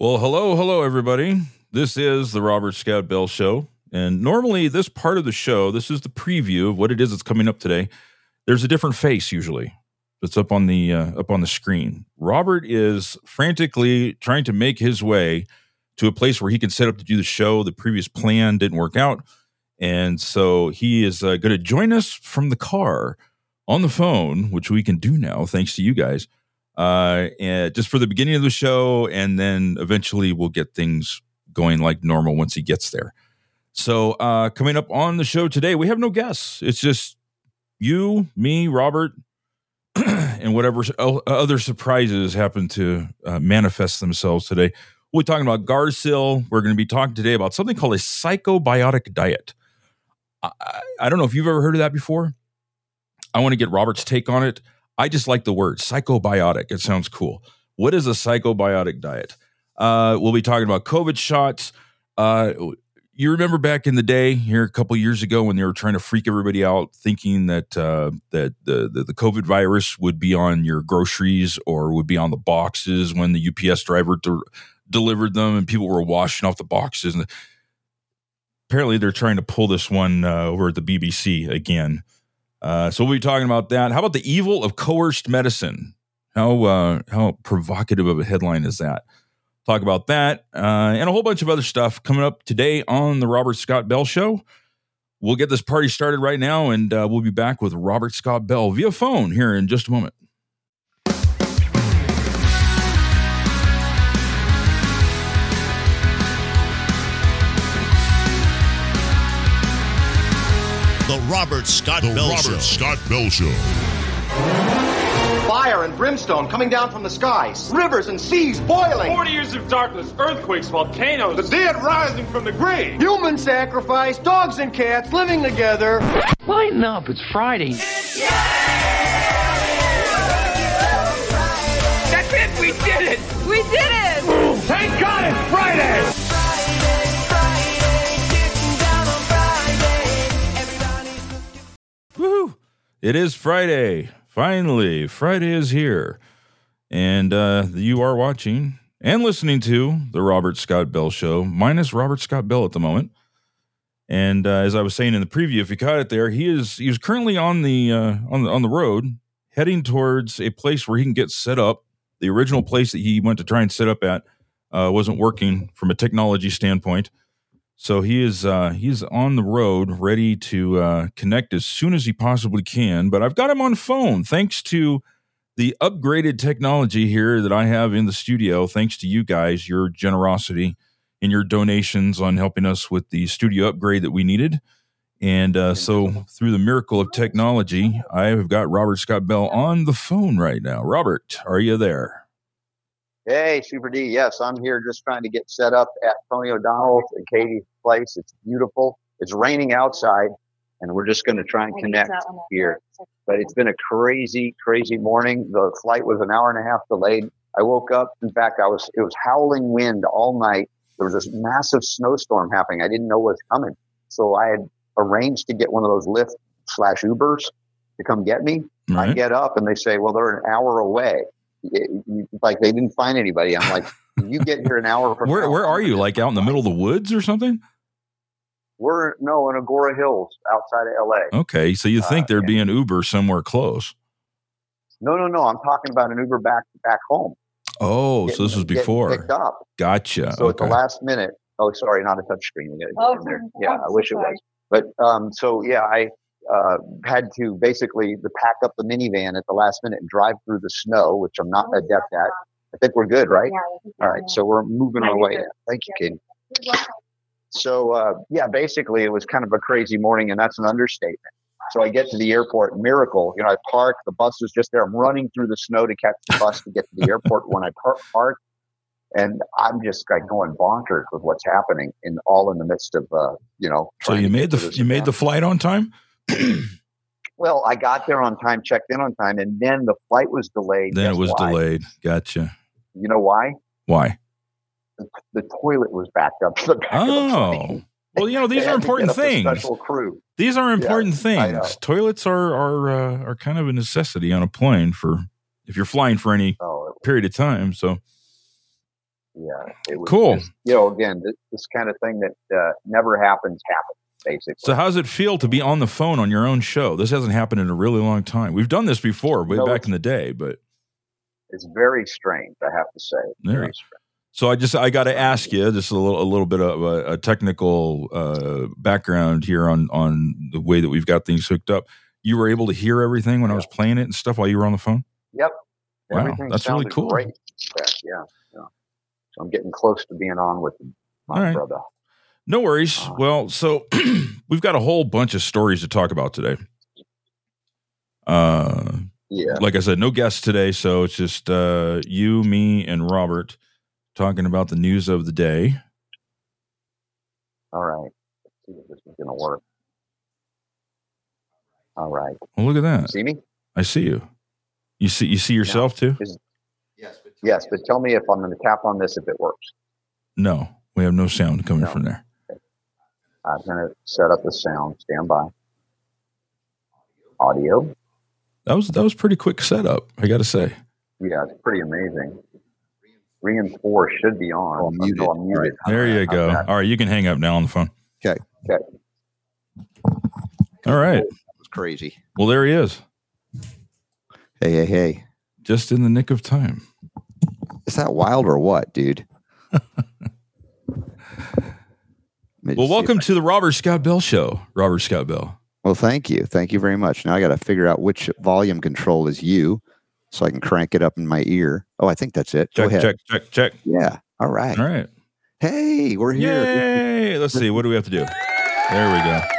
Well, hello, hello, everybody. This is the Robert Scott Bell Show. And normally, this part of the show, this is the preview of what it is that's coming up today. There's a different face usually that's up on the uh, up on the screen. Robert is frantically trying to make his way to a place where he can set up to do the show. The previous plan didn't work out, and so he is uh, going to join us from the car on the phone, which we can do now thanks to you guys uh, and just for the beginning of the show, and then eventually we'll get things going like normal once he gets there. So, uh, coming up on the show today, we have no guests. It's just you, me, Robert, and whatever other surprises happen to uh, manifest themselves today. We're talking about Gardasil. We're going to be talking today about something called a psychobiotic diet. I, I don't know if you've ever heard of that before. I want to get Robert's take on it. I just like the word psychobiotic. It sounds cool. What is a psychobiotic diet? Uh, we'll be talking about COVID shots. Uh, you remember back in the day here a couple years ago when they were trying to freak everybody out, thinking that uh, that the, the, the COVID virus would be on your groceries or would be on the boxes when the UPS driver de- delivered them, and people were washing off the boxes. And apparently, they're trying to pull this one uh, over at the BBC again. Uh, so we'll be talking about that. How about the evil of coerced medicine? How uh, how provocative of a headline is that? Talk about that uh, and a whole bunch of other stuff coming up today on the Robert Scott Bell Show. We'll get this party started right now, and uh, we'll be back with Robert Scott Bell via phone here in just a moment. The Robert Scott the Bell Robert Show. Scott Bell Show. Fire and brimstone coming down from the skies. Rivers and seas boiling. 40 years of darkness, earthquakes, volcanoes. The dead rising from the grave. Human sacrifice, dogs and cats living together. Lighten up, it's Friday. That's it, we did it! We did it! Thank God it's Friday! Woohoo! It is Friday. Finally, Friday is here. And uh, you are watching and listening to the Robert Scott Bell Show, minus Robert Scott Bell at the moment. And uh, as I was saying in the preview, if you caught it there, he is he is currently on the uh, on the on the road, heading towards a place where he can get set up. The original place that he went to try and set up at uh, wasn't working from a technology standpoint. So he is uh, he's on the road, ready to uh, connect as soon as he possibly can. But I've got him on phone, thanks to the upgraded technology here that I have in the studio. Thanks to you guys, your generosity and your donations on helping us with the studio upgrade that we needed. And uh, so, through the miracle of technology, I have got Robert Scott Bell on the phone right now. Robert, are you there? Hey, Super D. Yes, I'm here just trying to get set up at Tony O'Donnell's and Katie's place. It's beautiful. It's raining outside, and we're just going to try and connect here. But it's been a crazy, crazy morning. The flight was an hour and a half delayed. I woke up. In fact, I was it was howling wind all night. There was this massive snowstorm happening. I didn't know what was coming, so I had arranged to get one of those Lyft slash Ubers to come get me. Right. I get up and they say, "Well, they're an hour away." It- you- like they didn't find anybody. I'm like, you get here an hour from Where now, where are you? Like out in the middle of the woods or something? We're no in Agoura Hills outside of LA. Okay, so you think Uh, there'd yeah. be an Uber somewhere close? No, no, no. I'm talking about an Uber back back home. Oh, so this was Getting- getting before. picked up. Gotcha. So at the last minute. Oh, sorry, not a touch screen. We gotta get Oh, in there. sorry. Yeah, I wish it was. But um, so yeah, I uh, had to basically pack up the minivan at the last minute and drive through the snow, which I'm not adept at. I think we're good, right? All right, so we're moving our way. Thank you, Katie. So uh, yeah, basically it was kind of a crazy morning, and that's an understatement. So I get to the airport, miracle. You know, I park. The bus is just there. I'm running through the snow to catch the bus to get to the airport. When I par- park, and I'm just like going bonkers with what's happening, in all in the midst of uh, you know. So you made the this you made the flight on time? Well, I got there on time, checked in on time, and then the flight was delayed. then it was why? delayed. Gotcha. You know why? Why? The toilet was backed up to the back Oh. Well, you know, these are important get up a things. Special crew. These are important know. things. Toilets are are uh, are kind of a necessity on a plane for if you're flying for any Oh, period of time. So yeah, it was Cool. just, you know, again, this, this kind of thing that uh, never happens happens basically. So how does it feel to be on the phone on your own show? This hasn't happened in a really long time. We've done this before, way No, back in the day, but it's very strange, I have to say. Yeah. Very strange. so I just I got to ask you just a little a little bit of a, a technical uh, background here on on the way that we've got things hooked up. You were able to hear everything when I was playing it and stuff while you were on the phone. Yep. Wow, Everything that's really cool. Great. yeah, yeah. So I'm getting close to being on with my right. brother. No worries. Uh, Well, so we've got a whole bunch of stories to talk about today. Uh, Yeah. like I said, no guests today, so it's just uh, you, me, and Robert talking about the news of the day. All right. Let's see if this is going to work. All right. Well, look at that. See me? I see you. You see, you see yourself too. Yes, but tell me if I'm going to tap on this if it works. No, we have no sound coming No. from there. I'm going to set up the sound. Stand by. Audio. That was that was pretty quick setup. I got to say. Yeah, it's pretty amazing. Three and four should be on. Oh, muted. So I'm muted. There you How's go. that? All right, you can hang up now on the phone. Okay. Okay. All right. It's crazy. Well, there he is, Hey, hey, hey. just in the nick of time. Is that wild or what, dude? Well, welcome to the Robert Scott Bell Show. Robert Scott Bell. Well, thank you. Thank you very much. Now I got to figure out which volume control is you so I can crank it up in my ear. Oh, I think that's it. Go Check, ahead. check, check, check. Yeah. All right. All right. Hey, we're here. Yay! Let's see. What do we have to do? There we go.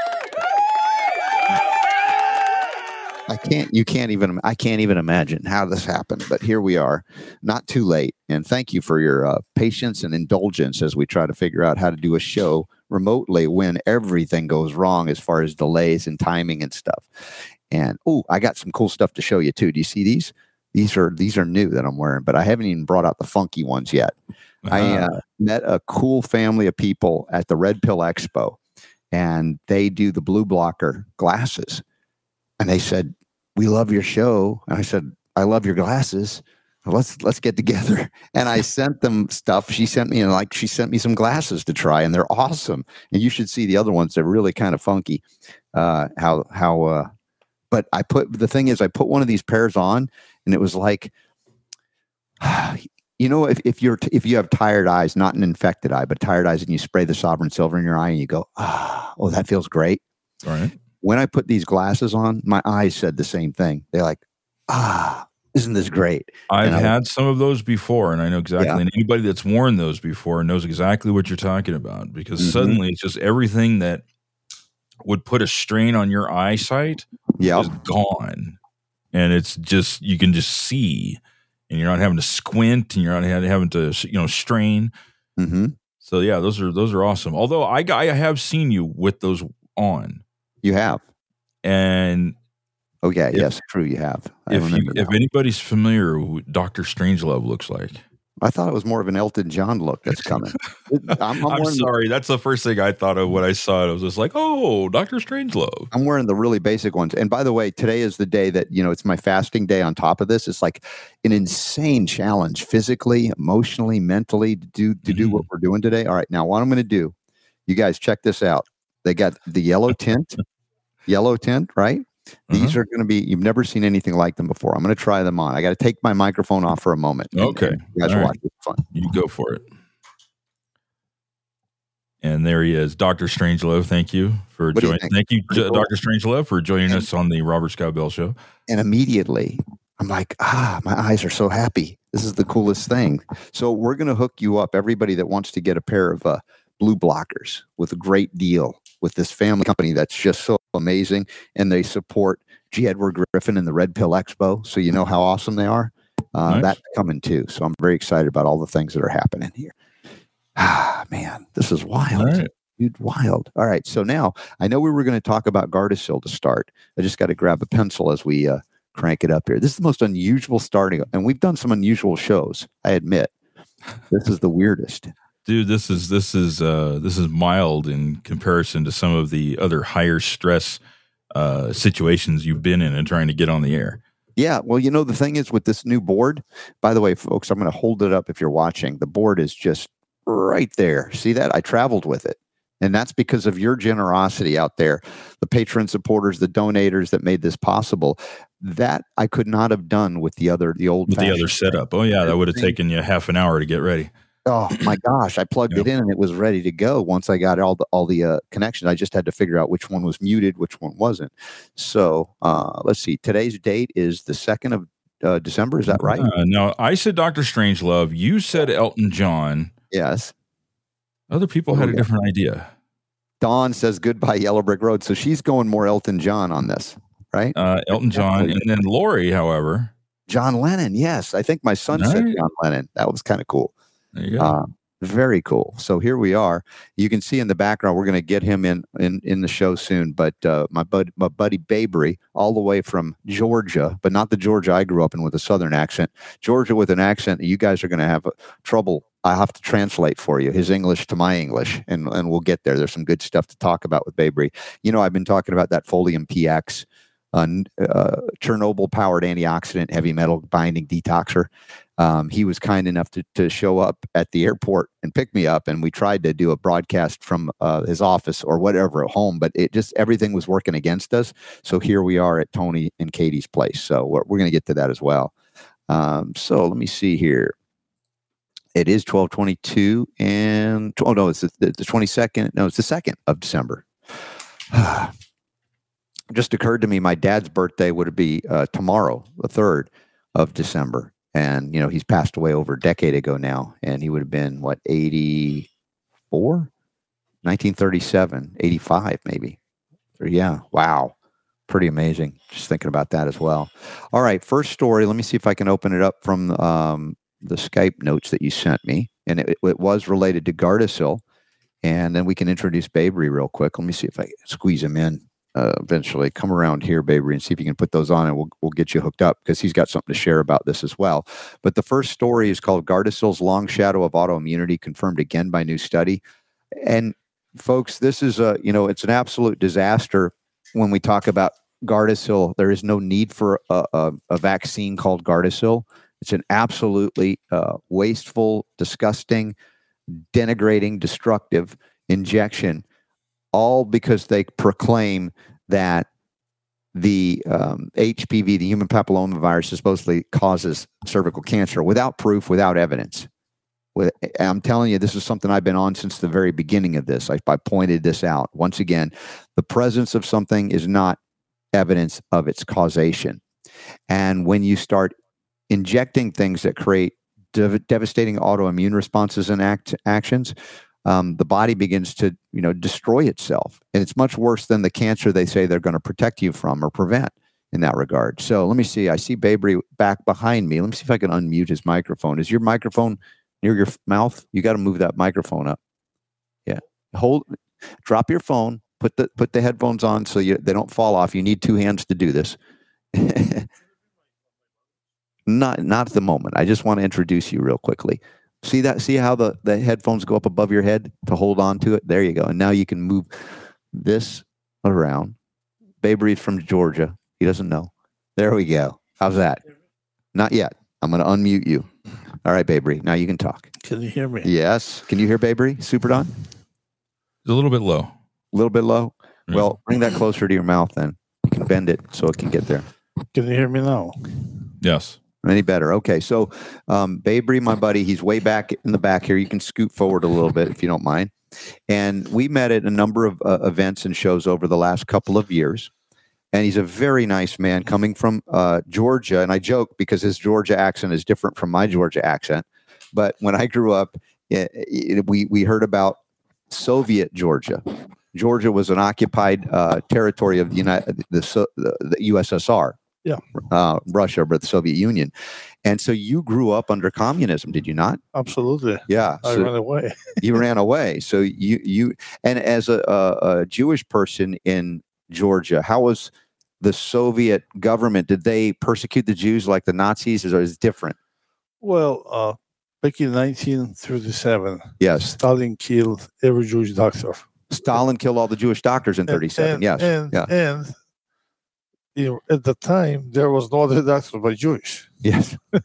I can't, you can't even, I can't even imagine how this happened, but here we are, not too late. And thank you for your uh, patience and indulgence as we try to figure out how to do a show remotely when everything goes wrong as far as delays and timing and stuff. And oh, I got some cool stuff to show you too. Do you see these? These are these are new that I'm wearing, but I haven't even brought out the funky ones yet. I Uh-huh. uh, met a cool family of people at the Red Pill Expo, and they do the blue blocker glasses. And they said, "We love your show." And I said, "I love your glasses. Let's let's get together." And I sent them stuff. She sent me and like she sent me some glasses to try, and they're awesome. And you should see the other ones. They're really kind of funky. Uh, how how uh, but I put the thing is I put one of these pairs on, and it was like you know if, if you're t- if you have tired eyes not an infected eye but tired eyes and you spray the sovereign silver in your eye and you go ah oh that feels great All right. When i put these glasses on my eyes said the same thing they're like ah isn't this great I've I- had some of those before, and I know exactly. Yeah. And anybody that's worn those before knows exactly what you're talking about because Mhm. suddenly it's just everything that would put a strain on your eyesight yeah is gone, and it's just you can just see, and you're not having to squint, and you're not having to you know strain. hmm So yeah, those are those are awesome. Although I I have seen you with those on, you have and oh yeah If- yes true you have I if you if anybody's familiar with what Doctor Strangelove looks like, I thought it was more of an elton john look that's coming I'm, I'm I'm, wearing the- sorry. That's the first thing I thought of when I saw it. I was just like, oh, Doctor Strangelove. I'm wearing the really basic ones. And by the way, today is the day that, you know, it's my fasting day on top of this. It's like an insane challenge physically, emotionally, mentally to do to do what mm. we're doing today. All right. Now what I'm going to do, you guys check this out. They got the yellow tint, yellow tint, right? These are going to be you've never seen anything like them before. I'm going to try them on. I got to take my microphone off for a moment. Okay. and You guys All right. watch. It's fun. You go for it. And there he is, Doctor Strangelove. Thank you for What do you joining. Thank you, Pretty J- cool. Doctor Strangelove, for joining us on the Robert Scott Bell Show. and immediately I'm like, ah, my eyes are so happy. This is the coolest thing. So we're going to hook you up, everybody that wants to get a pair of uh, blue blockers with a great deal with this family company that's just so amazing, and they support G. Edward Griffin and the Red Pill Expo. So you know how awesome they are. Uh, Nice. That's coming too. So I'm very excited about all the things that are happening here. Ah, man, this is wild All right. dude, wild. All right, so now I know we were going to talk about Gardasil to start. I just got to grab a pencil as we uh, crank it up here. This is the most unusual starting, and we've done some unusual shows. I admit, this is the weirdest. Dude, this is this is uh this is mild in comparison to some of the other higher stress uh situations you've been in and trying to get on the air. Yeah. Well, you know, the thing is with this new board, by the way, folks, I'm going to hold it up if you're watching. The board is just right there. See that? I traveled with it. And that's because of your generosity out there, the patron supporters, the donators that made this possible. That I could not have done with the other, the old, With the other setup. Oh yeah, that would have taken you half an hour to get ready. Oh my gosh! I plugged Yep. it in and it was ready to go. Once I got all the all the uh, connections, I just had to figure out which one was muted, which one wasn't. So uh, let's see. Today's date is the second of uh, December. Is that right? Uh, now I said Doctor Strangelove. You said Elton John. Yes. Other people had a different idea. Dawn says goodbye Yellow Brick Road. So she's going more Elton John on this, right? Uh, Elton John, and then Lori. However, John Lennon. Yes, I think my son said John Lennon. That was kind of cool. Uh, very cool. So here we are. You can see in the background. We're going to get him in in in the show soon. But uh, my bud, my buddy Babry, all the way from Georgia, but not the Georgia I grew up in with a Southern accent. Georgia with an accent. that You guys are going to have uh, trouble. I have to translate for you his English to my English, and and we'll get there. There's some good stuff to talk about with Babry. You know, I've been talking about that Folium PX. Uh, uh, Chernobyl powered antioxidant heavy metal binding detoxer um, he was kind enough to, to show up at the airport and pick me up and we tried to do a broadcast from uh, his office or whatever at home but it just everything was working against us. So here we are at tony and katie's place. So we're, we're going to get to that as well. Um, so let me see here. It is 1222 and oh no it's the, the, the 22nd no it's the 2nd of december. Just occurred to me my dad's birthday would be uh, tomorrow the 3rd of december and you know he's passed away over a decade ago now and he would have been what 84 1937 85 maybe. Or, yeah wow. Pretty amazing just thinking about that as well. All right first story let me see if i can open it up from um, the skype notes that you sent me. And it, it was related to gardasil and then we can introduce babry real quick. Let me see if i squeeze him in uh, eventually come around here baby and see if you can put those on and we'll, we'll get you hooked up because he's got something to share about this as well but the first story is called Gardasil's long shadow of autoimmunity confirmed again by new study. And folks, this is a, you know, it's an absolute disaster when we talk about Gardasil. There is no need for a, a, a vaccine called Gardasil. It's an absolutely uh, wasteful, disgusting, denigrating, destructive injection, all because they proclaim that the um, HPV, the human papillomavirus, supposedly causes cervical cancer without proof, without evidence. With, I'm telling you, this is something I've been on since the very beginning of this. I, I pointed this out. Once again, the presence of something is not evidence of its causation. And when you start injecting things that create dev- devastating autoimmune responses and act- actions, um, the body begins to you know destroy itself. And it's much worse than the cancer they say they're going to protect you from or prevent in that regard. So let me see i see babry back behind me. Let me see if i can unmute his microphone. Is your microphone near your mouth? You got to move that microphone up. Yeah hold drop your phone put the put the headphones on so you, they don't fall off. You need two hands to do this. Not not at the moment. I just want to introduce you real quickly See that? See how the, the headphones go up above your head to hold on to it? There you go. And now you can move this around. Babe Ruth from Georgia. He doesn't know. There we go. How's that? Not yet. I'm going to unmute you. All right, Babe Ruth. Now you can talk. Can you hear me? Yes. Can you hear Babe Ruth? Super Don? It's a little bit low. A little bit low? Yeah. Well, bring that closer to your mouth then. You can bend it so it can get there. Can you hear me now? Yes. Any better? Okay. So, um, Babry, my buddy, he's way back in the back here. You can scoot forward a little bit if you don't mind. And we met at a number of uh, events and shows over the last couple of years. And he's a very nice man coming from uh, Georgia. And I joke because his Georgia accent is different from my Georgia accent. But when I grew up, it, it, we, we heard about Soviet Georgia. Georgia was an occupied uh, territory of the United, the, the, the USSR uh, Russia, but the Soviet Union. And so you grew up under communism, did you not? Absolutely. Yeah. I So ran away. you ran away. So you you and as a, a, a Jewish person in Georgia, how was the Soviet government? Did they persecute the Jews like the Nazis, or is it different? Well, uh, back in 1937, Yes. Stalin killed every Jewish doctor. Stalin killed all the Jewish doctors in And- 37. and- yes. And, yeah. and you know, at the time there was no other doctor but Jewish. Yes.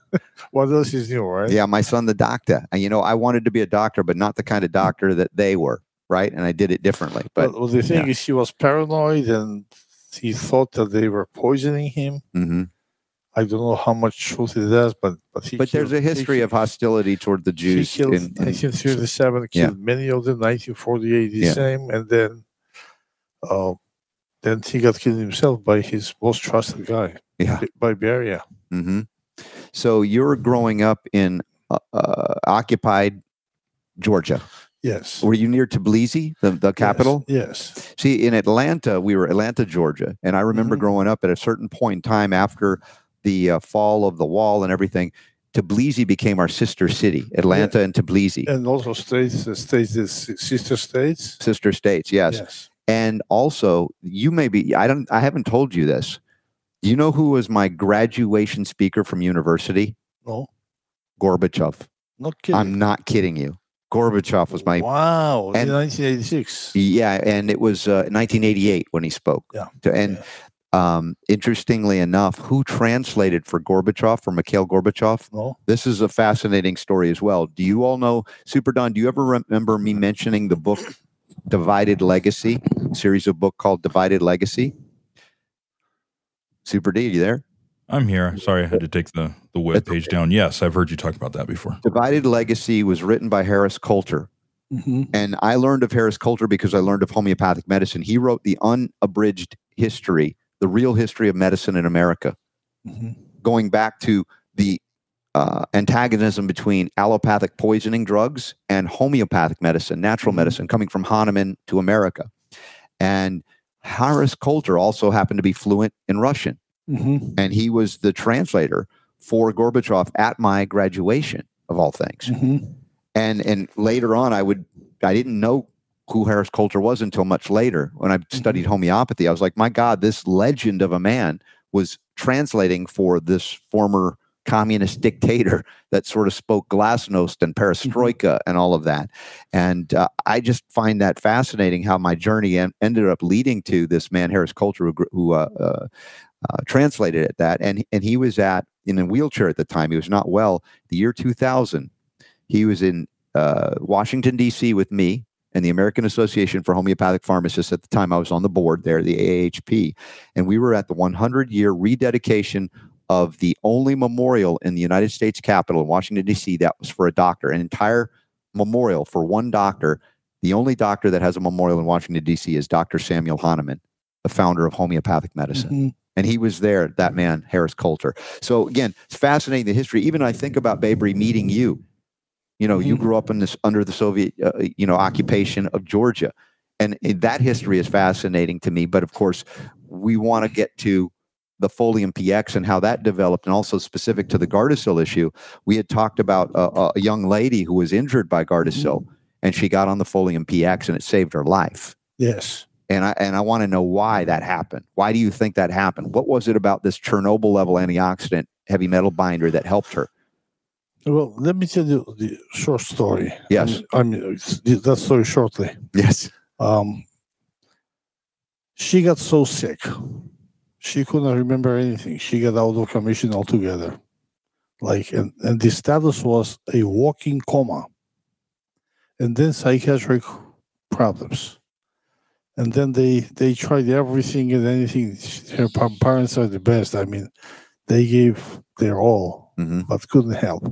What else is new, right? Yeah, my son, the doctor. And you know, I wanted to be a doctor, but not the kind of doctor that they were, right? And I did it differently. But well, the thing yeah. is, he was paranoid and he thought that they were poisoning him. mhm. I don't know how much truth it has, but but he but there's killed- a he history of hostility toward the He Jews. killed in- in- 1937, yeah. killed many of them. 1948, the Yeah. same, and then, uh, then he got killed himself by his most trusted guy, yeah. By Beria. hmm So you're growing up in uh, uh, occupied Georgia. Yes. Were you near Tbilisi, the, the capital? Yes. See, in Atlanta, we were Atlanta, Georgia, and I remember Mhm. growing up at a certain point in time after the uh, fall of the wall and everything. Tbilisi became our sister city, Atlanta and Tbilisi, And also states, the states, sister states. sister states. Yes. Yes. And also you may be. I don't. I haven't told you this. Do you know who was my graduation speaker from university? No, Gorbachev. not kidding. I'm not kidding you. Gorbachev was my wow. and- in 1986. Yeah, and it was uh, 1988 when he spoke. Yeah, and um, interestingly enough, who translated for Gorbachev, for Mikhail Gorbachev? No. This is a fascinating story as well. Do you all know, Super Don, do you ever remember me mentioning the book Divided Legacy, series of book called Divided Legacy? Super D, you there? I'm here. Sorry, I had to take the the web That's page okay. down. Yes, I've heard you talk about that before. Divided Legacy was written by Harris Coulter. Mhm. And I learned of Harris Coulter because I learned of homeopathic medicine. He wrote the unabridged history, the real history of medicine in America, Mhm. going back to the uh, antagonism between allopathic poisoning drugs and homeopathic medicine, natural Mhm. medicine, coming from Hahnemann to America. And Harris Coulter also happened to be fluent in Russian, Mhm. and he was the translator for Gorbachev at my graduation, of all things Mhm. and and later on i would i didn't know who harris coulter was until much later when i studied homeopathy i was like my god this legend of a man was translating for this former communist dictator that sort of spoke glasnost and perestroika and all of that and uh, i just find that fascinating how my journey en- ended up leading to this man harris coulter who, who uh, uh, uh, translated at that and and he was at in a wheelchair at the time he was not well the year 2000 he was in uh, Washington, D.C. with me and the American Association for Homeopathic Pharmacists. At the time, I was on the board there, the AHP, And we were at the 100 year rededication of the only memorial in the United States Capitol in Washington, D.C. that was for a doctor, an entire memorial for one doctor. The only doctor that has a memorial in Washington, D.C. is Dr. Samuel Hahnemann, the founder of homeopathic medicine Mhm. and he was there that man harris coulter so again it's fascinating the history even i think about babry meeting you you know you Mhm. grew up in this under the soviet uh, you know occupation of georgia and uh, that history is fascinating to me but of course we want to get to the folium px and how that developed and also specific to the gardasil issue we had talked about a, a young lady who was injured by gardasil and she got on the folium px and it saved her life Yes. and I and I want to know why that happened. Why do you think that happened? What was it about this Chernobyl level antioxidant heavy metal binder that helped her? Well, let me tell you the short story. Yes. I mean, it's- that story shortly. Yes. Um, she got so sick, she couldn't remember anything. She got out of commission altogether. Like, and, and the status was a walking coma, and then psychiatric problems. And then they they tried everything and anything. Her parents are the best. I mean, they gave their all, hmm but couldn't help.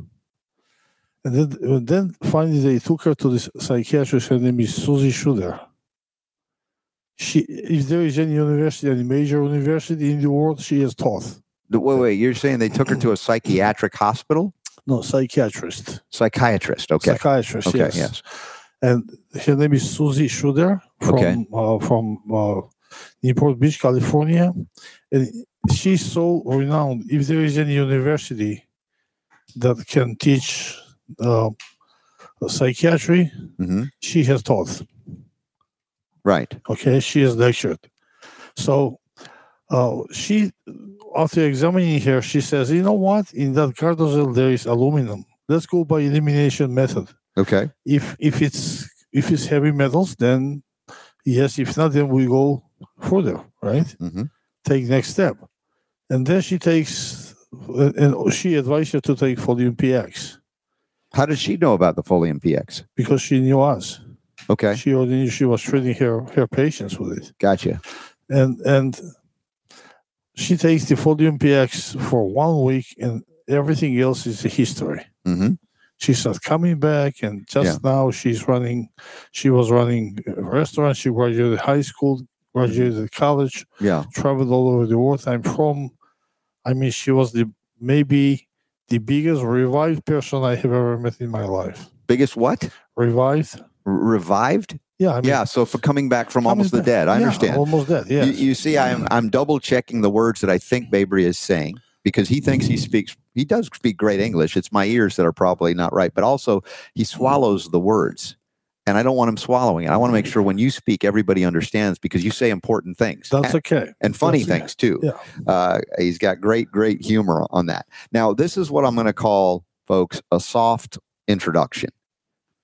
And then, and then finally they took her to this psychiatrist. Her name is Susie Schuder. She, if there is any university, any major university in the world, she has taught. Wait, wait. You're saying they took her to a psychiatric hospital? No, psychiatrist, Psychiatrist. Okay. psychiatrist. Okay. yes. Yes. And her name is Susie Schuder from Okay. uh, from uh, Newport Beach, California, and she's so renowned. If there is any university that can teach uh, psychiatry, hmm she has taught. Right. Okay, she has lectured. So uh, she, after examining her, she says, "You know what? In that Gardasil there is aluminum. Let's go by elimination method. Okay. If if it's if it's heavy metals, then yes. If not, then we go further. Right? hmm Take next step. And then she takes, and she advised her to take Folium PX How does she know about the Folium PX? because she knew us. Okay, She already knew she was treating her her patients with it, gotcha. and and she takes the Folium PX for one week, and everything else is a history. hmm She starts coming back, and just now she's running. She was running a restaurant. She graduated high school, graduated college, Yeah, traveled all over the world. I'm from. I mean, she was the maybe the biggest revived person I have ever met in my life. biggest what? Revived? Revived? Yeah, I mean, yeah, so for coming back from almost the back- dead, I yeah, understand. Almost dead. Yeah. You, you see, I'm I'm double checking the words that I think Babry is saying because he thinks he speaks. He does speak great English. It's my ears that are probably not right, but also he swallows the words, and I don't want him swallowing it. I want to make sure when you speak, everybody understands because you say important things That's and, okay. and funny that's- things too. yeah. Uh, he's got great, great humor on that. Now, this is what I'm going to call, folks, a soft introduction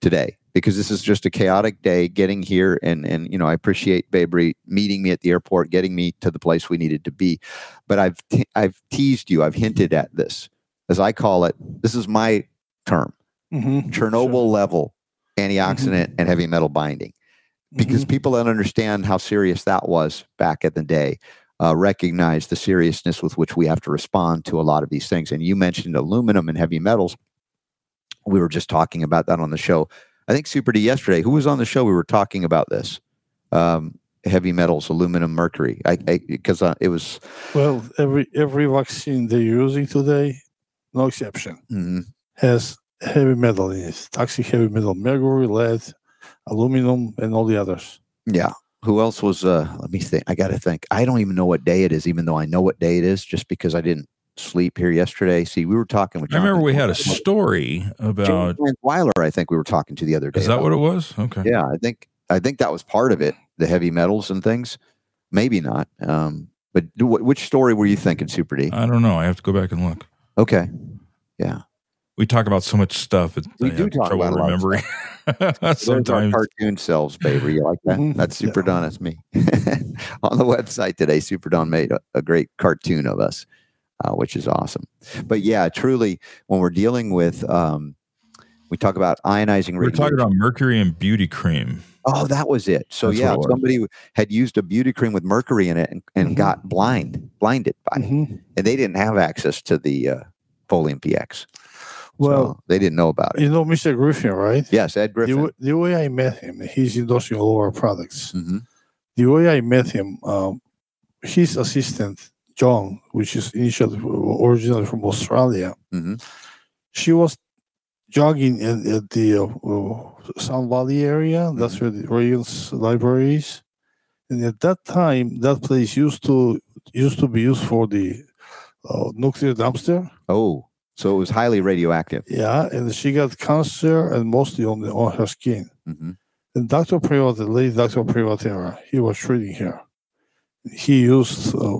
today because this is just a chaotic day getting here and and you know I appreciate Babry meeting me at the airport getting me to the place we needed to be but I've te- I've teased you I've hinted at this as I call it this is my term Mhm. Chernobyl level antioxidant and heavy metal binding because Mhm. people that understand how serious that was back in the day uh, recognize the seriousness with which we have to respond to a lot of these things. And you mentioned aluminum and heavy metals. We were just talking about that on the show. I think Super D yesterday. Who was on the show? We were talking about this. Um, heavy metals, aluminum, mercury. I because uh, it was well, every every vaccine they're using today, no exception, mhm, has heavy metal in it. Toxic heavy metal, mercury, lead, aluminum, and all the others. yeah. Who else was? Uh, let me think. I got to think. I don't even know what day it is, even though I know what day it is, just because I didn't sleep here yesterday. See, we were talking with. I remember we had a story about. Weiler. I think we were talking to the other day. Is that what it was? Okay. Yeah, I think I think that was part of it. The heavy metals and things. Maybe not. Um, but do, which story were you thinking, Super D? I don't know. I have to go back and look. Okay. Yeah. We talk about so much stuff. It, We I do talk about remembering. Sometimes. cartoon selves, baby. You like that? Mhm. That's Super Don. That's me. On the website today, Super Don made a, a great cartoon of us, uh, which is awesome. But yeah, truly, when we're dealing with, um, we talk about ionizing We're talking about mercury and beauty cream. Oh, that was it. So That's yeah, it somebody had used a beauty cream with mercury in it and, and Mhm. got blind, blinded by it, Mhm. and they didn't have access to the uh, Folium PX. Well, so they didn't know about it. you know Mr. Griffin, right? Yes, Ed The, Griffin. w- the way I met him, he's endorsing all our products. hmm The way I met him, um, his assistant John, which is initially originally from Australia, hmm she was jogging in, at the uh, uh, Sun Valley area. That's where the Reagan's library is. And at that time, that place used to used to be used for the uh, nuclear dumpster. Oh, so it was highly radioactive. Yeah, and she got cancer and mostly on the, on her skin. hmm And Dr. Privat, the late Dr. Privitera, he was treating her. He used uh,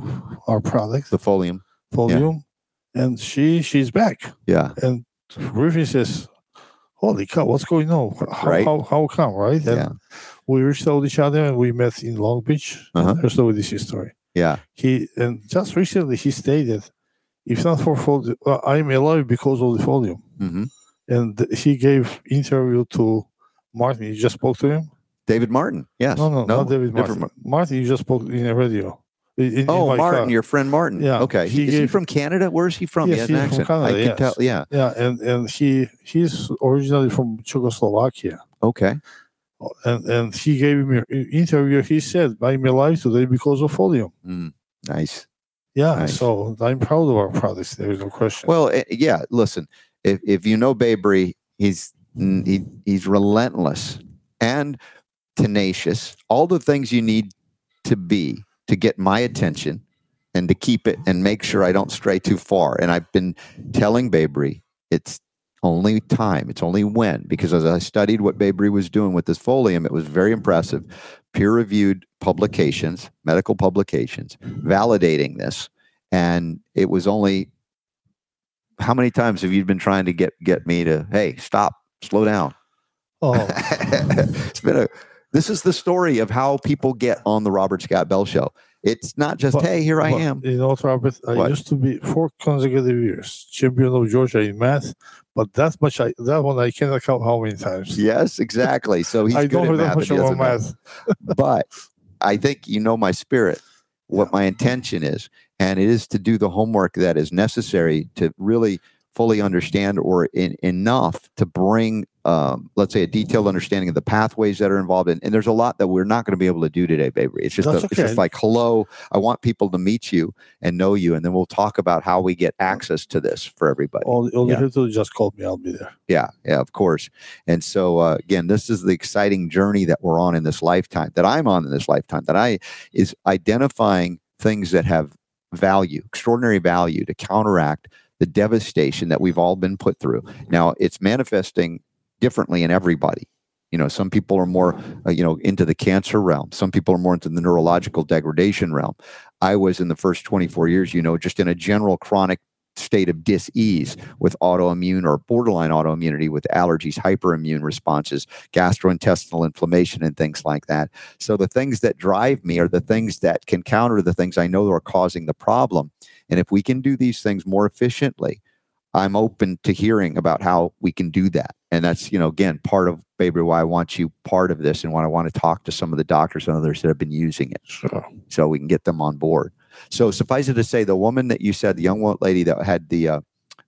our product, The Folium. Folium, and she she's back. Yeah. And Griffin says, "Holy cow, what's going on? How Right. how, how come?" Right? And Yeah. we reached out each other and we met in Long Beach. Uh-huh. There's no this history. Yeah. He and just recently he stated, "If not for Folium, well, I'm alive because of the Folium." hmm And he gave interview to Martin. You just spoke to him. David Martin. Yes. No, no, not David different Martin. Martin, you just spoke in a radio. Oh, my Martin, your friend Martin. Yeah, Okay. he He, is he from Canada? Where's he from? Yes, he has he's from. Canada, I can tell. Yeah. Yeah, and and he he's originally from Czechoslovakia, Okay. and and he gave me an interview. He said, "I'm alive today because of Folium." Mm, nice. Yeah, Nice. so I'm proud of our products. There is no question. Well, eh, yeah. Listen, if if you know Babry, he's he, he's relentless and tenacious. All the things you need to be to get my attention and to keep it and make sure I don't stray too far. And I've been telling Babry it's only time. It's only when because as I studied what Babry was doing with this folium, it was very impressive. Peer-reviewed publications, medical publications, validating this, and it was only how many times have you been trying to get get me to hey stop slow down oh, it's been a this is the story of how people get on the robert scott bell show It's not just But- hey, here I am. You know, Robert, I What? used to be four consecutive years champion of Georgia in math, but that much I that one I cannot count how many times. Yes, exactly. So he's I good don't at math. much and he about math. but I think you know my spirit, what my intention is, and it is to do the homework that is necessary to really fully understand or in, enough to bring, um, let's say, a detailed understanding of the pathways that are involved in. And there's a lot that we're not going to be able to do today, baby. It's just, a, it's just like, hello, I want people to meet you and know you, and then we'll talk about how we get access to this for everybody. All, all Yeah. you have to do is just call me. I'll be there. Yeah, yeah, of course. And so uh, again, this is the exciting journey that we're on in this lifetime, that I'm on in this lifetime, that I is identifying things that have value, extraordinary value to counteract the devastation that we've all been put through. Now, it's manifesting differently in everybody. You know, some people are more, uh, you know, into the cancer realm. Some people are more into the neurological degradation realm. I was in the first 24 years, you know, just in a general chronic state of dis-ease with autoimmune or borderline autoimmunity with allergies, hyperimmune responses, gastrointestinal inflammation, and things like that. So the things that drive me are the things that can counter the things I know are causing the problem. And if we can do these things more efficiently, I'm open to hearing about how we can do that. And that's, you know, again, part of baby why I want you part of this and why I want to talk to some of the doctors and others that have been using it Sure. so we can get them on board. So suffice it to say, the woman that you said, the young lady that had the uh,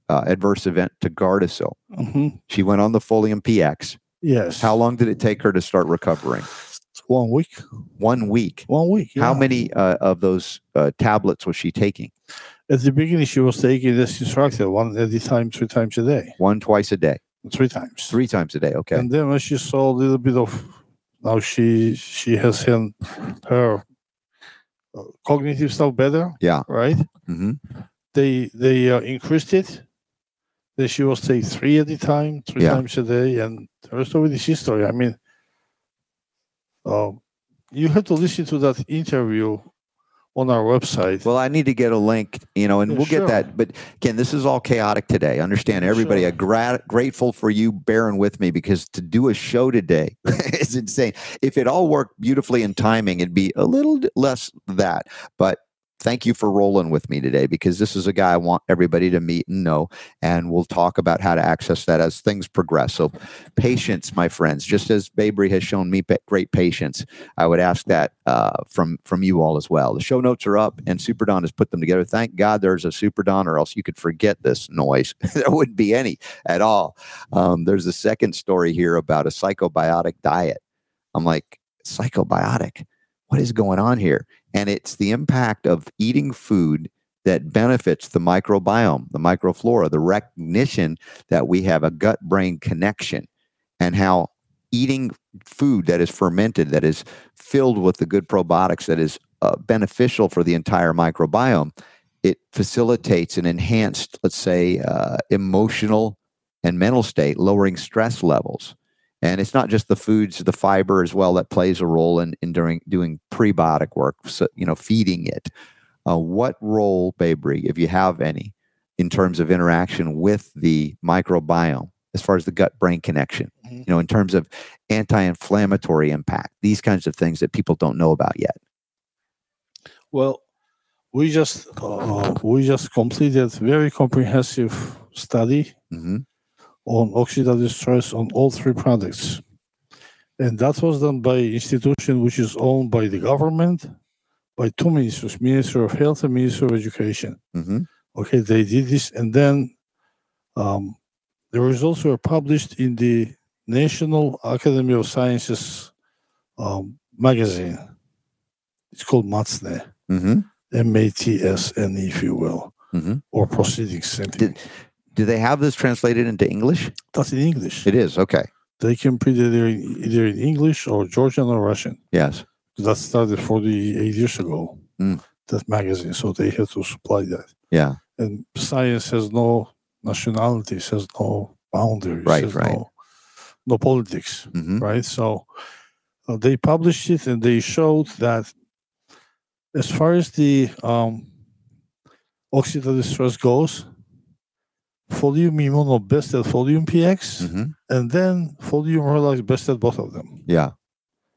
uh, adverse event to Gardasil, hmm she went on the Folium PX. Yes. How long did it take her to start recovering? One week. One week. One week. How many uh, of those uh, tablets was she taking? At the beginning, she was taking this instructor one at a time, three times a day, One twice a day, three times. three times a day. Okay. And then when she saw a little bit of, now she she has her uh, cognitive stuff better. Yeah. Right. hmm They they uh, increased it. Then she was taking three at a time, three Yeah. times a day, and the rest of it is history. I mean, um, you have to listen to that interview on our website. Well, I need to get a link, you know, and Yeah, we'll get that. But again, this is all chaotic today. Understand, everybody. Sure. A gra- grateful for you bearing with me because to do a show today is insane. If it all worked beautifully in timing, it'd be a little less that. But thank you for rolling with me today because this is a guy I want everybody to meet and know, and we'll talk about how to access that as things progress. So, patience, my friends. Just as Babry has shown me great patience, I would ask that uh, from from you all as well. The show notes are up, and Super Don has put them together. Thank God there's a Super Don, or else you could forget this noise. there wouldn't be any at all. Um, there's a second story here about a psychobiotic diet. I'm like, psychobiotic? What is going on here? And it's the impact of eating food that benefits the microbiome, the microflora, the recognition that we have a gut brain connection, and how eating food that is fermented, that is filled with the good probiotics, that is uh, beneficial for the entire microbiome, it facilitates an enhanced, let's say, uh, emotional and mental state, lowering stress levels. And it's not just the foods, the fiber as well that plays a role in, in during doing prebiotic work, so, you know, feeding it. Uh, what role, Babry, if you have any, in terms of interaction with the microbiome, as far as the gut brain connection, Mhm. you know, in terms of anti inflammatory impact, these kinds of things that people don't know about yet? Well, we just uh, we just completed very comprehensive study hmm on oxidative stress on all three products, and that was done by institution which is owned by the government, by two ministers, Minister of Health and Minister of Education. hmm Okay, they did this, and then um, the results were published in the National Academy of Sciences um, magazine. It's called MATSNE. hmm M A T S N E, if you will, Mhm. or proceedings. Did- Do they have this translated into English? That's in English. It is. Okay. They can print it either in, either in English or Georgian or Russian. Yes. That started 48 years ago, Mm. that magazine. So they had to supply that. Yeah. And science has no nationalities, has no boundaries, Right, right. no, no politics, hmm right? So uh, they published it and they showed that as far as the um, oxidative stress goes, Folium Immuno best at Folium PX, hmm and then Folium Relax best at both of them. Yeah.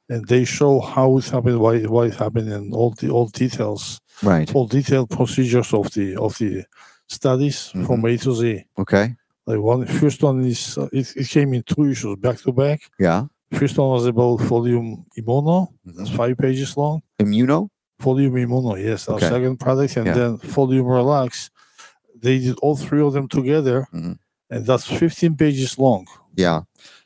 and they show how it happened, why why it happened, and all the all details, Right. all detailed procedures of the of the studies from A to Z. Okay. Like one first one is uh, it, it came in two issues back to back. Yeah. First one was about Folium Immuno, Mhm. that's five pages long. Immuno. Folium Immuno, yes, our Okay. second product, and Yeah. then Folium Relax. They did all three of them together, Mhm. and that's 15 pages long. Yeah.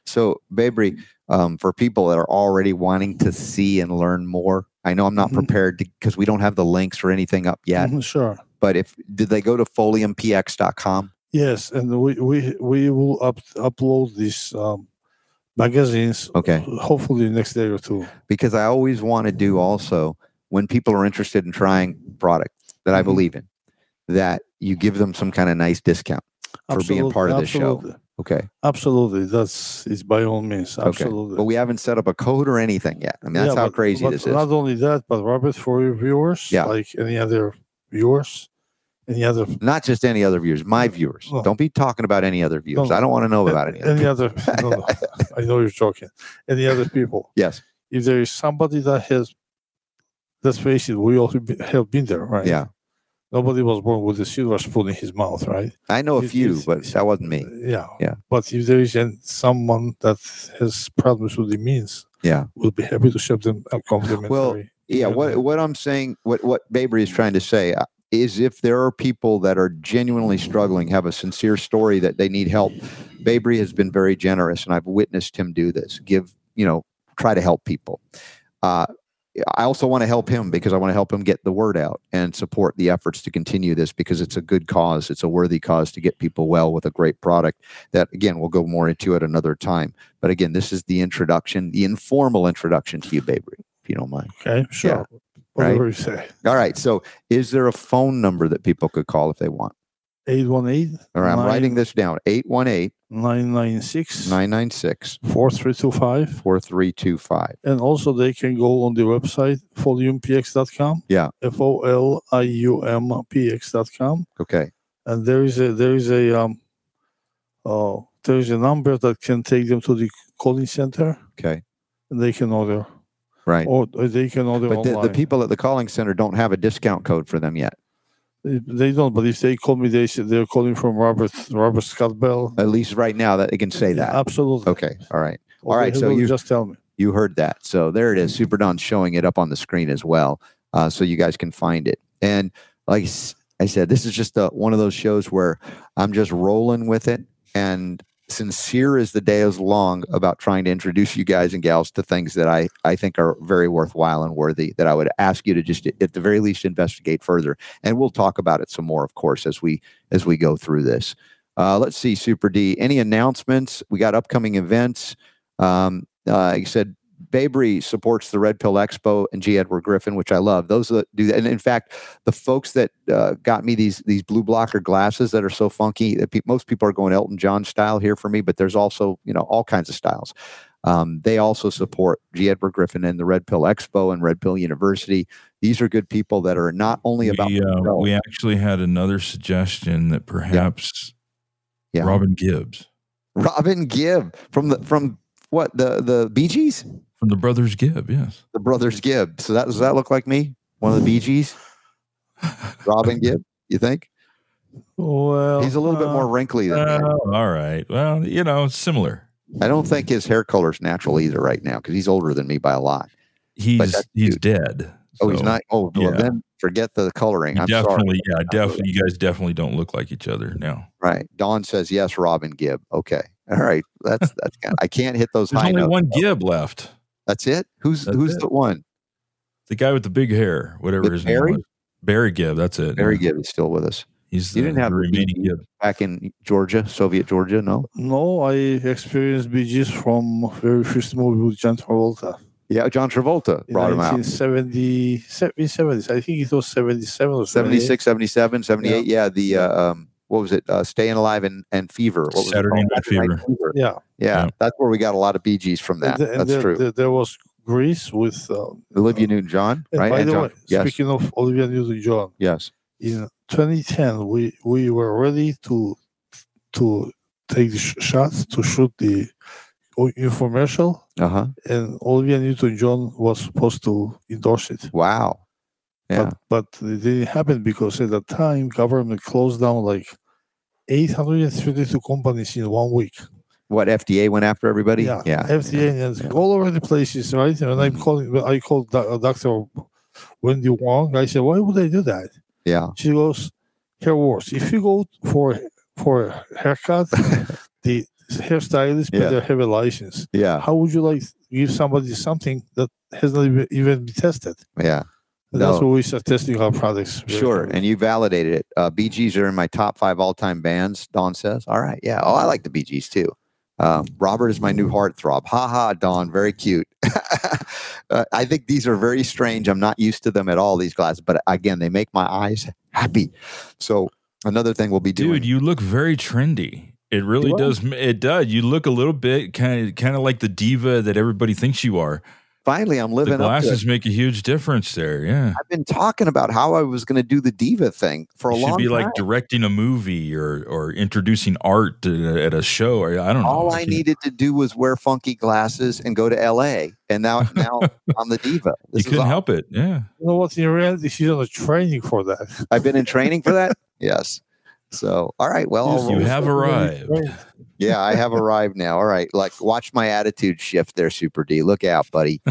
So, Babry, um, for people that are already wanting to see and learn more, I know I'm not Mhm. prepared because we don't have the links or anything up yet. Mhm, sure. But if did they go to foliumpx.com? Yes, and we we we will up, upload these um, magazines. Okay. Hopefully next day or two. Because I always want to do also when people are interested in trying product that I Mhm. believe in, that you give them some kind of nice discount for being part of the show. Okay. Absolutely, that's it's by all means. Okay. Absolutely. But we haven't set up a code or anything yet. I mean, that's Yeah, how but- crazy but this is. Not only that, but Robert, for your viewers, Yeah. like any other viewers, any other Not just any other viewers, my viewers. No. Don't be talking about any other viewers. No. I don't want to know about any other. any other. no, no, I know you're joking. Any other people. Yes. If there is somebody that has, let's face it, we all have been there, right? Yeah. Nobody was born with a silver spoon in his mouth, right? I know a few, but that wasn't me. Yeah. Yeah. But if there is someone that has problems with the means, Yeah. we'll be happy to ship them a complimentary. Well, yeah, what what I'm saying, what what Babry is trying to say uh, is, if there are people that are genuinely struggling, have a sincere story that they need help, Babry has been very generous, and I've witnessed him do this. Give you know, try to help people. Uh, I also want to help him because I want to help him get the word out and support the efforts to continue this because it's a good cause. It's a worthy cause to get people well with a great product. That again, we'll go more into at another time. But again, this is the introduction, the informal introduction to you, Babry, if you don't mind. Okay, sure. Whatever you say. All right. So, is there a phone number that people could call if they want? 818 All right. I'm writing this down 818 996 996 4325. 4325. And also, they can go on the website, foliumpx.com. Yeah. F O L I U M P X.com. Okay. And there is a, there is a, um, uh, there is a number that can take them to the calling center Okay. and they can order, Right. or they can order But the, the people at the calling center don't have a discount code for them yet. They- don't, but if they call me, they say they're calling from Robert Robert Scott Bell. At least right now that they can say that. Absolutely. Okay. All right. All they right, so you- just tell me. You heard that. So there it is. Super Don's showing it up on the screen as well. Uh, so you guys can find it. And like I said, this is just a, one of those shows where I'm just rolling with it. And sincere as the day is long about trying to introduce you guys and gals to things that I, I think are very worthwhile and worthy that I would ask you to just at the very least investigate further. And we'll talk about it some more, of course, as we as we go through this. Uh, let's see, Super D. Any announcements? We got upcoming events. Um, uh, I said, Babry supports the Red Pill Expo and G. Edward Griffin, which I love. Those that do that, and in fact, the folks that uh, got me these these blue blocker glasses that are so funky that pe- most people are going Elton John style here for me, but there's also you know all kinds of styles. Um, they also support G. Edward Griffin and the Red Pill Expo and Red Pill University. These are good people that are not only about we, uh, we actually had another suggestion that perhaps Yeah. Robin Gibbs Robin Gibb from the from what the the Bee Gees, from the Brothers Gibb, yes. the brothers Gibb. So that does that look like me? One of the Bee Gees, Robin Gibb. You think Well, he's a little bit uh, more wrinkly than me? Oh, all right. Well, you know, similar. I don't think his hair color is natural either right now because he's older than me by a lot. He's he's cute. dead. Oh, he's not. Oh, well, yeah. then forget the coloring. you I'm definitely, sorry. yeah, definitely. You guys definitely don't look like each other now. Right. Dawn says yes. Robin Gibb. Okay. All right. That's that's. Kind I can't hit those There's high only notes. one Gibb left. That's it. Who's That's who's it. the one? The guy with the big hair, whatever With his Barry? name was. Barry Gibb. That's it. Barry yeah. Gibb is still with us. He's You didn't have the the remaining Bee Gee? Back in Georgia, Soviet Georgia. No. No, I experienced Bee Gees from very first movie with John Travolta. Yeah, John Travolta In brought him out. 1970, se- in 70s. I think it was 77 or 78. 76, 77, 78. Yeah. the uh, um, what was it? Uh, Staying Alive and, and Fever. What was it Saturday called? Night Fever. Yeah. Yeah, Yeah. that's where we got a lot of Bee Gees from that. And, the- and that's there, true. There, there was Grease with. Uh, Olivia Newton-John, right? by And the John- way, yes, speaking of Olivia Newton-John, yes. in 2010, we we were ready to to take the sh- shots to shoot the o- infomercial, Uh huh. and Olivia Newton-John was supposed to endorse it. Wow. Yeah. But, but it didn't happen because at that time government closed down like 832 companies in one week. what FDA went after everybody? Yeah, Yeah. FDA and yeah. all over the places, right? And I'm Mhm. calling. I called uh, Doctor Wendy Wong. I said, "Why would they do that?" Yeah. She goes, "Hair worse. If you go for for a haircut, the hairstylist Yeah. better have a license. Yeah. How would you like give somebody something that has not even been tested?" Yeah. And That's No. why we start testing our products. very Sure. heavily. And you validated it. Uh, Bee Gees are in my top five all time bands, Don says. All right. Yeah. Oh, I like the Bee Gees too. Um, Robert is my new heartthrob. Ha ha, Don. Very cute. uh, I think these are very strange. I'm not used to them at all, these glasses. But again, they make my eyes happy. So another thing we'll be doing. Dude, you look very trendy. It really does. It does. You look a little bit kind of, kind of like the diva that everybody thinks you are. Finally, I'm The living up to it. glasses make a huge difference there. Yeah, I've been talking about how I was going to do the diva thing for a you should long be like directing a movie or or introducing art to, at a show. Or I don't know. All I Like, needed to do was wear funky glasses and go to LA, and now now I'm the diva. You This is couldn't awesome. help it. Yeah. You know what? In reality, she's on a training for that. I've been in training for that. Yes. So, all right. Well, I'll You have arrived. Yeah, I have arrived now. All right. Like, watch my attitude shift there, Super D. Look out, buddy.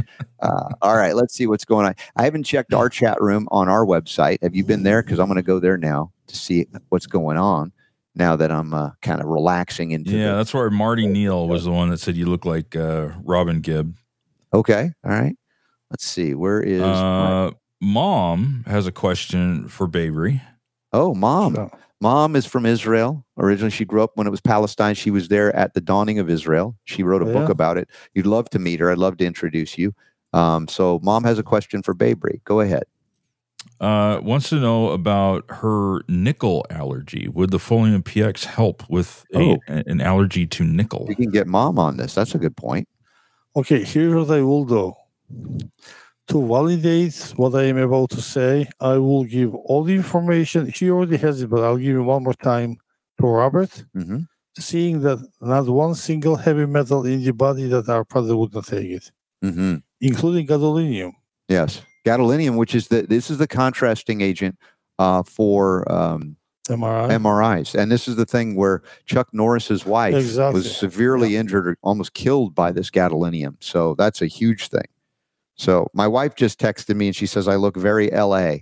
Uh, all right. Let's see what's going on. I haven't checked our chat room on our website. Have you been there? Because I'm going to go there now to see what's going on. Now that I'm uh, kind of relaxing into. Yeah, the- that's where Marty Neal was the one that said you look like uh, Robin Gibb. okay. All right. Let's see. Where is? my- Uh, Mom has a question for Babery. oh, mom. So, Mom is from Israel. Originally, she grew up when it was Palestine. She was there at the dawning of Israel. She wrote a book Yeah. about it. You'd love to meet her. I'd love to introduce you. Um, so, Mom has a question for Babery. Go ahead. Uh, wants to know about her nickel allergy. Would the Folium PX help with a, Oh. an allergy to nickel? We can get Mom on this. That's a good point. Okay, here's what I will do. To validate what I am about to say, I will give all the information. He already has it, but I'll give it one more time to Robert, hmm seeing that not one single heavy metal in the body that our product would not take it, hmm including gadolinium. Yes, gadolinium, which is the this is the contrasting agent uh, for um, MRI. MRIs, and this is the thing where Chuck Norris's wife Exactly. was severely injured or almost killed by this gadolinium. So that's a huge thing. So my wife just texted me and she says I look very LA.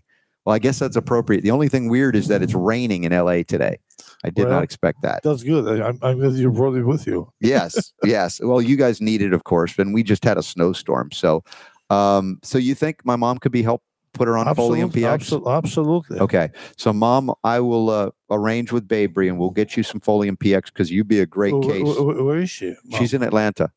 Well, I guess that's appropriate. The only thing weird is that it's raining in LA today. I did Well, not expect that. That's good. I, I'm, I'm glad you brought it with you. yes, yes. Well, you guys need it, of course, and we just had a snowstorm. So, um, so you think my mom could be help put her on Folium Absolutely, PX? abso- absolutely. Okay, so mom, I will uh, arrange with Babery and we'll get you some Folium PX because you'd be a great case. wh- where is she? Mom? She's in Atlanta.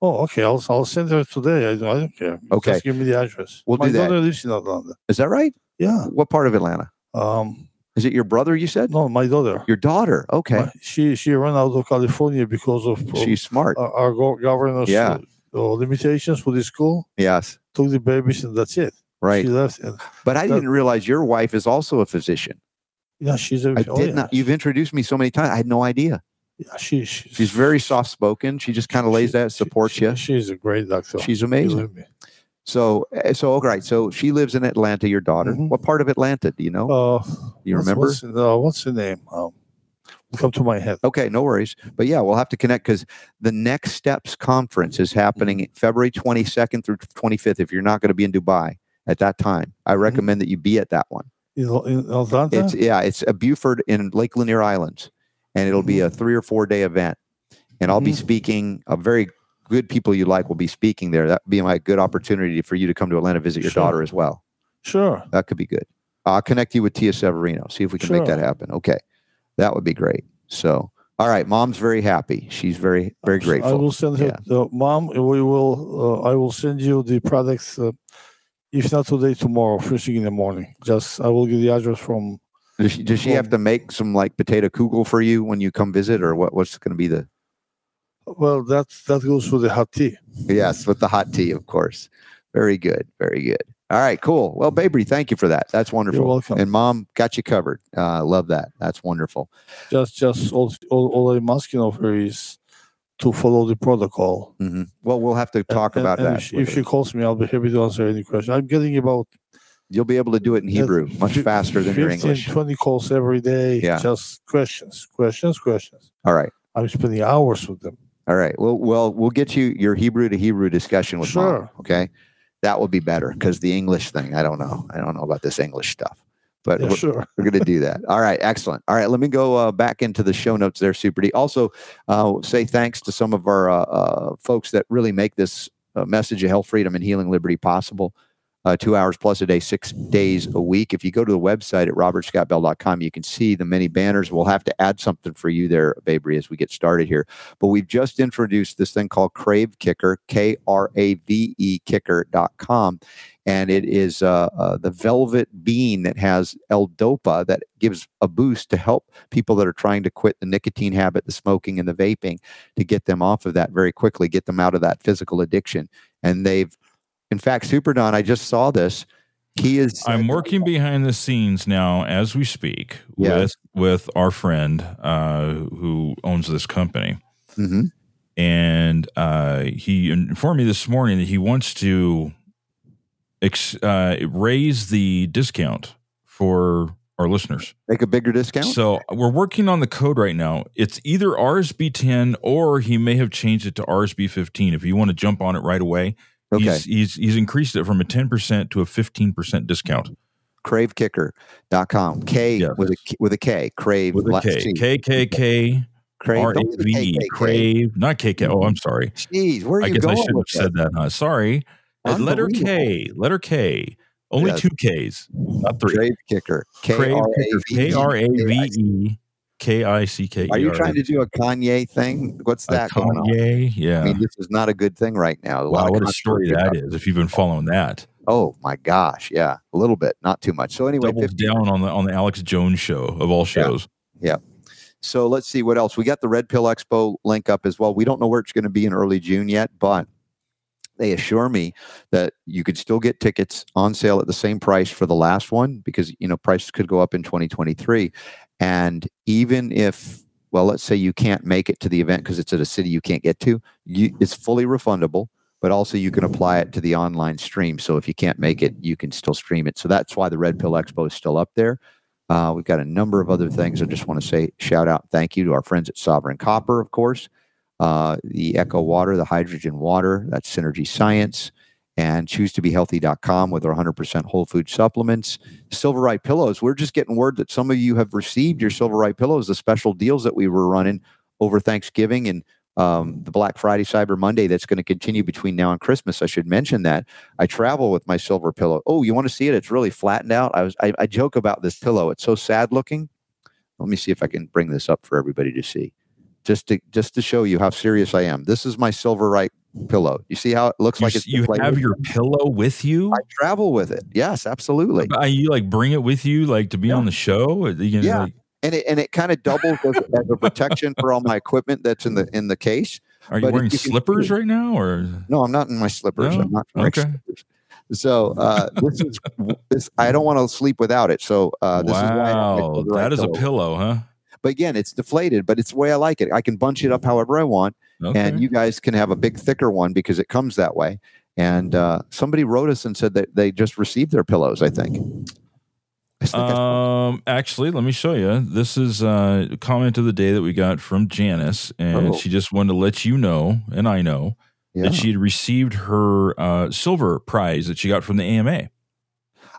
Oh, okay. I'll, I'll send her today. I, don't- I don't care. Okay. Just give me the address. We'll My do that. daughter lives in Atlanta. Is that right? Yeah. What part of Atlanta? Um, Is it your brother? You said no, my daughter. your daughter. Okay, My- she she ran out of California because of of she's smart. our, our go- governor's Yeah. uh, uh, limitations for the school. yes, Took the babies and that's it. right. She left. And, But I that- didn't realize your wife is also a physician. yeah, she's a. I oh, did yeah. not. You've introduced me so many times. I had no idea. Yeah, she, she's, She's very soft spoken. She just kind of lays she- that, supports she- you. She's a great doctor. She's amazing. So, eh, so all right. So she lives in Atlanta. Your daughter. Mhm. What part of Atlanta do you know? Uh, you what's- remember? What's, uh, what's the name? Um, come to my head. Okay, no worries. But yeah, we'll have to connect because the Next Steps conference is happening February 22nd through 25th. If you're not going to be in Dubai at that time, I recommend that you be at that one. In, in Atlanta? It's yeah, it's a Buford in Lake Lanier Islands, and it'll be a three or four day event. And I'll be Mhm. speaking. A very good people you like will be speaking there. That would be my good opportunity for you to come to Atlanta visit your Sure. daughter as well. sure. That could be good. I'll connect you with Tia Severino. See if we can make that happen. Okay, that would be great. So, all right, mom's very happy. She's very very grateful. I will send her. Yeah. Uh, Mom, we will. Uh, I will send you the products. Uh, if not today, tomorrow, first thing in the morning. Just I will give the address from. Does she, does she have to make some like potato kugel for you when you come visit, or what? What's going to be the? Well, that that goes with the hot tea. Yes, with the hot tea, of course. Very good, very good. All right, cool. Well, Babery, thank you for that. That's wonderful. You're welcome. And mom got you covered. Uh, love that. That's wonderful. Just just all, all, all I'm asking of her is to follow the protocol. hmm Well, we'll have to talk and- about and that. If she, if she calls me, I'll be happy to answer any question. I'm getting about You'll be able to do it in Hebrew much faster than your English. 20 calls every day. Yeah. Just questions, questions, questions. All right. I'm spending hours with them. All right. Well, well, we'll get you your Hebrew to Hebrew discussion with mom. Sure. Okay, that would be better because the English thing, I don't know. I don't know about this English stuff, but Yeah, we're, sure. we're going to do that. All right. Excellent. All right. Let me go uh, back into the show notes there, Super D. Also, uh, say thanks to some of our uh, uh, folks that really make this uh, message of health, freedom, and healing liberty possible. Uh, two hours plus a day, six days a week. If you go to the website at robertscottbell.com, you can see the many banners. We'll have to add something for you there, Babry, as we get started here. But we've just introduced this thing called Crave Kicker, K R A V E Kicker.com. And it is uh, uh, the velvet bean that has L-Dopa that gives a boost to help people that are trying to quit the nicotine habit, the smoking, and the vaping to get them off of that very quickly, get them out of that physical addiction. And they've, in fact, Super Don, I just saw this. He is. I'm working behind the scenes now as we speak Yeah. with with our friend uh, who owns this company, Mhm. and uh, he informed me this morning that he wants to ex- uh, raise the discount for our listeners. Make a bigger discount. So we're working on the code right now. It's either RSB 10 or he may have changed it to RSB 15. If you want to jump on it right away, okay. he's, he's he's increased it from a 10% to a 15% discount cravekicker.com. K Yes. with a K- with a K. Crave with a K. K K K Crave. R A don't put V the. KKK. Crave, not K K. Oh, I'm sorry. Jeez, where are I you guess I should have said that, huh? Sorry. Letter K. Letter K. Only Yes. two Ks, not three. Crave Kicker. K Crave R A Kicker. V K R A V K I C K. Are you trying to do a Kanye thing? What's that going on? Kanye? Yeah. I mean, this is not a good thing right now. A lot Wow, of what a story that is! If you've been following that, Oh my gosh, yeah, a little bit, not too much. So anyway, doubles 50 down on the on the Alex Jones show of all shows. Yeah. So let's see what else. We got the Red Pill Expo link up as well. We don't know where it's going to be in early June yet, but they assure me that you could still get tickets on sale at the same price for the last one because you know prices could go up in 2023. And even if well, let's say you can't make it to the event because it's at a city you can't get to, you, it's fully refundable. But also, you can apply it to the online stream. So if you can't make it, you can still stream it. So that's why the Red Pill Expo is still up there. Uh, we've got a number of other things. I just want to say shout out, thank you to our friends at Sovereign Copper, of course, uh, the Echo Water, the hydrogen water, that's Synergy Science, and choose2behealthy.com with our 100% whole food supplements. Silverite pillows. We're just getting word that some of you have received your Silverite pillows, the special deals that we were running over Thanksgiving and um, the Black Friday, Cyber Monday that's going to continue between now and Christmas. I should mention that I travel with my silver pillow. Oh, you want to see it? It's really flattened out. I was I, I joke about this pillow. It's so sad looking. Let me see if I can bring this up for everybody to see, just to just to show you how serious I am. This is my Silverite pillow. You see how it looks You, like it's you deflated? have your pillow with you. I travel with it. Yes, absolutely. Uh, you like bring it with you, like to be Yeah. on the show. You know, Yeah. like, And it and it kind of doubles as, as a protection for all my equipment that's in the in the case. are you But wearing you slippers right now, or No, I'm not in my slippers. No? I'm not Okay. slippers. So uh, this is this. I don't want to sleep without it. So uh, this is why I wow, Silverite that is a pillow. pillow, huh? But again, it's deflated, but it's the way I like it. I can bunch it up however I want, Okay. and you guys can have a big, thicker one because it comes that way. And uh, somebody wrote us and said that they just received their pillows. I think. I think I Um, actually, let me show you. This is uh, a comment of the day that we got from Janice, and Oh. she just wanted to let you know, and I know yeah. that she had received her uh, silver prize that she got from the AMA,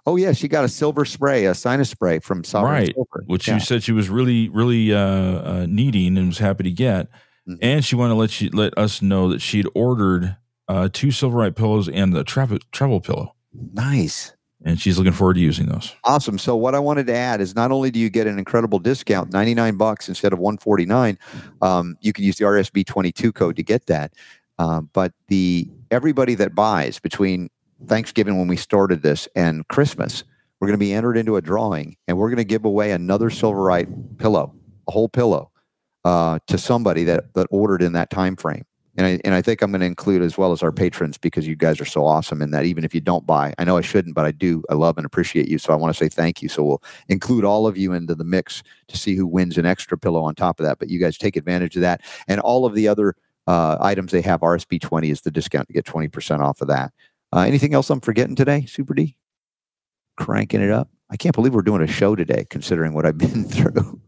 oh yeah, she got a silver spray, a sinus spray from Sovereign Right, Silver. which yeah. you said she was really, really uh, uh, needing and was happy to get. Mhm. And she wanted to let you let us know that she'd ordered uh, two Silverite pillows and the travel travel pillow, nice. and she's looking forward to using those. Awesome. So what I wanted to add is not only do you get an incredible discount, 99 bucks instead of 149, um, you can use the RSB 22 code to get that. Um, but the everybody that buys between Thanksgiving when we started this and Christmas, we're going to be entered into a drawing and we're going to give away another Silverite pillow, a whole pillow, uh, to somebody that that ordered in that time frame. And I, and I think I'm going to include as well as our patrons because you guys are so awesome in that even if you don't buy, I know I shouldn't, but I do. I love and appreciate you. So I want to say thank you. So we'll include all of you into the mix to see who wins an extra pillow on top of that. But you guys take advantage of that and all of the other uh, items they have, RSB20 is the discount to get 20% off of that. Uh, anything else I'm forgetting today, Super D? Cranking it up. I can't believe we're doing a show today, considering what I've been through.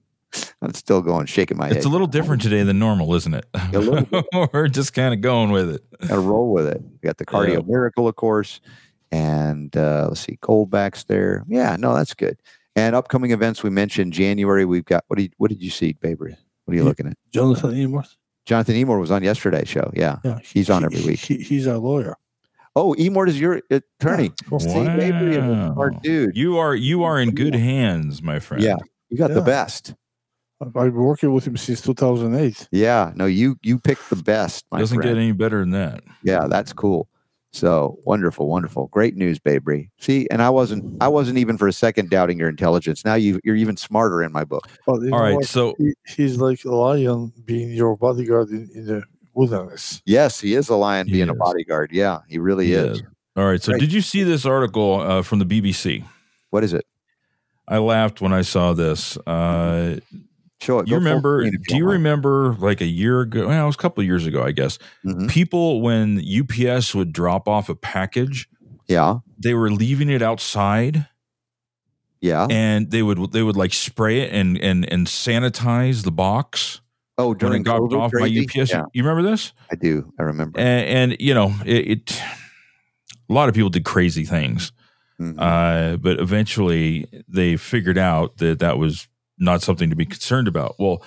I'm still going, shaking my It's head. It's a little different today than normal, isn't it? A little. We're just kind of going with it. Got to roll with it. We got the cardio Yeah. miracle, of course, and uh, let's see, Coldbacks there. Yeah, no, that's good. And upcoming events we mentioned January. We've got what? Did, what did you see, Baby? What are you Yeah. looking at? Jonathan Emord. Jonathan Emord was on yesterday's show. Yeah. Yeah, He's on every week. He, he's our lawyer. Oh, Emord is your attorney. Yeah, See, Baby is Wow. smart dude. You are you are in good hands, my friend. Yeah. You got the best. I've I've been working with him since 2008. Yeah. No, you you picked the best, my Doesn't friend. get any better than that. Yeah, that's cool. So wonderful, wonderful, great news, Babery. See, and I wasn't, I wasn't even for a second doubting your intelligence. Now you, you're even smarter in my book. But All right, what? so He, he's like a lion being your bodyguard in, in the wilderness. Yes, he is a lion He being a bodyguard. Yeah, he really He is. is. all right. So did you see this article uh, from the BBC? What is it? I laughed when I saw this. Uh, Show it. you remember? Do you mind. remember like a year ago? Well, it was a couple of years ago, I guess. Mhm. People when UPS would drop off a package, Yeah, they were leaving it outside, yeah. and they would they would like spray it and and and sanitize the box oh, during got COVID off by? UPS. Yeah, You remember this? I do. I remember. And, and you know, it, it. A lot of people did crazy things, Mhm. uh, but eventually they figured out that that was not something to be concerned about. Well,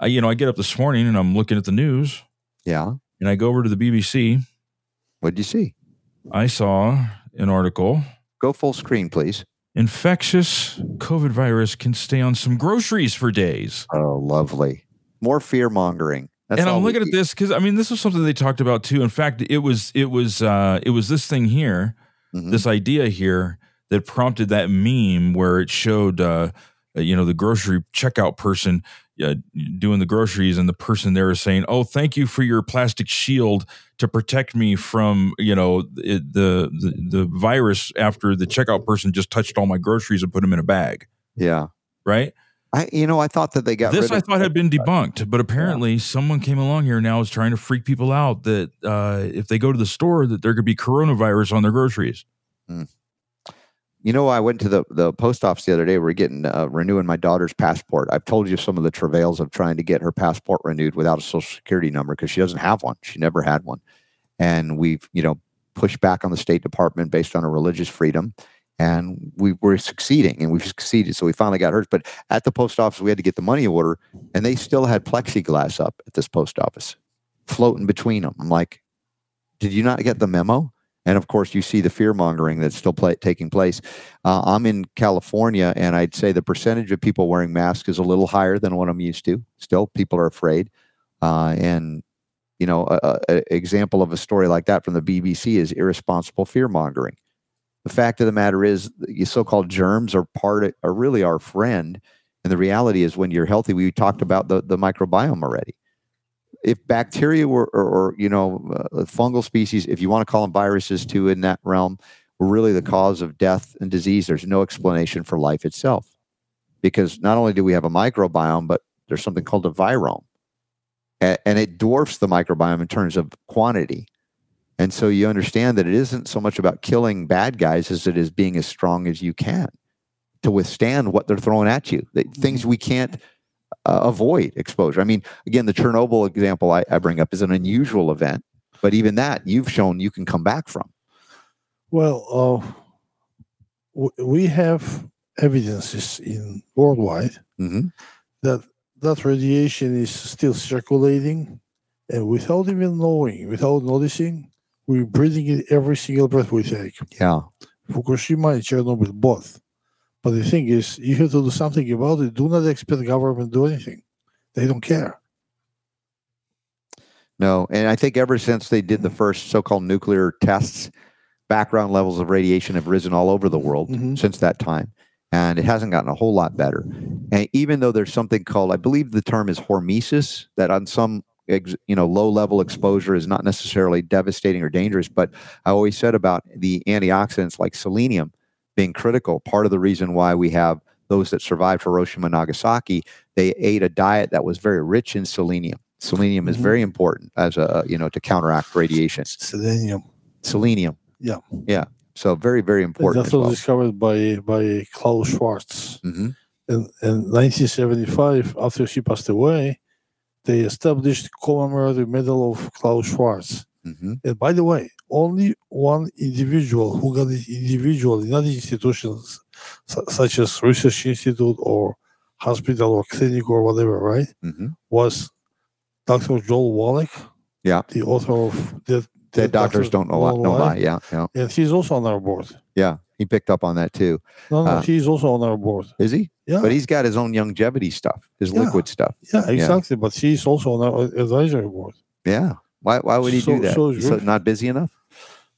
I, you know, I get up this morning and I'm looking at the news, yeah. and I go over to the BBC. What did you see? I saw an article. Go full screen, please. Infectious COVID virus can stay on some groceries for days. Oh, lovely. More fear mongering. That's and I'm looking at this because I mean, this was something they talked about too. In fact, it was it was uh, it was this thing here. Mhm. this idea here that prompted that meme where it showed uh, uh, you know the grocery checkout person uh, doing the groceries and the person there is saying oh thank you for your plastic shield to protect me from you know it, the, the the virus after the checkout person just touched all my groceries and put them in a bag Yeah. right I, you know, I thought that they got this i thought had been debunked but apparently someone came along here now is trying to freak people out that uh, if they go to the store that there could be coronavirus on their groceries You know, I went to the, the post office the other day. We're getting uh, renewing my daughter's passport. I've told you some of the travails of trying to get her passport renewed without a social security number because she doesn't have one. She never had one, and we've you know pushed back on the State Department based on her religious freedom, and we were succeeding, and we've succeeded. So we finally got hers. But at the post office, we had to get the money order, and they still had plexiglass up at this post office, floating between them. I'm like, did you not get the memo? And of course, you see the fear mongering that's still play, taking place. Uh, I'm in California, and I'd say the percentage of people wearing masks is a little higher than what I'm used to. Still, people are afraid. Uh, and, you know, a, a, a example of a story like that from the BBC is irresponsible fear mongering. The fact of the matter is, the so-called germs are part of, are really our friend. And the reality is, when you're healthy, we talked about the, the microbiome already if bacteria were, or, or you know, uh, fungal species, if you want to call them viruses too, in that realm, were really the cause of death and disease, there's no explanation for life itself. Because not only do we have a microbiome, but there's something called a virome, A- and it dwarfs the microbiome in terms of quantity. And so you understand that it isn't so much about killing bad guys as it is being as strong as you can to withstand what they're throwing at you. The things we can't uh, avoid exposure. I mean, again, the Chernobyl example I, I bring up is an unusual event, but even that you've shown you can come back from. Well, uh, w- we have evidences in worldwide Mm-hmm. that that radiation is still circulating, and without even knowing, without noticing, we're breathing it every single breath we take. Yeah. Fukushima and Chernobyl both. But the thing is, you have to do something about it. Do not expect the government to do anything. They don't care. No, and I think ever since they did the first so-called nuclear tests, background levels of radiation have risen all over the world Mhm. since that time, and it hasn't gotten a whole lot better. And even though there's something called, I believe the term is hormesis, that on some you know low-level exposure is not necessarily devastating or dangerous, but I always said about the antioxidants like selenium being critical. Part of the reason why we have those that survived Hiroshima and Nagasaki, they ate a diet that was very rich in selenium Selenium is Mhm. very important as a you know to counteract radiation. Selenium. Selenium. Yeah. Yeah. So very very important. That was well. discovered by by Klaus Schwarz. Mhm. In, in 1975, after she passed away, they established commemorative medal of Klaus Schwarz. Mhm. And by the way, only one individual who got it individually, not institutions su- such as research institute or hospital or clinic or whatever, right? Mhm. Was Dr. Joel Wallach. Yeah. The author of Dead doctors don't know, Don't know lie. Yeah. Yeah. And he's also on our board. Yeah. He picked up on that too. No, no, Uh, he's also on our board. Is he? Yeah. But he's got his own longevity stuff, his Yeah. liquid stuff. Yeah, exactly. But he's also on our advisory board. Yeah. Why why would he So- do that? so He's not busy enough?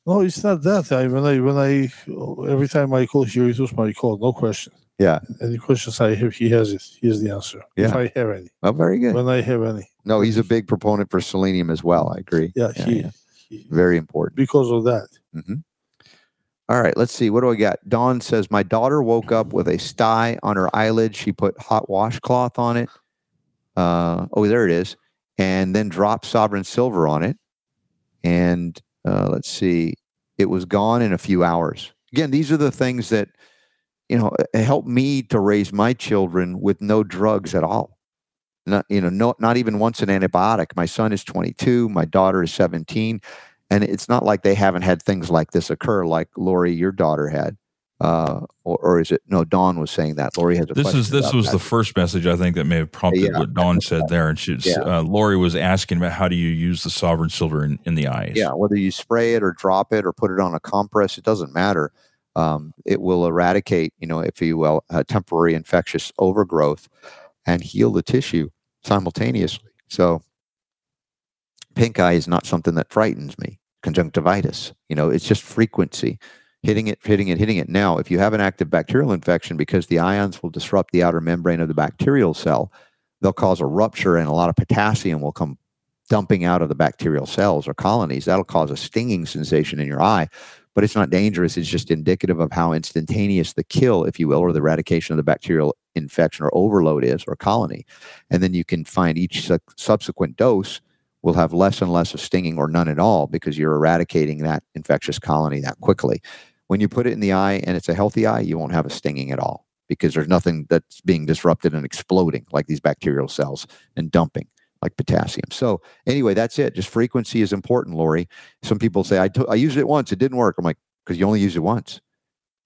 No, it's not that. I when I when I every time I call, he returns my call. No question. Yeah. Any questions I have, he has it. He has the answer. Yeah. If I have any. Well, very good. When I have any. No, he's a big proponent for selenium as well. I agree. Yeah, Yeah, he, yeah. he- Very important. because of that. hmm All right, let's see. What do I got? Dawn says my daughter woke up with a sty on her eyelid. She put hot washcloth on it. Uh, oh, there it is, and then dropped sovereign silver on it. And uh, let's see, it was gone in a few hours. Again, these are the things that you know uh, help me to raise my children with no drugs at all. Not you know, no, not even once an antibiotic. My son is 22. My daughter is 17 and it's not like they haven't had things like this occur like lori your daughter had uh, or, or is it no dawn was saying that lori has a This is this was that. the first message I think that may have prompted Yeah. what Dawn said there, and she's Yeah. uh, Lori was asking about how do you use the sovereign silver in, in the eyes. yeah whether you spray it or drop it or put it on a compress it doesn't matter um, it will eradicate you know if you will uh, temporary infectious overgrowth and heal the tissue simultaneously so pink eye is not something that frightens me conjunctivitis you know it's just frequency hitting it hitting it hitting it. Now if you have an active bacterial infection because the ions will disrupt the outer membrane of the bacterial cell they'll cause a rupture and a lot of potassium will come dumping out of the bacterial cells or colonies. That'll cause a stinging sensation in your eye but it's not dangerous. It's just indicative of how instantaneous the kill if you will or the eradication of the bacterial infection or overload is or colony. And then you can find each su- subsequent dose will have less and less of stinging or none at all because you're eradicating that infectious colony that quickly. When you put it in the eye and it's a healthy eye, you won't have a stinging at all because there's nothing that's being disrupted and exploding like these bacterial cells and dumping like potassium. So anyway, that's it. Just frequency is important, Lori. Some people say I I used it once, it didn't work. I'm like, because you only use it once.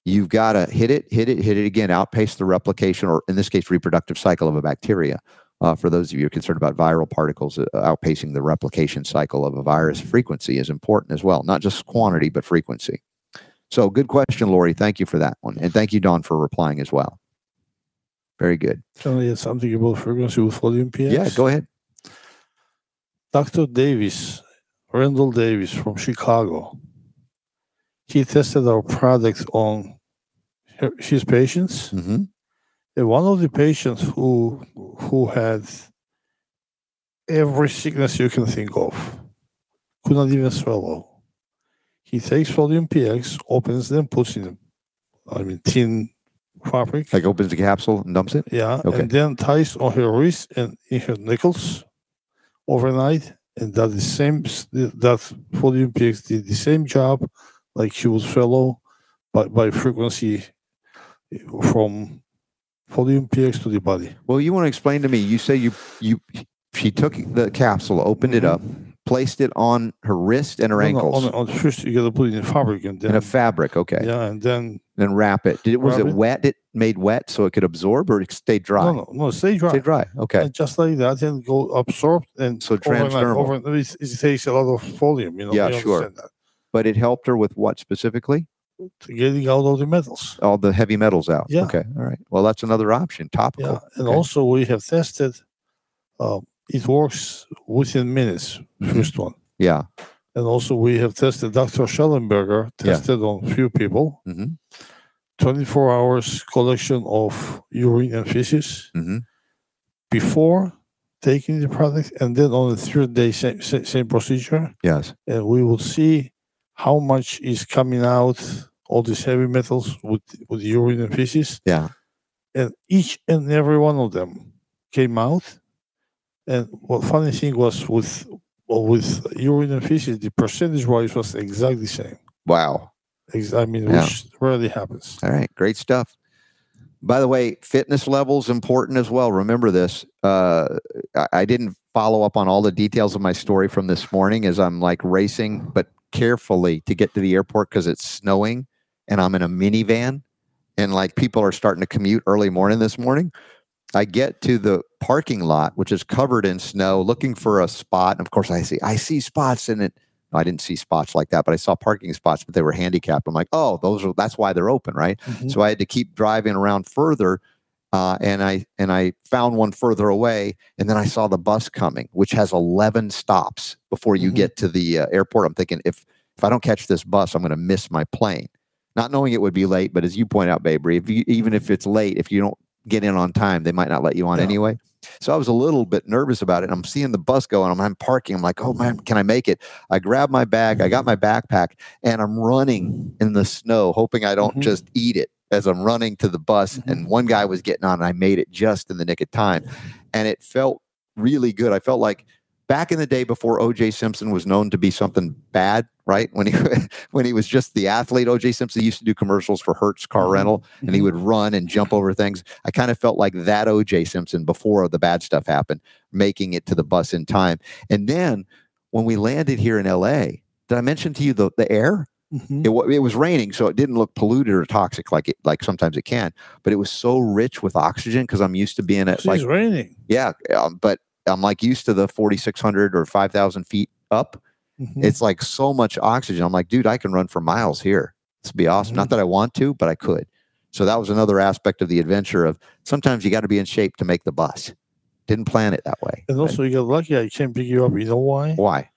You've got to hit it, hit it, hit it again, outpace the replication, or in this case, reproductive cycle of a bacteria. Uh, for those of you concerned about viral particles uh, outpacing the replication cycle of a virus, frequency is important as well, not just quantity, but frequency. So, good question, Lori. Thank you for that one. And thank you, Don, for replying as well. Very good. Can I add something about frequency with Folium PX? Yeah, go ahead. Dr. Davis, Randall Davis from Chicago, he tested our product on his patients. hmm And one of the patients who who had every sickness you can think of could not even swallow. He takes Folium PX, opens them, puts in, I mean, tin fabric. Like opens the capsule and dumps it. Yeah, Okay. and then ties on her wrist and in her nickels overnight, and that the same that Folium PX did the same job, like she would swallow by by frequency from Folium PX to the body. Well, you want to explain to me? You say you you she took the capsule, opened it up, placed it on her wrist and her No, no, ankles on, on first, you got to put it in fabric, and then in a fabric. Okay, yeah, and then then wrap it. Did it was it it. wet? It made wet so it could absorb, or it stayed dry? no, no, no, stay dry. Stay dry. Okay. And just like that, then go absorbed and So overnight- transdermal. Over, it, it takes a lot of volume, you know. Yeah, you sure. But it helped her with what specifically? Getting out all the metals. All the heavy metals out. Yeah. Okay. All right. Well, that's another option. Topical. Yeah, and Okay. also we have tested. Uh, it works within minutes. Mm-hmm. First one, Yeah. and also we have tested. Dr. Schellenberger Yeah. tested on few people. Mhm. Twenty-four hours collection of urine and feces hmm before taking the product, and then on the third day, same, same procedure, Yes. and we will see how much is coming out. All these heavy metals with with urine and feces. Yeah. and each and every one of them came out And what funny thing was with well, with urine and feces, the percentage wise was exactly the same. Wow. I mean, Yeah. which rarely happens. All right, great stuff. By the way, fitness levels important as well. Remember this. Uh, I, I didn't follow up on all the details of my story from this morning as I'm like racing, but carefully to get to the airport because it's snowing and I'm in a minivan and like people are starting to commute early morning this morning. I get to the parking lot, which is covered in snow, looking for a spot. And of course, I see I see spots in it. I didn't see spots like that, but I saw parking spots, but they were handicapped. I'm like, oh, those are that's why they're open, right? Mhm. So I had to keep driving around further, uh, and I and I found one further away, and then I saw the bus coming, which has 11 stops before you Mhm. get to the uh, airport. I'm thinking if if I don't catch this bus, I'm going to miss my plane. Not knowing it would be late, but as you point out, Babery, if you even if it's late, if you don't get in on time, they might not let you on Yeah. anyway. So I was a little bit nervous about it. I'm seeing the bus go, and I'm, I'm parking. I'm like, oh man, can I make it? I grab my bag, I got my backpack, and I'm running in the snow, hoping I don't Mhm. just eat it as I'm running to the bus. Mhm. And one guy was getting on, and I made it just in the nick of time. And it felt really good. I felt like back in the day before OJ Simpson was known to be something bad, right? When he when he was just the athlete, OJ Simpson used to do commercials for Hertz car Mhm. rental and he Mhm. would run and jump over things. I kind of felt like that OJ Simpson before the bad stuff happened, making it to the bus in time. And then when we landed here in LA, did I mention to you the, the air? Mhm. It, it was raining, so it didn't look polluted or toxic like it like sometimes it can. But it was so rich with oxygen because I'm used to being at like raining. yeah, um, but I'm like used to the 4,600 or 5,000 feet up. Mhm. It's like so much oxygen. I'm like, dude, I can run for miles here. This would be awesome. Not that I want to, but I could. So that was another aspect of the adventure of sometimes you got to be in shape to make the bus. Didn't plan it that way. And right? also, you got lucky. I can't pick you up. You know why? why?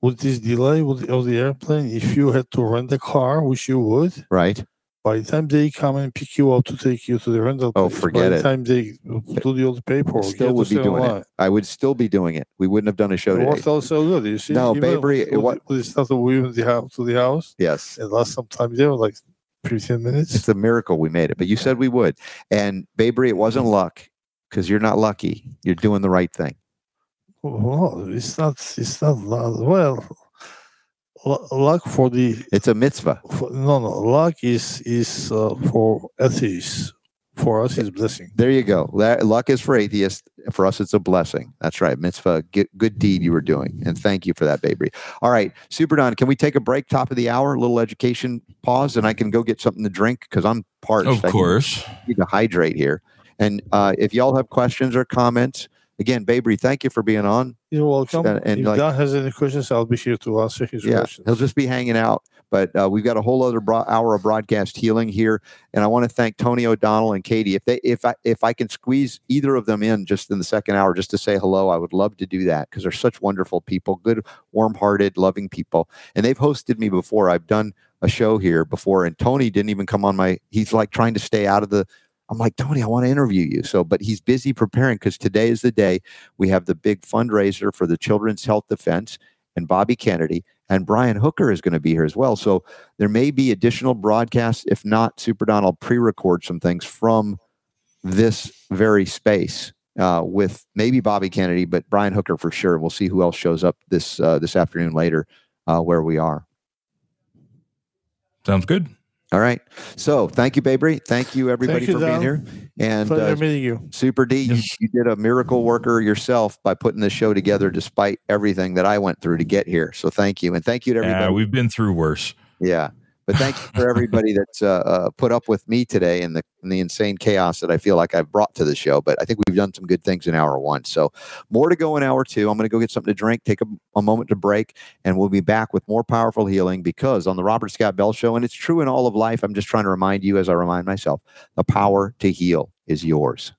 With this delay with the, of the airplane, if you had to rent a car, which you would, Right? by the time they come and pick you up to take you to the rental Oh, place, forget by it. the time they do the old paperwork, you Still have to would be stay doing online. it. I would still be doing it. We wouldn't have done a show It today. out so good. You see, No, even Babery, it with, wa- with, with the stuff that we went the house to the house, Yes. it lost some time there, like 15 minutes. It's a miracle we made it, but you said we would. And Babery, it wasn't luck because you're not lucky. You're doing the right thing. Well, it's not. It's not. lu- Well, luck for the It's a mitzvah. for, no no luck is is uh, for atheists. For us, is blessing. There you go. La- Luck is for atheists. For us, it's a blessing. That's right. Mitzvah, good, good deed you were doing. And thank you for that, baby. All right. Super Don, can we take a break top of the hour, a little education pause, and I can go get something to drink because I'm parched. Of I course. need to hydrate here. And uh, if y'all have questions or comments, again, Babery, thank you for being on. You're welcome. And- and if like- Don has any questions, I'll be here to answer his Yeah, questions. he'll just be hanging out. But uh, we've got a whole other bro- hour of broadcast healing here, and I want to thank Tony O'Donnell and Katie. If they, if I, if I can squeeze either of them in just in the second hour, just to say hello, I would love to do that because they're such wonderful people, good, warm-hearted, loving people, and they've hosted me before. I've done a show here before, and Tony didn't even come on my. He's like trying to stay out of the. I'm like Tony, I want to interview you. So, but he's busy preparing because today is the day we have the big fundraiser for the Children's Health Defense and Bobby Kennedy and Brian Hooker is going to be here as well. So there may be additional broadcasts. If not, Super Don will pre-record some things from this very space uh, with maybe Bobby Kennedy, but Brian Hooker for sure. We'll see who else shows up this uh, this afternoon later uh, where we are. Sounds good. All right. So thank you, Babery. Thank you, everybody, you, for being here. And Pleasure uh, meeting you. Super D, you, you did a miracle worker yourself by putting this show together despite everything that I went through to get here. So thank you. And thank you to everybody. Yeah, we've been through worse. Yeah. But thank you for everybody that's uh, uh, put up with me today and the, and the insane chaos that I feel like I've brought to the show. But I think we've done some good things in hour one. So more to go in hour two. I'm going to go get something to drink, take a, a moment to break, and we'll be back with more powerful healing because on the Robert Scott Bell Show, and it's true in all of life, I'm just trying to remind you as I remind myself, the power to heal is yours.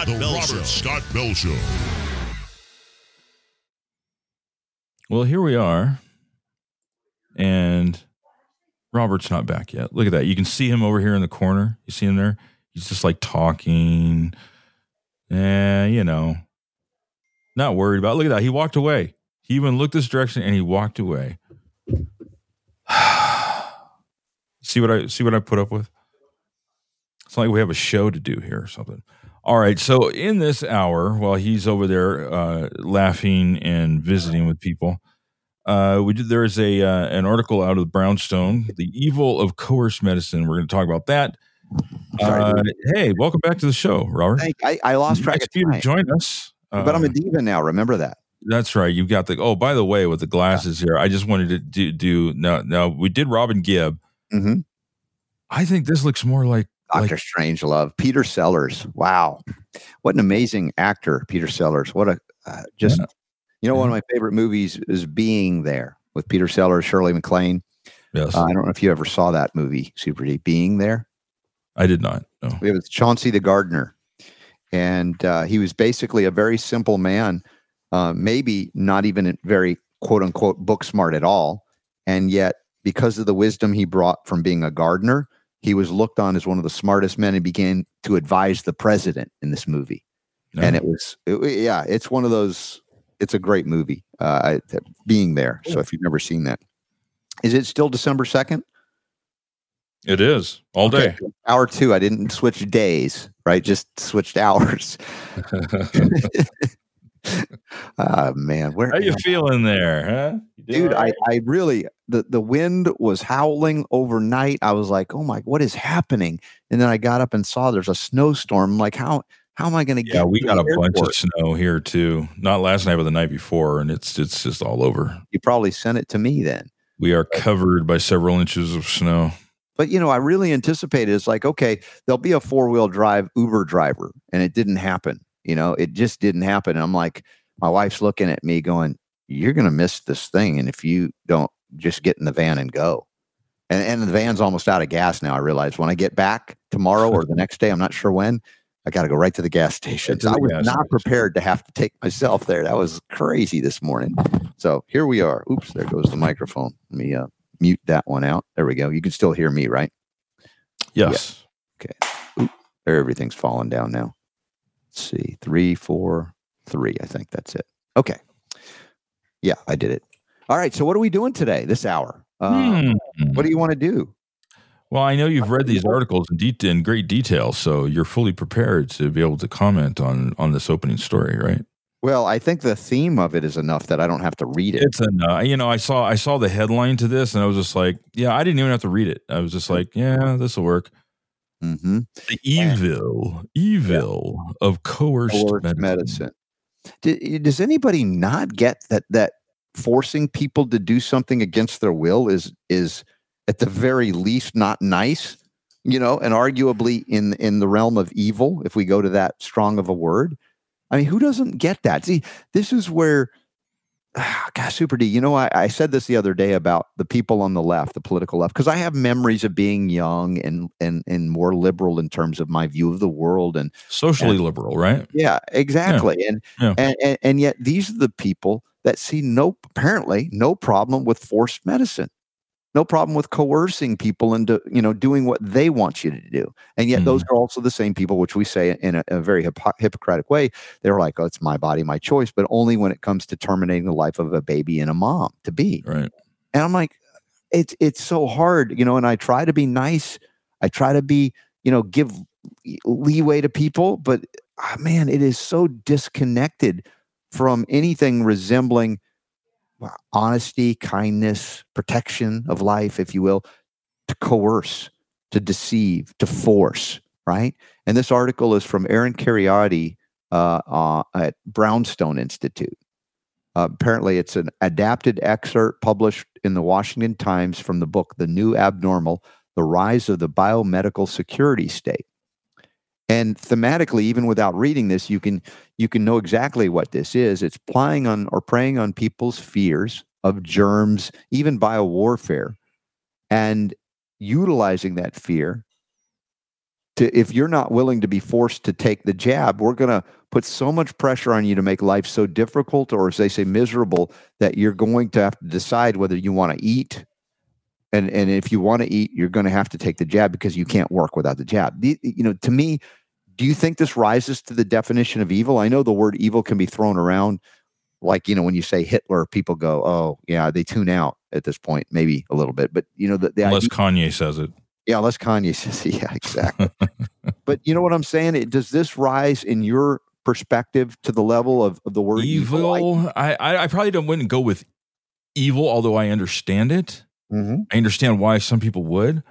Scott The Bell Robert Show. Scott Bell Show. Well, here we are. and Robert's not back yet. Look at that. You can see him over here in the corner. You see him there? He's just like talking. And, you know, not worried about. Look at that. He walked away. He even looked this direction and he walked away. see what I see what I put up with? It's not like we have a show to do here or something. All right. So in this hour, while he's over there uh, laughing and visiting with people, uh, we did, there is a uh, an article out of Brownstone, the evil of coerced medicine. We're going to talk about that. Uh, hey, welcome back to the show, Robert. Thank, I, I lost track Nice of you to time. join us. but I'm a Uh, diva now. Remember that. That's right. You've got the. Oh, by the way, with the glasses here, I just wanted to do. do now, now we did Robin Gibb. hmm I think this looks more like Doctor like Strangelove. Peter Sellers. Wow, what an amazing actor, Peter Sellers. What a uh, just Yeah. you know one of my favorite movies is Being There with Peter Sellers, Shirley MacLaine. yes. Uh, I don't know if you ever saw that movie, Super D. Being There. I did not. No. It was Chauncey the gardener, and uh, he was basically a very simple man, uh, maybe not even very quote unquote book smart at all, and yet because of the wisdom he brought from being a gardener, he was looked on as one of the smartest men and began to advise the president in this movie. No. And it was, it- yeah, it's one of those. It's a great movie. Uh, I, being there. So if you've never seen that, is it still December second? it is all day. Okay, Hour two. I didn't switch days, right? Just switched hours. Ah man, where How you feeling there, huh? Dude? all I. I really the the wind was howling overnight. I was like, oh my, what is happening? And then I got up and saw there's a snowstorm. I'm like, how how am I going to get? yeah, we got a the bunch of snow here too. Not last night, but the night before, and it's it's just all over. You probably sent it to me then. We are covered by several inches of snow. But you know, I really anticipated it's like, okay, there'll be a four wheel drive Uber driver, and it didn't happen. You know, it just didn't happen. And I'm like, my wife's looking at me, going, "You're going to miss this thing, and if you don't just get in the van and go." And and the van's almost out of gas now. I realize when I get back tomorrow or the next day, I'm not sure when. I got to go right to the gas station. to I was not station. prepared to have to take myself there. That was crazy this morning. So here we are. Oops, there goes the microphone. Let me uh, mute that one out. There we go. You can still hear me, right? Yes. Okay. There, everything's falling down now. Let's see, three, four, three. I think that's it. Okay. Yeah, I did it. All right. So, what are we doing today? This hour? Uh, Hmm. What do you want to do? Well, I know you've read these articles in, de- in great detail, so you're fully prepared to be able to comment on on this opening story, right? Well, I think the theme of it is enough that I don't have to read it. It's no. You know, I saw I saw the headline to this, and I was just like, yeah, I didn't even have to read it. I was just like, yeah, this will work. Hmm The evil, evil of coerced, Coerced medicine. medicine. Does anybody not get that that forcing people to do something against their will is is at the very least not nice? You know, and arguably in in the realm of evil, if we go to that strong of a word. I mean, who doesn't get that? See, this is where, Ah, gosh, Super D. You know, I, I said this the other day about the people on the left, the political left, because I have memories of being young and and and more liberal in terms of my view of the world and Socially liberal, right? yeah, exactly. And, Yeah. and and and yet these are the people that see no apparently no problem with forced medicine. No problem with coercing people into, you know, doing what they want you to do. And yet those Mm-hmm. are also the same people, which we say in a, a very hypo- Hippocratic way. They're like, oh, it's my body, my choice, but only when it comes to terminating the life of a baby and a mom to be. Right. And I'm like, it's it's so hard, you know. And I try to be nice. I try to be, you know, give leeway to people, but ah, man, it is so disconnected from anything resembling honesty, kindness, protection of life, if you will, to coerce, to deceive, to force. Right. And this article is from Aaron Kheriaty uh, uh, at Brownstone Institute. Uh, apparently, it's an adapted excerpt published in the Washington Times from the book The New Abnormal The Rise of the Biomedical Security State. And thematically, even without reading this, you can you can know exactly what this is. It's playing on or preying on people's fears of germs, even biowarfare, and utilizing that fear to if you're not willing to be forced to take the jab, we're going to put so much pressure on you to make life so difficult or as they say miserable that you're going to have to decide whether you want to eat And and if you want to eat, you're going to have to take the jab because you can't work without the jab. The, you know, to me, do you think this rises to the definition of evil? I know the word evil can be thrown around like you know when you say Hitler, people go, "Oh, yeah," they tune out at this point, maybe a little bit. But you know, the, the Unless idea, Kanye says it. yeah, unless Kanye says, it. yeah, exactly. but you know what I'm saying? It, does this rise in your perspective to the level of, of the word evil? evil. I, I I probably don't wouldn't go with evil, although I understand it. Mhm, I understand why some people would.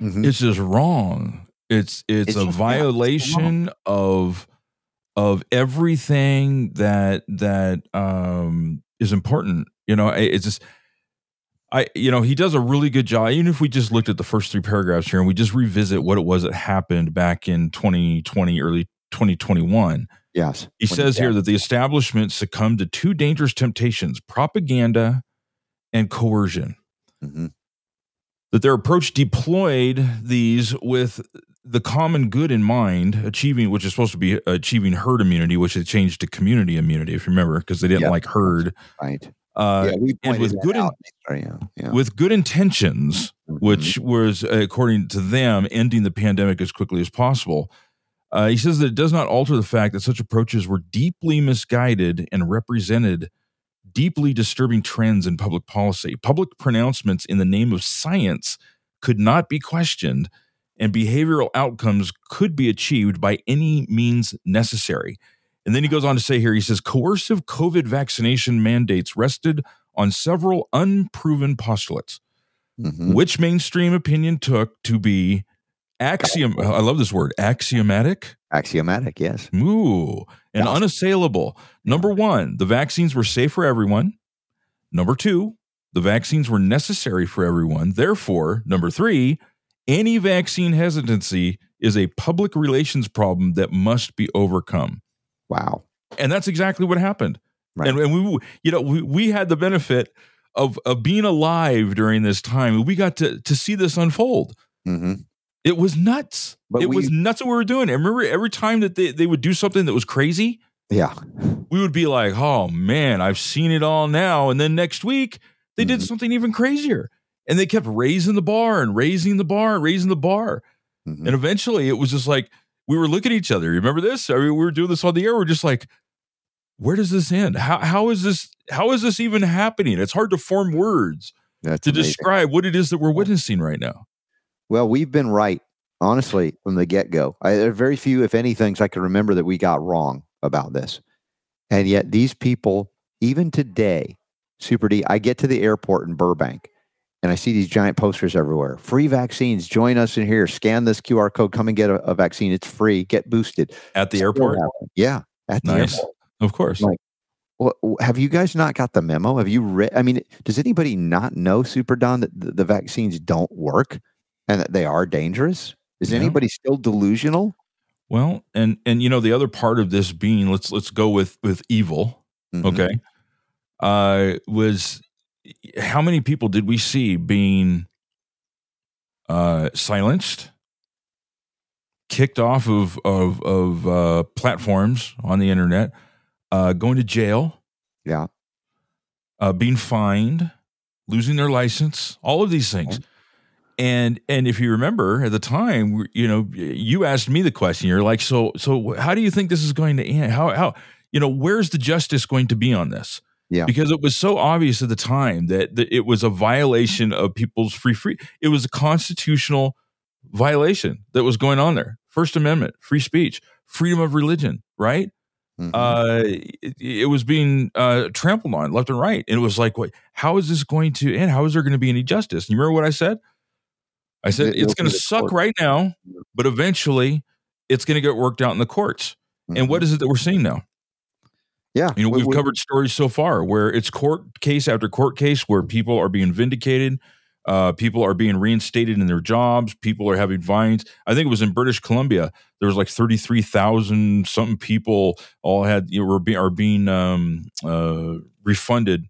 mhm. It's just wrong. It's it's, It's a violation of of everything that that um is important. You know, it's just I you know, he does a really good job. Even if we just looked at the first three paragraphs here and we just revisit what it was that happened back in 2020, early 2021. Yes. He says yeah. here that the establishment succumbed to two dangerous temptations propaganda and coercion. Mhm. That their approach deployed these with the common good in mind, achieving, which is supposed to be achieving herd immunity, which they changed to community immunity, if you remember, because they didn't Yeah. like herd. Right. Uh, yeah, we and with good in-. Yeah, yeah. with good intentions, Mhm. which was, according to them, ending the pandemic as quickly as possible. Uh, he says that it does not alter the fact that such approaches were deeply misguided and represented deeply disturbing trends in public policy. Public pronouncements in the name of science could not be questioned, and behavioral outcomes could be achieved by any means necessary. And then he goes on to say here he says coercive COVID vaccination mandates rested on several unproven postulates, Mhm. which mainstream opinion took to be axiom. I love this word axiomatic. Axiomatic, yes. Ooh, and Yeah. unassailable. Number one, the vaccines were safe for everyone. Number two, the vaccines were necessary for everyone. Therefore, number three, any vaccine hesitancy is a public relations problem that must be overcome. Wow. And that's exactly what happened. Right. And, and we, you know, we, we had the benefit of, of being alive during this time. We got to, to see this unfold. hmm It was nuts. But it we- was nuts what we were doing. And remember, every time that they, they would do something that was crazy, Yeah. we would be like, oh man, I've seen it all now. And then next week, they did Mhm. something even crazier. And they kept raising the bar and raising the bar and raising the bar. Mhm. And eventually it was just like, we were looking at each other. You Remember this? I mean, we were doing this on the air. We're just like, where does this end? How, how is this? How is this even happening? It's hard to form words That's to amazing. describe what it is that we're witnessing right now. Well, we've been right, honestly, from the get go. There are very few, if any, things I can remember that we got wrong about this. And yet, these people, even today, Super D, I get to the airport in Burbank and I see these giant posters everywhere free vaccines. Join us in here. Scan this QR code. Come and get a, a vaccine. It's free. Get boosted. At the Still airport? Yeah. At the Nice. airport. Of course. Like, Well, have you guys not got the memo? Have you read? I mean, does anybody not know, Super Don, that the, the vaccines don't work and that they are dangerous? Is Yeah. anybody still delusional? Well, and and you know the other part of this being let's let's go with with evil, Mhm. okay? Uh was how many people did we see being uh silenced, kicked off of of of uh platforms on the internet, uh going to jail, Yeah. uh being fined, losing their license, all of these things. And and if you remember at the time, you know, you asked me the question. You're like, so so how do you think this is going to end? How how you know where's the justice going to be on this? Yeah. because it was so obvious at the time that, that it was a violation of people's free free. It was a constitutional violation that was going on there. First Amendment, free speech, freedom of religion, right? Mhm. uh, it, it was being uh, trampled on left and right. And it was like, what? How is this going to end? How is there going to be any justice? You remember what I said? I said It- it's going to suck court. right now, but eventually it's going to get worked out in the courts. And what is it that we're seeing now? Yeah. You know, we- we've we- covered stories so far where it's court case after court case where people are being vindicated, uh, people are being reinstated in their jobs, people are having fines. I think it was in British Columbia. There was like thirty three thousand something people all had you know, were being are being um, uh, refunded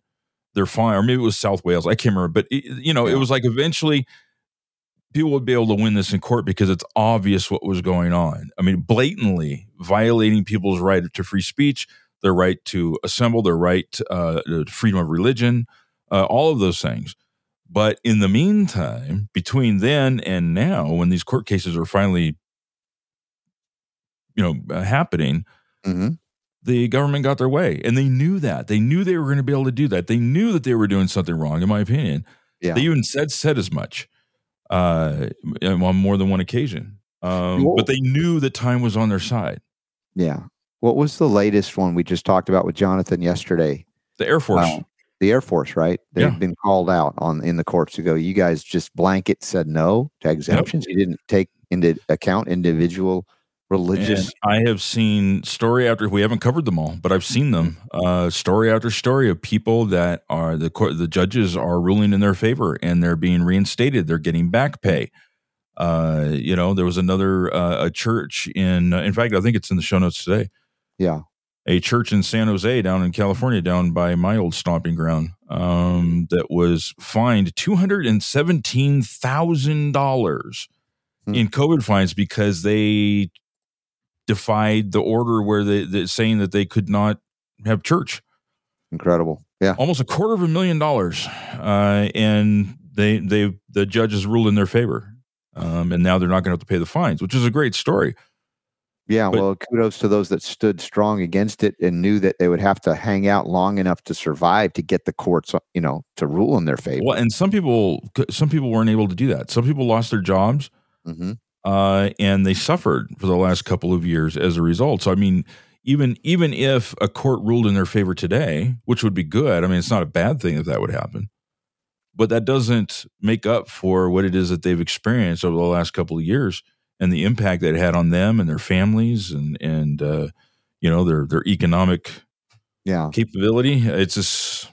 their fine, or maybe it was South Wales. I can't remember, but it, you know, it was like eventually people would be able to win this in court because it's obvious what was going on. I mean, blatantly violating people's right to free speech, their right to assemble, their right uh, to freedom of religion, uh, all of those things. But in the meantime, between then and now, when these court cases are finally, you know, uh, happening, hmm the government got their way, and they knew that. They knew they were going to be able to do that. They knew that they were doing something wrong, in my opinion. Yeah. They even said said as much uh, on more than one occasion. Um, but they knew that time was on their side. Yeah. What was the latest one we just talked about with Jonathan yesterday? The Air Force. The Air Force, right? They've Yeah. been called out on in the courts to go. You guys just blanket said no to exemptions. You didn't take into account individual religious. And I have seen story after we haven't covered them all, but I've seen them uh, story after story of people that are the court, the judges are ruling in their favor and they're being reinstated. They're getting back pay. Uh, you know, there was another uh, a church in. in fact, I think it's in the show notes today. Yeah. A church in San Jose, down in California, down by my old stomping ground, um, that was fined two hundred and seventeen thousand dollars Hmm. in COVID fines because they defied the order where they, they saying that they could not have church. Incredible. Yeah. Almost a quarter of a million dollars, uh, and they they the judges ruled in their favor, um, and now they're not going to have to pay the fines, which is a great story. Yeah. But- well, kudos to those that stood strong against it and knew that they would have to hang out long enough to survive to get the courts, you know, to rule in their favor. Well, and some people some people weren't able to do that. Some people lost their jobs. hmm uh, and they suffered for the last couple of years as a result. So, I mean, even even if a court ruled in their favor today, which would be good, I mean, it's not a bad thing if that would happen, but that doesn't make up for what it is that they've experienced over the last couple of years and the impact that it had on them and their families and and uh, you know their their economic Yeah. capability. It's just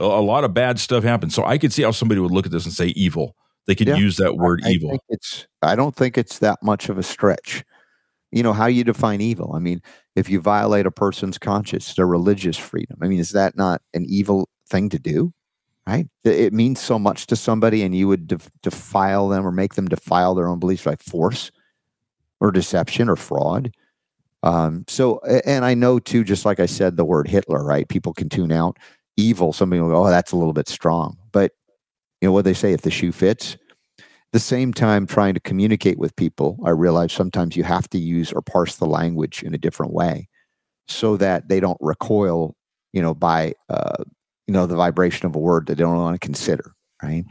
a, a lot of bad stuff happened. So I could see how somebody would look at this and say evil. They could Yeah. use that word I evil. Think it's. I don't think it's that much of a stretch. You know how you define evil. I mean, if you violate a person's conscience, their religious freedom. I mean, is that not an evil thing to do? Right? It means so much to somebody, and you would def- defile them or make them defile their own beliefs by force or deception or fraud. Um, so, and I know too, just like I said, the word Hitler, right? People can tune out evil. Somebody will go, "Oh, that's a little bit strong," but you know what they say: if the shoe fits, the same time trying to communicate with people, I realize sometimes you have to use or parse the language in a different way so that they don't recoil, you know, by uh, you know the vibration of a word that they don't want to consider, right?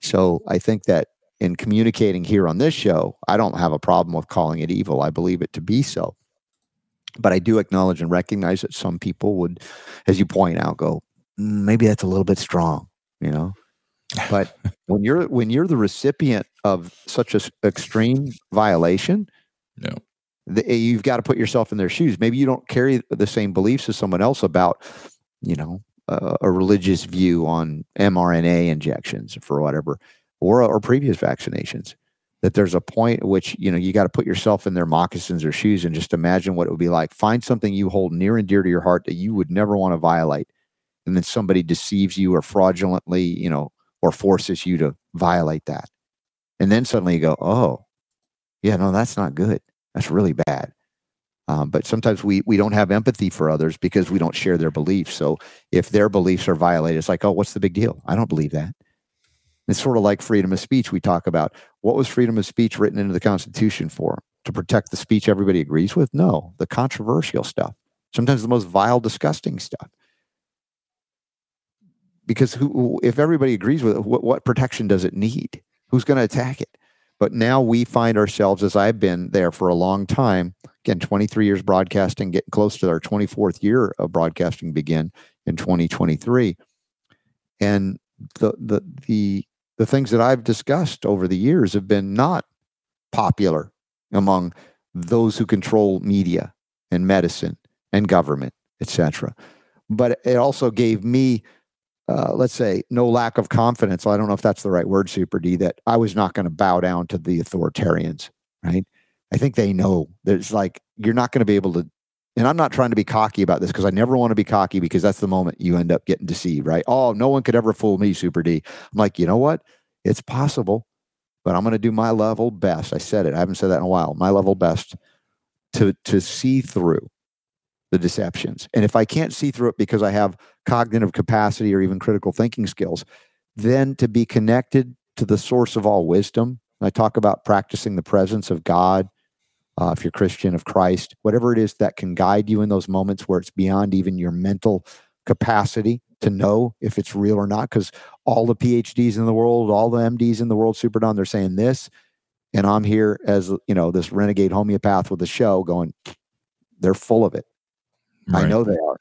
So I think that in communicating here on this show, I don't have a problem with calling it evil. I believe it to be so. But I do acknowledge and recognize that some people would, as you point out, go, "Mm, maybe that's a little bit strong, you know. But when you're when you're the recipient of such an extreme violation, Yeah. the, you've got to put yourself in their shoes. Maybe you don't carry the same beliefs as someone else about, you know, uh, a religious view on mRNA injections for whatever, or or previous vaccinations. That there's a point which you know you got to put yourself in their moccasins or shoes and just imagine what it would be like. Find something you hold near and dear to your heart that you would never want to violate, and then somebody deceives you or fraudulently, you know, or forces you to violate that. And then suddenly you go, oh, yeah, no, that's not good. That's really bad. Um, but sometimes we we don't have empathy for others because we don't share their beliefs. So if their beliefs are violated, it's like, oh, what's the big deal? I don't believe that. It's sort of like freedom of speech. We talk about what was freedom of speech written into the Constitution for? To protect the speech everybody agrees with? No, the controversial stuff. Sometimes the most vile, disgusting stuff because who, if everybody agrees with it, what, what protection does it need? Who's going to attack it? But now we find ourselves, as I've been there for a long time, again, 23 years broadcasting, getting close to our 24th year of broadcasting begin in 2023. And the, the, the, the things that I've discussed over the years have been not popular among those who control media and medicine and government, etc. But it also gave me uh, let's say, no lack of confidence. I don't know if that's the right word, Super D, that I was not going to bow down to the authoritarians, right? I think they know there's like, you're not going to be able to. And I'm not trying to be cocky about this because I never want to be cocky because that's the moment you end up getting deceived, right? Oh, no one could ever fool me, Super D. I'm like, you know what? It's possible, but I'm going to do my level best. I said it. I haven't said that in a while. My level best to to see through the deceptions. And if I can't see through it because I have cognitive capacity or even critical thinking skills, then to be connected to the source of all wisdom. I talk about practicing the presence of God, uh, if you're Christian, of Christ, whatever it is that can guide you in those moments where it's beyond even your mental capacity to know if it's real or not. Because all the PhDs in the world, all the MDs in the world, super done, they're saying this. And I'm here as, you know, this renegade homeopath with a show going, they're full of it. I know they are.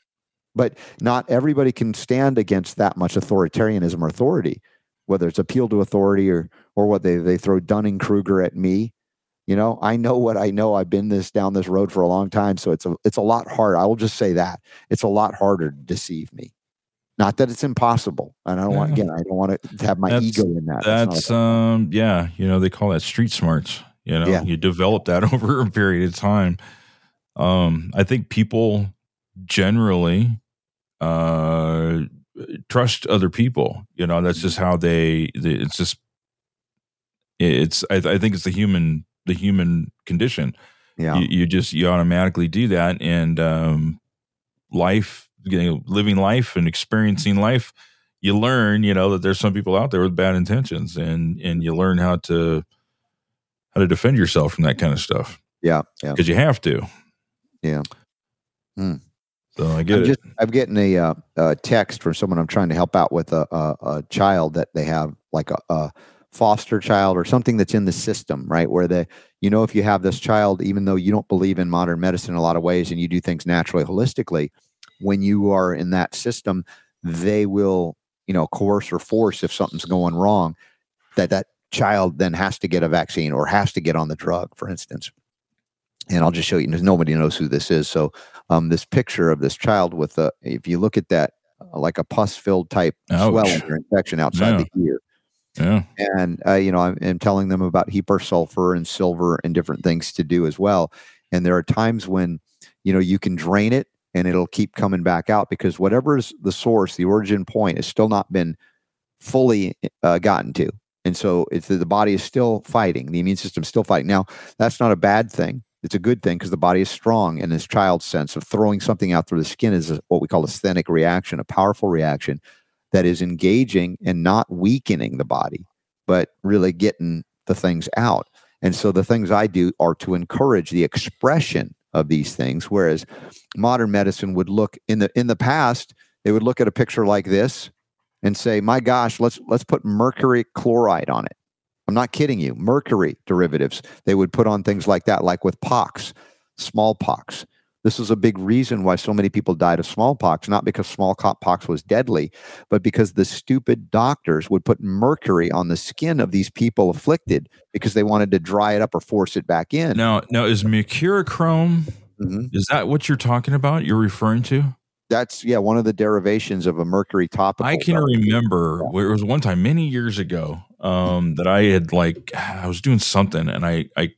But not everybody can stand against that much authoritarianism or authority, whether it's appeal to authority or or what they they throw Dunning Kruger at me. You know, I know what I know. I've been this down this road for a long time, so it's a it's a lot harder. I will just say that it's a lot harder to deceive me. Not that it's impossible, and I don't want Yeah. again. I don't want to have my That's- ego in that. That's not um yeah, you know, they call that street smarts. You know, Yeah. you develop that over a period of time. Um, I think people generally uh trust other people. You know, that's just how they, they it's just it's I, I think it's the human the human condition. yeah, You, you just you automatically do that and um life you know, living life and experiencing life you learn you know that there's some people out there with bad intentions and and you learn how to how to defend yourself from that kind of stuff yeah, yeah. because you have to Yeah. Hmm. so i get I'm it just I'm getting a, uh, a text from someone I'm trying to help out with a, a, a child that they have like a, a foster child or something that's in the system, right? Where they, you know, if you have this child, even though you don't believe in modern medicine in a lot of ways and you do things naturally, holistically, when you are in that system, they will, you know, coerce or force if something's going wrong, that that child then has to get a vaccine or has to get on the drug, for instance. And I'll just show you. Nobody knows who this is, so um, this picture of this child with a, if you look at that, uh, like a pus filled type Ouch. swelling or infection outside the ear. Yeah And, uh, you know, I'm, I'm telling them about sulfur and silver and different things to do as well. And there are times when, you know, you can drain it and it'll keep coming back out because whatever is the source, the origin point has still not been fully uh, gotten to. And so it's the body is still fighting, the immune system is still fighting. Now, that's not a bad thing. It's a good thing because the body is strong. And this child's sense of throwing something out through the skin is a, what we call a sthenic reaction, a powerful reaction that is engaging and not weakening the body, but really getting the things out. And so the things I do are to encourage the expression of these things, whereas modern medicine would look in the in the past, they would look at a picture like this and say, "My gosh, let's let's put mercury chloride on it." I'm not kidding you. Mercury derivatives they would put on things like that, like with pox, smallpox. This is a big reason why so many people died of smallpox, not because smallpox was deadly, but because the stupid doctors would put mercury on the skin of these people afflicted because they wanted to dry it up or force it back in. now now is mercurochrome Mhm. is that what you're talking about you're referring to That's yeah, one of the derivations of a mercury topical. I can though. remember where it was one time many years ago um, that I had like I was doing something and I I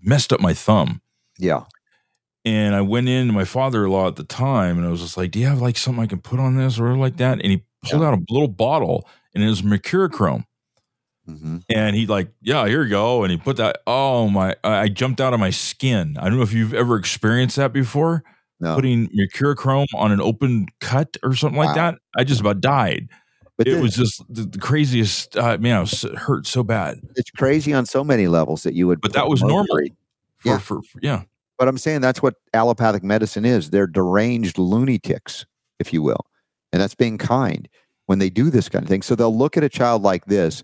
messed up my thumb Yeah, and I went in to my father-in-law at the time and I was just like, "Do you have like something I can put on this or like that?" And he pulled out a little bottle and it was mercurochrome hmm and he like, "Yeah, here you go." And he put that. Oh my! I I jumped out of my skin. I don't know if you've ever experienced that before. no, Putting mercurochrome on an open cut or something like that. I just about died. but it then was just the, the craziest. Uh, man, I was hurt so bad. it's crazy on so many levels that you would. But that was normal. For, Yeah. for, for yeah. But I'm saying that's what allopathic medicine is. They're deranged lunatics, if you will. And that's being kind when they do this kind of thing. So they'll look at a child like this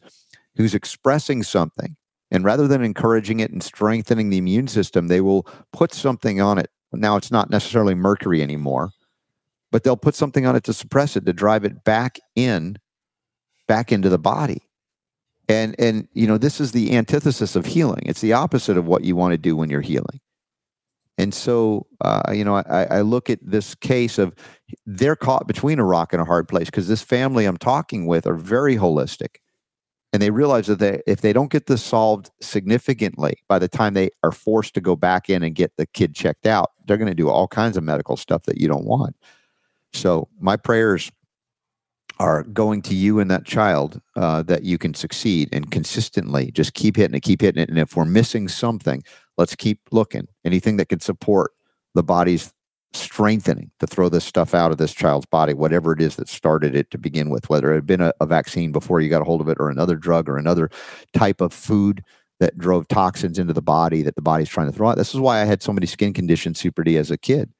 who's expressing something. And rather than encouraging it and strengthening the immune system, they will put something on it. Now, it's not necessarily mercury anymore, but they'll put something on it to suppress it, to drive it back in, back into the body. And and you know, this is the antithesis of healing. It's the opposite of what you want to do when you're healing. And so, uh, you know, I, I look at this case of they're caught between a rock and a hard place because this family I'm talking with are very holistic. And they realize that they, if they don't get this solved significantly by the time they are forced to go back in and get the kid checked out, they're going to do all kinds of medical stuff that you don't want. So, my prayers are going to you and that child uh, that you can succeed and consistently just keep hitting it, keep hitting it. And if we're missing something, let's keep looking. Anything that could support the body's strengthening to throw this stuff out of this child's body, whatever it is that started it to begin with, whether it had been a, a vaccine before you got a hold of it, or another drug, or another type of food that drove toxins into the body that the body's trying to throw out. This is why I had so many skin conditions, Super D, as a kid.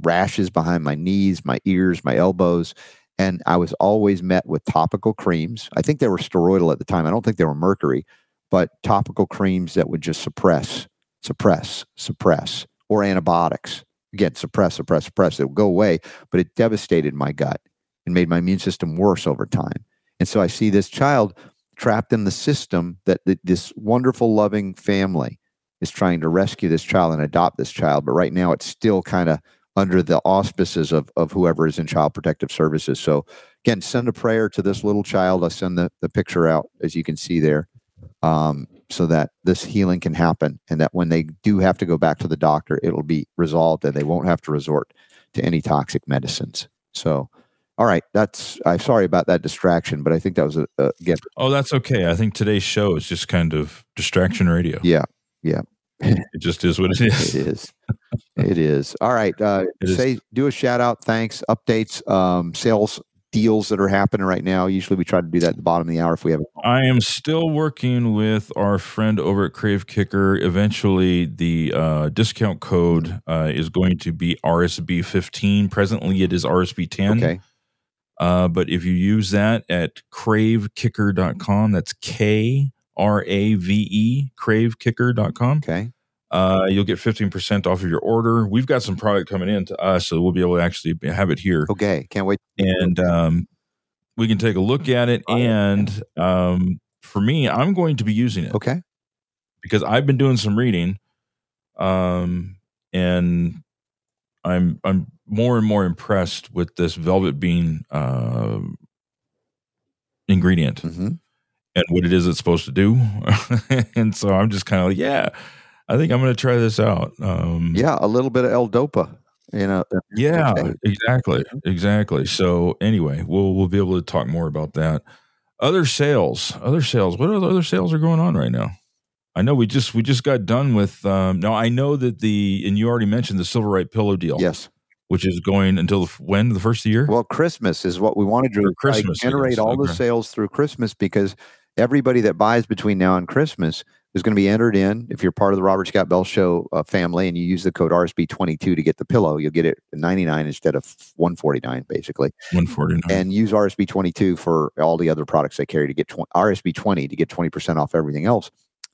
Rashes behind my knees, my ears, my elbows. And I was always met with topical creams. I think they were steroidal at the time. I don't think they were mercury, but topical creams that would just suppress, suppress, suppress, or antibiotics. Again, suppress, suppress, suppress. It would go away, but it devastated my gut and made my immune system worse over time. And so I see this child trapped in the system that th- this wonderful, loving family is trying to rescue this child and adopt this child. But right now, it's still kind of under the auspices of, of whoever is in child protective services. So, again, send a prayer to this little child. I send the, the picture out, as you can see there, um, so that this healing can happen and that when they do have to go back to the doctor, it'll be resolved and they won't have to resort to any toxic medicines. So, all right, that's I'm sorry about that distraction, but I think that was a, a again. Oh, that's okay. I think today's show is just kind of distraction radio. Yeah, yeah. it just is what it is. It is. it is. All right. Uh, It is. say do a shout out, thanks, updates, um, sales deals that are happening right now. Usually we try to do that at the bottom of the hour if we have. I am still working with our friend over at Krave Kicker. Eventually, the uh, discount code uh, is going to be RSB fifteen. Presently, it is RSB ten. Okay. Uh, but if you use that at kravekicker.com, that's K R A V E, kravekicker.com, Okay. Uh, you'll get 15% off of your order. We've got some product coming in to us, so we'll be able to actually have it here. Okay. Can't wait. And um, we can take a look at it. And um, for me, I'm going to be using it Okay. because I've been doing some reading, um, and I'm I'm more and more impressed with this velvet bean uh, ingredient hmm and what it is it's supposed to do. and so I'm just kind of like, yeah, I think I'm going to try this out. Um, Yeah, a little bit of L-Dopa. You know. yeah, Okay. exactly, exactly. So anyway, we'll we'll be able to talk more about that. Other sales, other sales. What other other sales are going on right now? I know we just we just got done with. Um, now I know that the and you already mentioned the Silver Right Pillow deal, Yes. which is going until the, when the first of the year. Well, Christmas is what we want to do. Or is try to Christmas, I generate all the sales through Christmas because everybody that buys between now and Christmas is going to be entered in. If you're part of the Robert Scott Bell Show uh, family and you use the code RSB22 to get the pillow, you'll get it 99 instead of 149, basically. One forty nine. And use RSB22 for all the other products they carry to get tw- RSB20 to get 20% off everything else.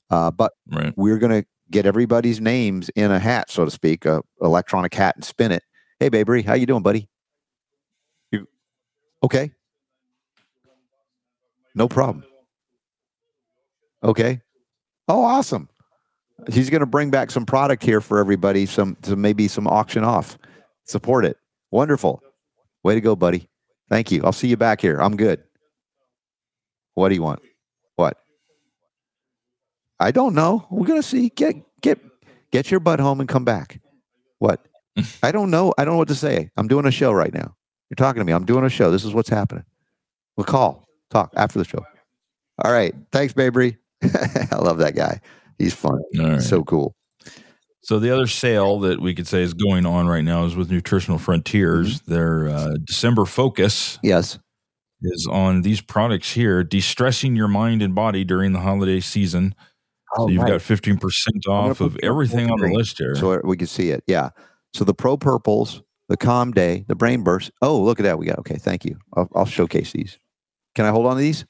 Uh, but Right. we're going to get everybody's names in a hat, so to speak, a electronic hat, and spin it. Hey, Babery, how you doing, buddy? You okay? No problem. Okay. Oh, awesome. He's going to bring back some product here for everybody. Some, some maybe some auction off. Support it. Wonderful. Way to go, buddy. Thank you. I'll see you back here. I'm good. What do you want? What? I don't know. We're gonna see. Get get get your butt home and come back. What? I don't know. I don't know what to say. I'm doing a show right now. You're talking to me. I'm doing a show. This is what's happening. We'll call. Talk after the show. All right. Thanks, Babery. I love that guy. He's fun. Right. So cool. So the other sale that we could say is going on right now is with Nutritional Frontiers. Mm-hmm. Their uh, December focus Yes. is on these products here, de-stressing your mind and body during the holiday season. So you've got fifteen percent off of everything on the list here. so we can see it. Yeah. So the Pro Purples, the Calm Day, the Brain Burst. Oh, look at that. We got. Okay. Thank you. I'll, I'll showcase these. Can I hold on to these?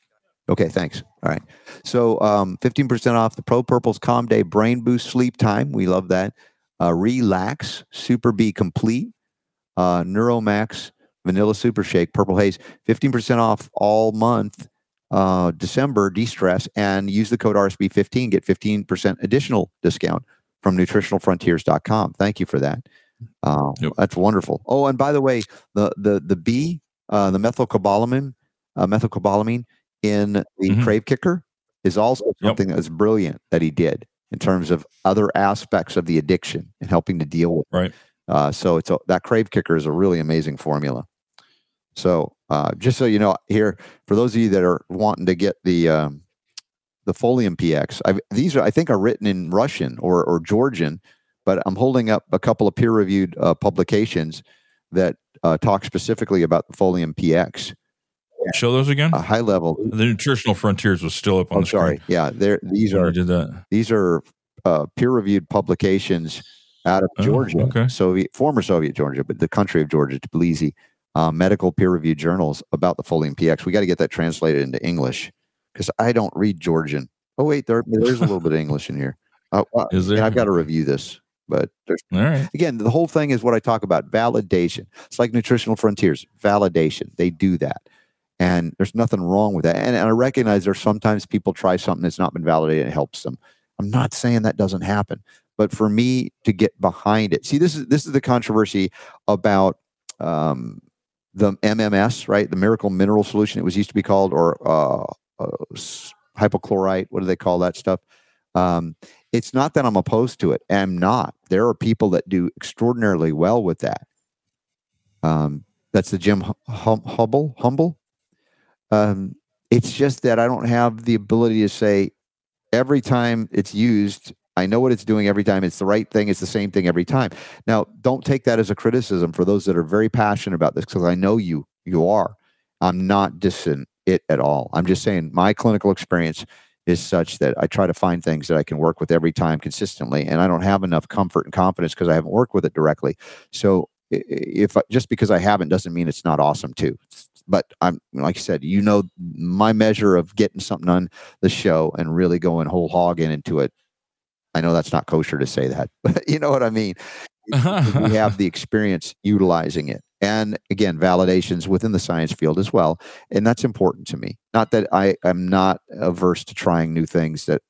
Okay. Thanks. All right. So um, 15% off the Pro Purples Calm Day Brain Boost Sleep Time. We love that. Uh, Relax Super B Complete, uh, Neuromax Vanilla Super Shake, Purple Haze. 15% off all month. Uh, December de-stress and use the code RSB15 get 15% additional discount from nutritionalfrontiers.com. Thank you for that. Uh, Yep. That's wonderful. Oh, and by the way, the the the B, uh, the methylcobalamin, uh, methylcobalamin in the Mhm. Krave Kicker is also Yep. something that's brilliant that he did in terms of other aspects of the addiction and helping to deal with. it. Right. Uh, so it's a, that Krave Kicker is a really amazing formula. So uh, just so you know, here for those of you that are wanting to get the um, the Folium PX, I've, these are I think are written in Russian or or Georgian, but I'm holding up a couple of peer-reviewed uh, publications that uh, talk specifically about the Folium PX. Show those again. A high level. the nutritional frontiers was still up on Oh, the screen. Yeah, there. These are did that. these are uh, peer-reviewed publications out of Oh, Georgia, okay. Soviet, former Soviet Georgia, but the country of Georgia, Tbilisi, uh, medical peer-reviewed journals about the Folium PX. We got to get that translated into English because I don't read Georgian. Oh wait, there, there's a little bit of English in here. Uh, uh, Is there? I've got to review this, but there's All right. again, the whole thing is what I talk about validation. It's like nutritional frontiers, validation. They do that. And there's nothing wrong with that. And, and I recognize there's sometimes people try something that's not been validated and it helps them. I'm not saying that doesn't happen, but for me to get behind it, see, this is this is the controversy about um, the MMS, right? The miracle mineral solution, it was used to be called, or uh, uh, hypochlorite. What do they call that stuff? Um, it's not that I'm opposed to it. I'm not. There are people that do extraordinarily well with that. Um, that's the Jim hum, Hubble. Humble. Um, it's just that I don't have the ability to say every time it's used. I know what it's doing every time. It's the right thing. It's the same thing every time. Now, don't take that as a criticism for those that are very passionate about this, because I know you you are. I'm not dissing it at all. I'm just saying my clinical experience is such that I try to find things that I can work with every time consistently, and I don't have enough comfort and confidence because I haven't worked with it directly. So if just because I haven't doesn't mean it's not awesome too. But I'm like I said, you know, my measure of getting something on the show and really going whole hog in into it. I know that's not kosher to say that, but you know what I mean. we have the experience utilizing it. And again, validations within the science field as well. And that's important to me. Not that I am not averse to trying new things that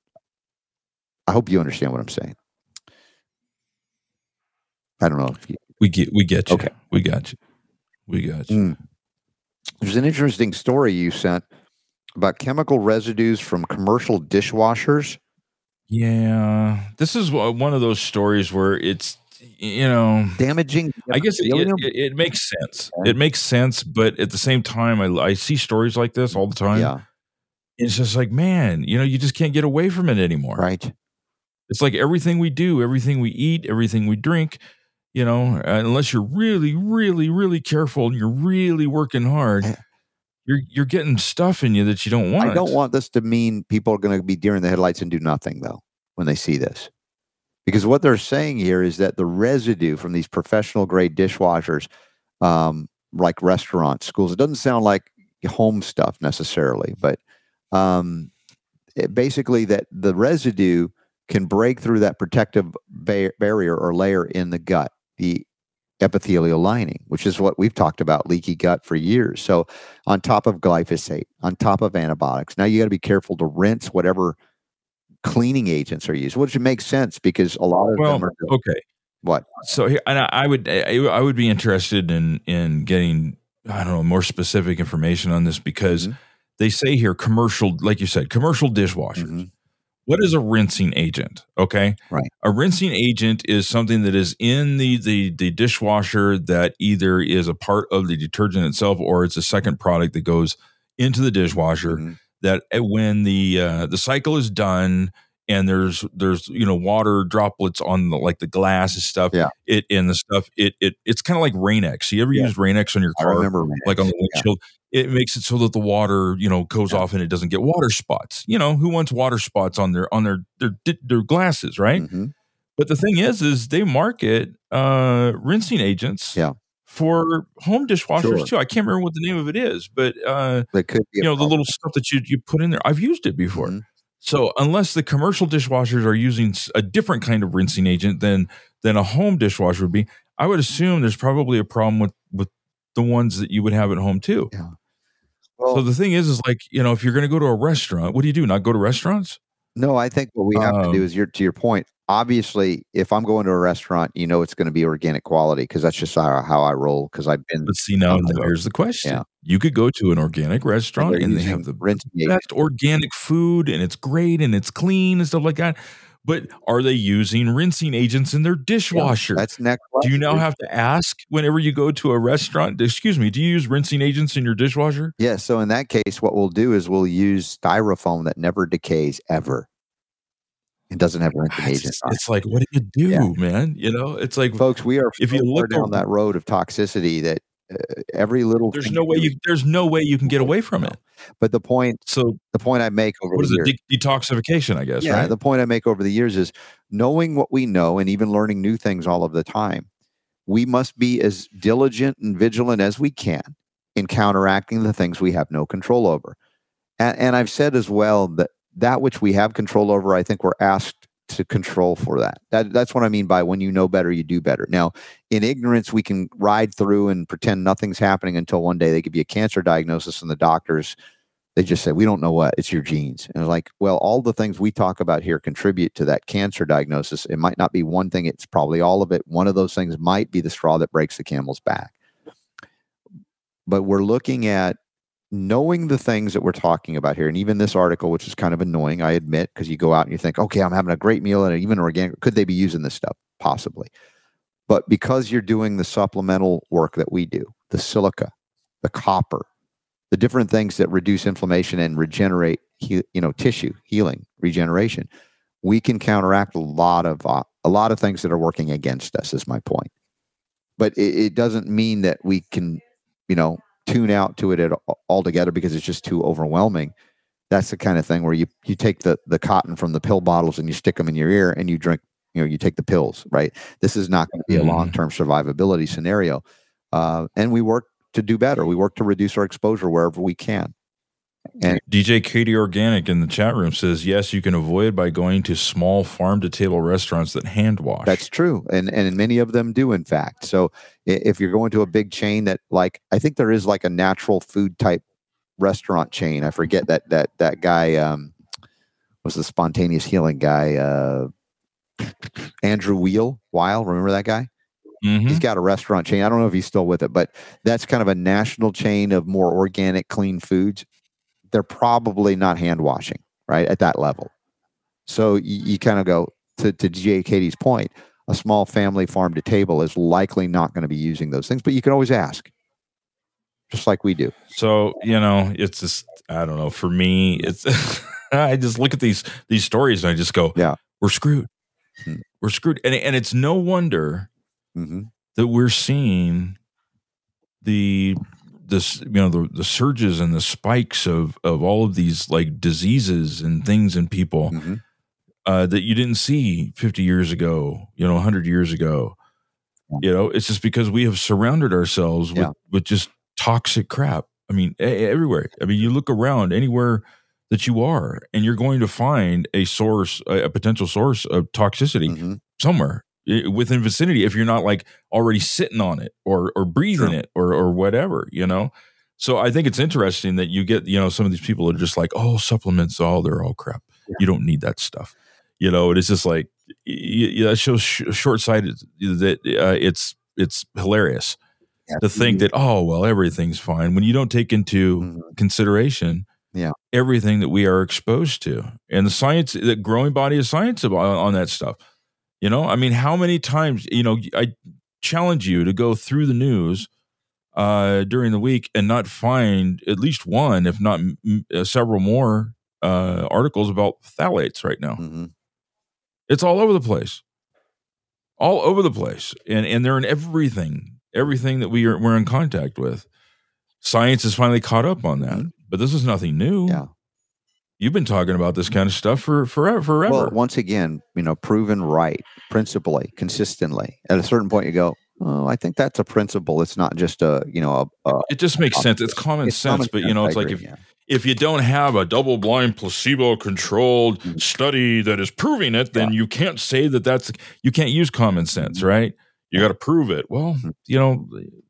I hope you understand what I'm saying. I don't know you, We get we get you. Okay. We got you. We got you. Mm. There's an interesting story you sent about chemical residues from commercial dishwashers. Yeah. This is one of those stories where it's you know damaging. I guess it, it, it makes sense. It makes sense, but at the same time, I, I see stories like this all the time. yeah, It's just like, man, you know, you just can't get away from it anymore. right. It's like everything we do, everything we eat, everything we drink, you know, uh, unless you're really, really, really careful and you're really working hard, you're you're getting stuff in you that you don't want. I don't want this to mean people are going to be deer in the headlights and do nothing though when they see this. Because what they're saying here is that the residue from these professional grade dishwashers, um, like restaurants, schools, it doesn't sound like home stuff necessarily, but um, it basically that the residue can break through that protective ba- barrier or layer in the gut, the epithelial lining, which is what we've talked about leaky gut for years. So, on top of glyphosate, on top of antibiotics, now you got to be careful to rinse whatever cleaning agents are used, which makes sense because a lot of Well, them are okay. what So here, and I, I would I, I would be interested in in getting I don't know more specific information on this because Mhm. they say here commercial, like you said, commercial dishwashers. Mhm. What is a rinsing agent? Okay, Right. A rinsing agent is something that is in the the the dishwasher that either is a part of the detergent itself or it's a second product that goes into the dishwasher Mhm. that uh, when the uh, the cycle is done and there's there's you know water droplets on the like the glass and stuff Yeah. it and the stuff it it it's kind of like Rain-X you ever Yeah. use Rain-X on your I car remember like on the Rain-X, yeah. windshield it makes it so that the water you know goes Yeah. off and it doesn't get water spots you know who wants water spots on their on their their their glasses right Mhm. but the thing is is they market uh rinsing agents Yeah. for home dishwashers Sure. too I can't remember what the name of it is but uh That could you know the little stuff that you you put in there. I've used it before. Mhm. So unless the commercial dishwashers are using a different kind of rinsing agent than than a home dishwasher would be, I would assume there's probably a problem with with the ones that you would have at home too. Yeah. So the thing is, is like you know, if you're going to go to a restaurant, what do you do? Not go to restaurants? No, I think what we have to do Um, is your to your point. Obviously, if I'm going to a restaurant, you know it's going to be organic quality because that's just how, how I roll. Because I've been But see now, Um, here's the question: yeah. You could go to an organic restaurant they're and they have the best organic food and it's great and it's clean and stuff like that. But are they using rinsing agents in their dishwasher? That's next. Do you now have to ask whenever you go to a restaurant? Excuse me, do you use rinsing agents in your dishwasher? Yeah. So in that case, what we'll do is we'll use styrofoam that never decays ever. It doesn't have it's, agents on. it's like, what do you do, Yeah. man? You know, it's like Folks, we are if you look down over- that road of toxicity that Uh, every little there's thing no way you there's no way you can get away from it. But the point So the point I make over what the is years, it? De- detoxification, I guess. yeah, right? the point I make over the years is knowing what we know and even learning new things all of the time. We must be as diligent and vigilant as we can in counteracting the things we have no control over. And, and I've said as well that that which we have control over, I think we're asked to control for that. that. That's what I mean by when you know better, you do better. Now, in ignorance, we can ride through and pretend nothing's happening until one day they give you a cancer diagnosis and the doctors they just say we don't know what it's your genes and like well all the things we talk about here contribute to that cancer diagnosis it might not be one thing it's probably all of it one of those things might be the straw that breaks the camel's back but we're looking at knowing the things that we're talking about here and even this article which is kind of annoying i admit because you go out and you think okay i'm having a great meal and even organic could they be using this stuff? Possibly. But because you're doing the supplemental work that we do the silica the copper the different things that reduce inflammation and regenerate you know tissue healing regeneration we can counteract a lot of uh, a lot of things that are working against us is my point. But it, it doesn't mean that we can you know tune out to it at, altogether because it's just too overwhelming. That's the kind of thing where you you take the the cotton from the pill bottles and you stick them in your ear and you drink you know you take the pills right? This is not going to be a Mhm. long-term survivability scenario uh, and we work to do better. We work to reduce our exposure wherever we can and DJ Katie Organic in the chat room says, yes, you can avoid by going to small farm to table restaurants that hand wash. That's true, and and many of them do, in fact. So if you're going to a big chain that, like, I think there is like a natural food type restaurant chain. I forget that that that guy um, was the spontaneous healing guy, uh, Andrew Wheel. Weil, remember that guy? Mhm. He's got a restaurant chain. I don't know if he's still with it, but that's kind of a national chain of more organic, clean foods. They're probably not hand washing, right, at that level. So you, you kind of go to, to J. Katie's point, a small family farm to table is likely not going to be using those things, but you can always ask, just like we do. So you know, it's just I don't know. For me, it's I just look at these these stories and I just go, Yeah. we're screwed. Hmm. We're screwed, and and it's no wonder hmm that we're seeing the this you know the the surges and the spikes of of all of these like diseases and things in people hmm uh, that you didn't see 50 years ago, you know, 100 years ago. You know, it's just because we have surrounded ourselves with, Yeah. with just toxic crap. I mean, e- everywhere. I mean, you look around anywhere that you are, and you're going to find a source, a, a potential source of toxicity hmm somewhere within vicinity. If you're not like already sitting on it or or breathing it or or whatever, you know. So I think it's interesting that you get, you know, some of these people are just like, oh, supplements, oh, they're all crap. You don't need that stuff. You know, it is just like, y- y- that shows sh- short sighted that uh, it's, it's hilarious Yeah. to think that, oh, well, everything's fine when you don't take into Mhm. consideration Yeah. everything that we are exposed to and the science, the growing body of science about, on that stuff. You know, I mean, how many times, you know, I challenge you to go through the news uh, during the week and not find at least one, if not m- uh, several more uh, articles about phthalates right now. hmm It's all over the place, all over the place, and and they're in everything, everything that we are we're in contact with. Science has finally caught up on that, Mhm. but this is nothing new. Yeah. You've been talking about this kind of stuff for forever. forever. Well, once again, you know, proven right, principally, consistently. At a certain point, you go, "Oh, I think that's a principle. It's not just a, you know, a, a it just makes sense. It's common It's sense, common but you sense, know, I it's like agree, if yeah. if you don't have a double blind placebo controlled Mhm. study that is proving it then Yeah. you can't say that that's you can't use common sense Mhm. right you got to prove it well Mhm. you know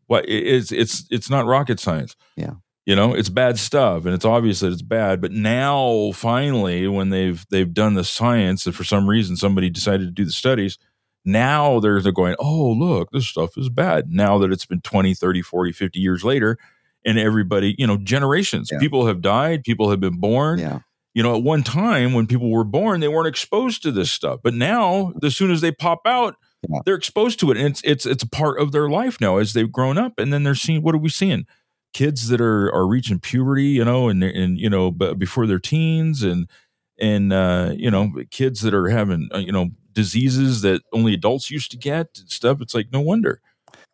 what it's it's it's not rocket science Yeah. You know it's bad stuff and it's obvious that it's bad but now finally when they've they've done the science and for some reason somebody decided to do the studies now they're, they're going oh look this stuff is bad now that it's been 20 30 40 50 years later and everybody you know generations Yeah. people have died people have been born yeah, you know at one time when people were born they weren't exposed to this stuff but now as soon as they pop out Yeah. they're exposed to it and it's it's it's a part of their life now as they've grown up and then they're seeing what are we seeing kids that are are reaching puberty you know and and you know but before their teens and and uh, you know kids that are having uh, you know diseases that only adults used to get and stuff. It's like no wonder.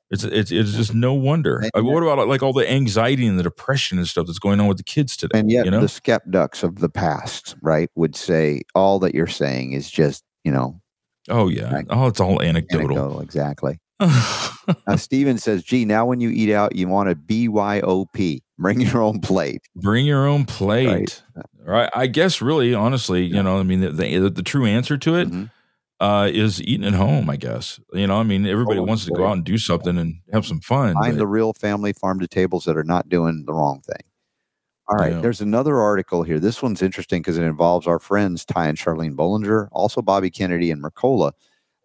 It's it's, it's just no wonder. And Uh, what about like all the anxiety and the depression and stuff that's going on with the kids today? And yet, you know, the skeptics of the past, right, would say all that you're saying is just, you know, oh yeah, Right. oh it's all anecdotal. anecdotal. Exactly. Uh, Steven says, gee, now when you eat out, you want a BYOP. Bring your own plate. Bring your own plate. Right. I guess really, honestly, you know, I mean, the, the, the true answer to it Mhm. uh, is eating at home, I guess. You know, I mean, everybody Totally. wants to go out and do something and have some fun. Find but- the real family farm to tables that are not doing the wrong thing. All right. Yeah. There's another article here. This one's interesting because it involves our friends Ty and Charlene Bollinger, also Bobby Kennedy and Mercola.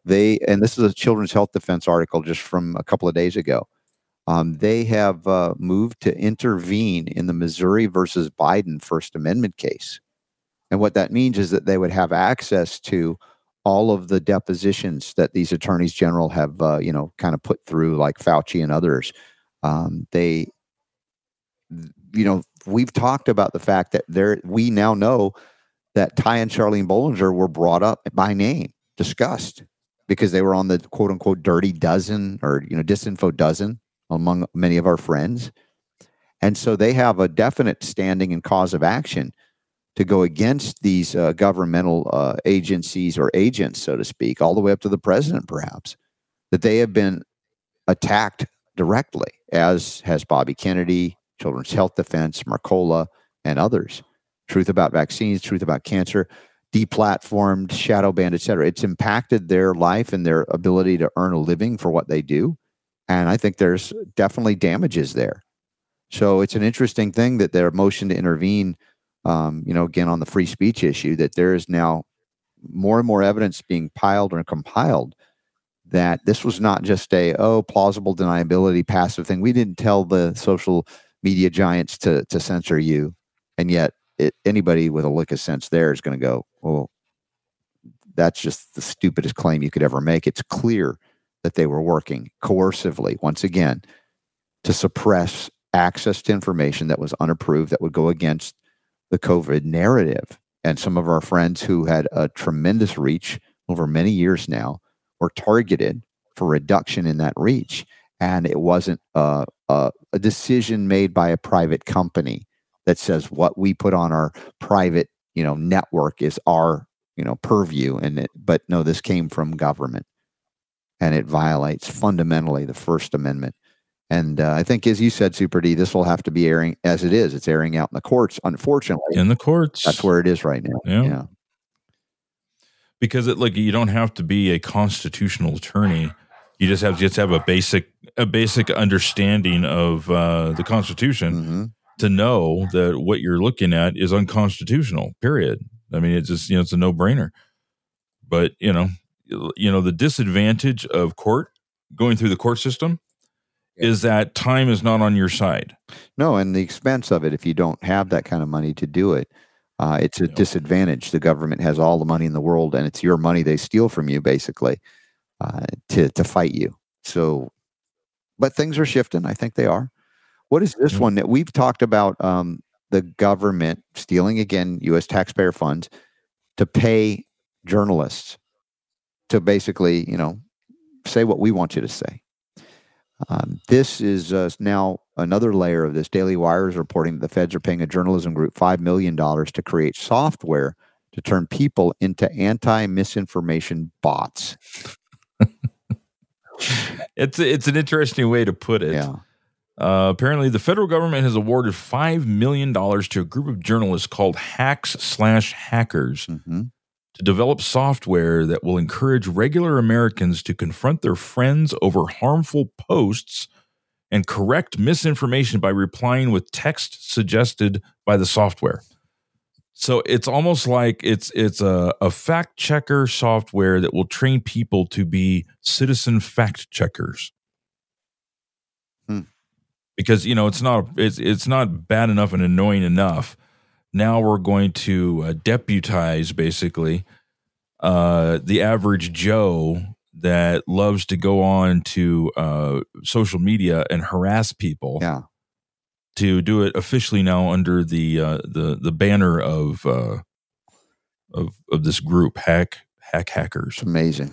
They and this is a Children's Health Defense article just from a couple of days ago. Um, they have uh, moved to intervene in the Missouri versus Biden First Amendment case, and what that means is that they would have access to all of the depositions that these attorneys general have, uh, you know, kind of put through, like Fauci and others. Um, they, you know, we've talked about the fact that there, we now know that Ty and Charlene Bollinger were brought up by name, discussed because they were on the quote unquote dirty dozen or, you know, disinfo dozen among many of our friends. And so they have a definite standing and cause of action to go against these uh, governmental uh, agencies or agents, so to speak, all the way up to the president, perhaps, that they have been attacked directly, as has Bobby Kennedy, Children's Health Defense, Mercola, and others. Truth about vaccines, truth about cancer, deplatformed, shadow banned, et cetera. It's impacted their life and their ability to earn a living for what they do. And I think there's definitely damages there. So it's an interesting thing that their motion to intervene, um, you know, again on the free speech issue, that there is now more and more evidence being piled or compiled that this was not just a oh plausible deniability passive thing. We didn't tell the social media giants to to censor you, and yet it, anybody with a lick of sense there is going to go, well, that's just the stupidest claim you could ever make. It's clear that they were working coercively once again to suppress access to information that was unapproved that would go against the COVID narrative. And some of our friends who had a tremendous reach over many years now were targeted for reduction in that reach. And it wasn't a, a, a decision made by a private company that says what we put on our private, you know, network is our, you know, purview. And it, but no, this came from government, and it violates fundamentally the First Amendment. And uh, I think, as you said, Super D, this will have to be airing as it is. It's airing out in the courts. Unfortunately, in the courts. that's where it is right now. Yeah. yeah. because it like you don't have to be a constitutional attorney. You just have just have a basic a basic understanding of uh, the Constitution Mhm. To know that what you're looking at is unconstitutional. Period. I mean, it's just you know it's a no brainer. But you know, you know the disadvantage of court going through the court system is that time is not on your side. No, and the expense of it, if you don't have that kind of money to do it, uh, it's a disadvantage. The government has all the money in the world, and it's your money they steal from you, basically, uh, to to fight you. So, but things are shifting. I think they are. What is this one that we've talked about? Um, the government stealing again U.S. taxpayer funds to pay journalists to basically, you know, say what we want you to say. Um, this is uh, now another layer of this. Daily Wire is reporting that the feds are paying a journalism group $5 million to create software to turn people into anti misinformation bots. It's it's an interesting way to put it. Yeah. Uh, apparently, the federal government has awarded five million dollars to a group of journalists called Hacks slash Hackers hmm to develop software that will encourage regular Americans to confront their friends over harmful posts and correct misinformation by replying with text suggested by the software. So it's almost like it's it's a, a fact checker software that will train people to be citizen fact checkers. Because you know it's not it's it's not bad enough and annoying enough now we're going to uh, deputize basically uh, the average Joe that loves to go on to uh, social media and harass people Yeah. to do it officially now under the uh, the the banner of uh, of of this group, hack hack hackers. It's amazing.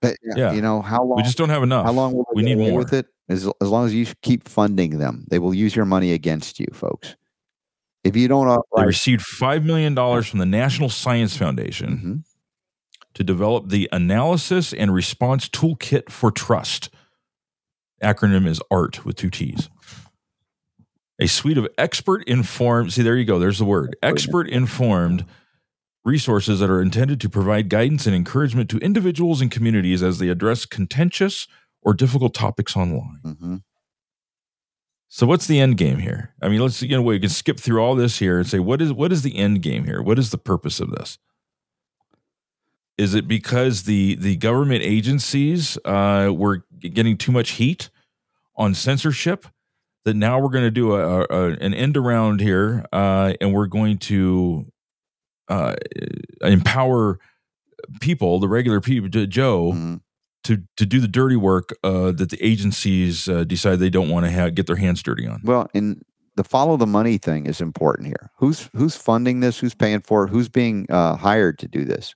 But, yeah, Yeah. You know how long? We just don't have enough. how long will we need more. with it? As, as long as you keep funding them, they will use your money against you, folks. If you don't They received five million dollars from the National Science Foundation Mhm. to develop the Analysis and Response Toolkit for Trust. Acronym is ART with two T's. A suite of expert informed, see, there you go, there's the word expert informed resources that are intended to provide guidance and encouragement to individuals and communities as they address contentious or difficult topics online. Mhm. So what's the end game here? I mean, let's you know we can skip through all this here and say what is what is the end game here? What is the purpose of this? Is it because the the government agencies uh, were getting too much heat on censorship that now we're going to do a, a an end around here uh, and we're going to uh, empower people, the regular people, Joe, Mhm. To to do the dirty work uh, that the agencies uh, decide they don't want to get their hands dirty on. Well, and the follow the money thing is important here. Who's who's funding this? Who's paying for it? Who's being uh, hired to do this?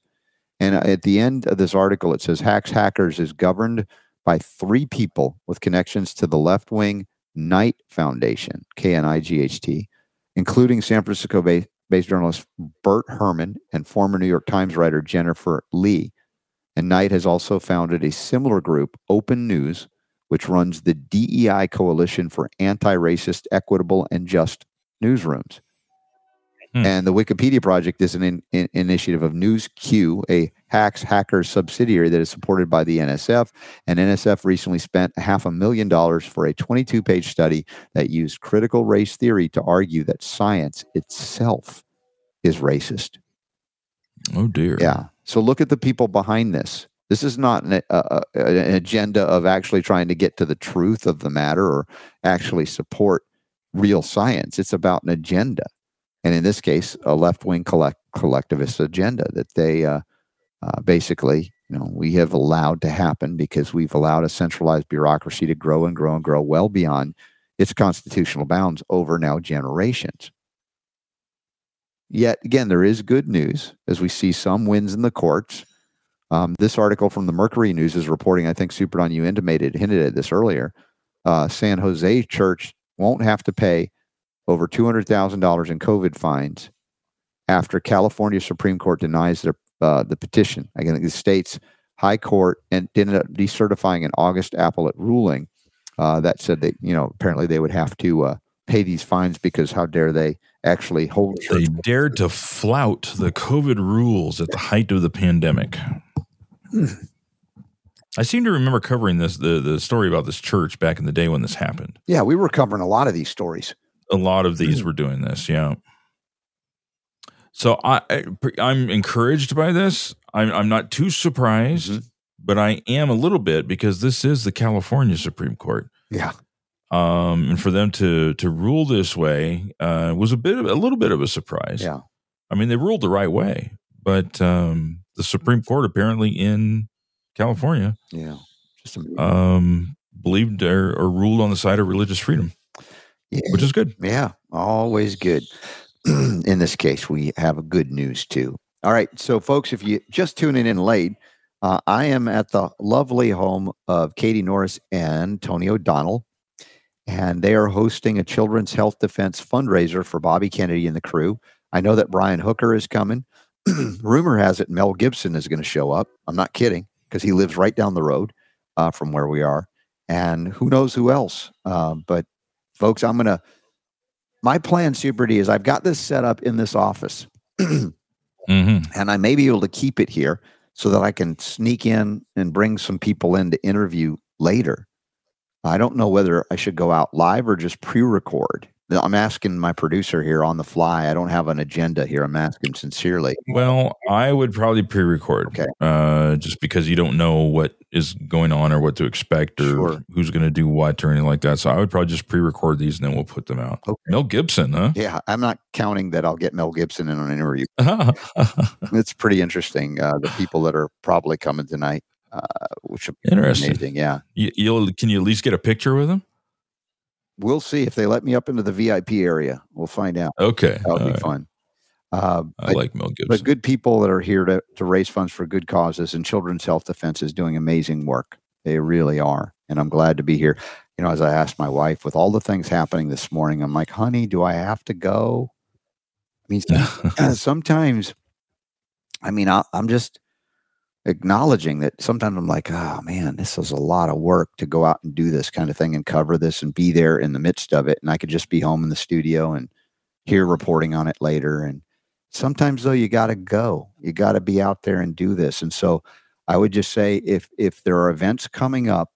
And uh, at the end of this article, it says Hacks Hackers is governed by three people with connections to the left wing Knight Foundation, K N I G H T, including San Francisco based journalist Burt Herman and former New York Times writer Jennifer Lee. And Knight has also founded a similar group, Open News, which runs the DEI Coalition for Anti Racist, Equitable, and Just Newsrooms. Hmm. And the Wikipedia project is an in, in- initiative of NewsQ, a hacks hackers subsidiary that is supported by the NSF. And NSF recently spent half a million dollars for a 22 page study that used critical race theory to argue that science itself is racist. Oh dear. Yeah. So look at the people behind this. This is not an, an agenda of actually trying to get to the truth of the matter or actually support real science. It's about an agenda. And in this case, a left wing collect, collectivist agenda that they uh, uh, basically, you know, we have allowed to happen because we've allowed a centralized bureaucracy to grow and grow and grow well beyond its constitutional bounds over now generations. Yet again, there is good news as we see some wins in the courts. Um, this article from the Mercury News is reporting, I think Super Don, you intimated, hinted at this earlier. Uh, San Jose Church won't have to pay over $200,000 in COVID fines after California Supreme Court denies their, uh, the petition. Again, the state's high court and ended up decertifying an August appellate ruling uh, that said that, you know, apparently they would have to uh, pay these fines because how dare they actually hold They dared to flout the COVID rules at the height of the pandemic. I seem to remember covering this the the story about this church back in the day when this happened. Yeah, we were covering a lot of these stories. A lot of these were doing this, yeah. So I, I I'm encouraged by this. I'm I'm not too surprised, Mhm. but I am a little bit because this is the California Supreme Court. Yeah. Um, and for them to to rule this way uh, was a bit of a little bit of a surprise. Yeah. I mean they ruled the right way, but um, the Supreme Court apparently in California Yeah. Just um, believed or, or ruled on the side of religious freedom, yeah. which is good. Yeah, always good. in this case, we have a good news too. All right, so folks, if you just tuning in late, uh, I am at the lovely home of Catie Norris and Tony O'Donnell, and they are hosting a Children's Health Defense fundraiser for Bobby Kennedy and the crew. I know that Brian Hooker is coming. Rumor has it Mel Gibson is going to show up. I'm not kidding because he lives right down the road uh, from where we are, and who knows who else. Uh, but folks, I'm going to my plan, Super D, is I've got this set up in this office, hmm and I may be able to keep it here so that I can sneak in and bring some people in to interview later. I don't know whether I should go out live or just pre-record. I'm asking my producer here on the fly. I don't have an agenda here. I'm asking sincerely. Well, I would probably pre-record, Okay. uh, just because you don't know what is going on or what to expect or Sure. who's going to do what or anything like that. So I would probably just pre-record these and then we'll put them out. Okay. Mel Gibson, huh? Yeah, I'm not counting that I'll get Mel Gibson in on an interview. It's pretty interesting. Uh, the people that are probably coming tonight, uh, which would Interesting. amazing. Yeah. You, you'll can you at least get a picture with him? We'll see if they let me up into the VIP area. We'll find out. Okay, that'll all be right. fun. Uh, I but, like Mel Gibson. but good people that are here to, to raise funds for good causes and Children's Health Defense is doing amazing work. They really are. And I'm glad to be here. You know, as I asked my wife, with all the things happening this morning, I'm like, honey, do I have to go? I mean, sometimes, I mean, I, I'm just acknowledging that sometimes I'm like, oh man, this is a lot of work to go out and do this kind of thing and cover this and be there in the midst of it. And I could just be home in the studio and hear reporting on it later. And sometimes though, you got to go, you got to be out there and do this. And so I would just say if, if there are events coming up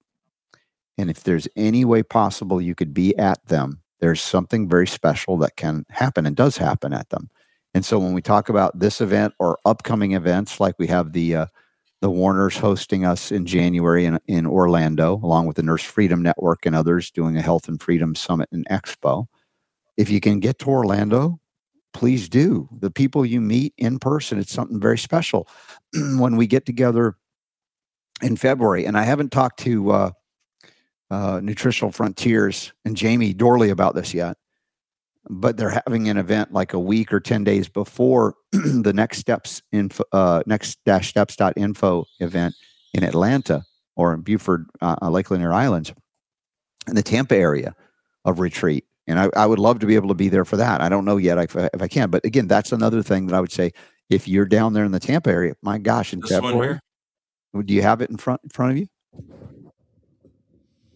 and if there's any way possible you could be at them, there's something very special that can happen and does happen at them. And so when we talk about this event or upcoming events, like we have the uh, the Warners hosting us in January in, in Orlando, along with the Nurse Freedom Network and others doing a Health and Freedom Summit and Expo. If you can get to Orlando, please do. The people you meet in person, it's something very special. when we get together in February, and I haven't talked to uh, uh, Nutritional Frontiers and Jamie Dorley about this yet, but they're having an event like a week or 10 days before the next steps info, uh, next dash steps.info event in Atlanta or in Buford, uh, uh, Lake Lanier Islands in the Tampa area of retreat. And I, I would love to be able to be there for that. I don't know yet if, I- if I can, but again, that's another thing that I would say. If you're down there in the Tampa area, my gosh, in This one here? do you have it in front in front of you?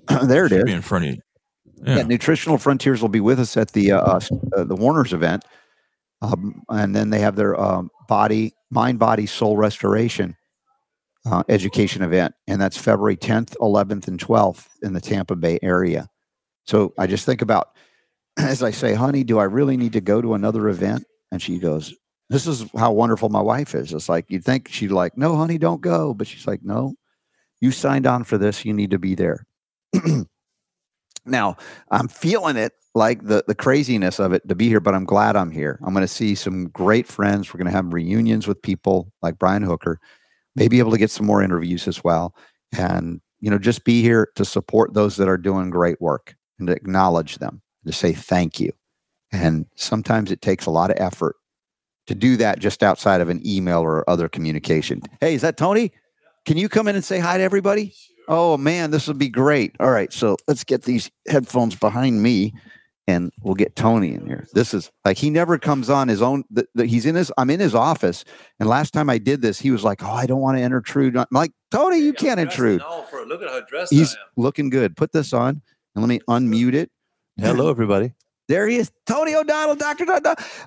there it Should is. be in front of you. Yeah. Yeah. Nutritional Frontiers will be with us at the uh, uh, uh, the Warner's event, um, and then they have their um, body, mind, body, soul restoration uh, education event, and that's February 10th, 11th, and 12th in the Tampa Bay area. So I just think about as I say, honey, do I really need to go to another event? And she goes, "This is how wonderful my wife is." It's like you'd think she'd like, "No, honey, don't go," but she's like, "No, you signed on for this. You need to be there." Now I'm feeling it like the the craziness of it to be here, but I'm glad I'm here. I'm going to see some great friends. We're going to have reunions with people like Brian Hooker, maybe able to get some more interviews as well, and you know just be here to support those that are doing great work and to acknowledge them, to say thank you. And sometimes it takes a lot of effort to do that just outside of an email or other communication. Hey, is that Tony? Can you come in and say hi to everybody? Oh man, this would be great. All right, so let's get these headphones behind me and we'll get Tony in here. This is like he never comes on his own. The, the, he's in his. I'm in his office, and last time I did this, he was like, "Oh, I don't want to intrude." I'm like, Tony, you can't intrude. look at how dressed He's looking good. Put this on, and let me unmute it. Hello, everybody. There he is, Tony O'Donnell, Doctor.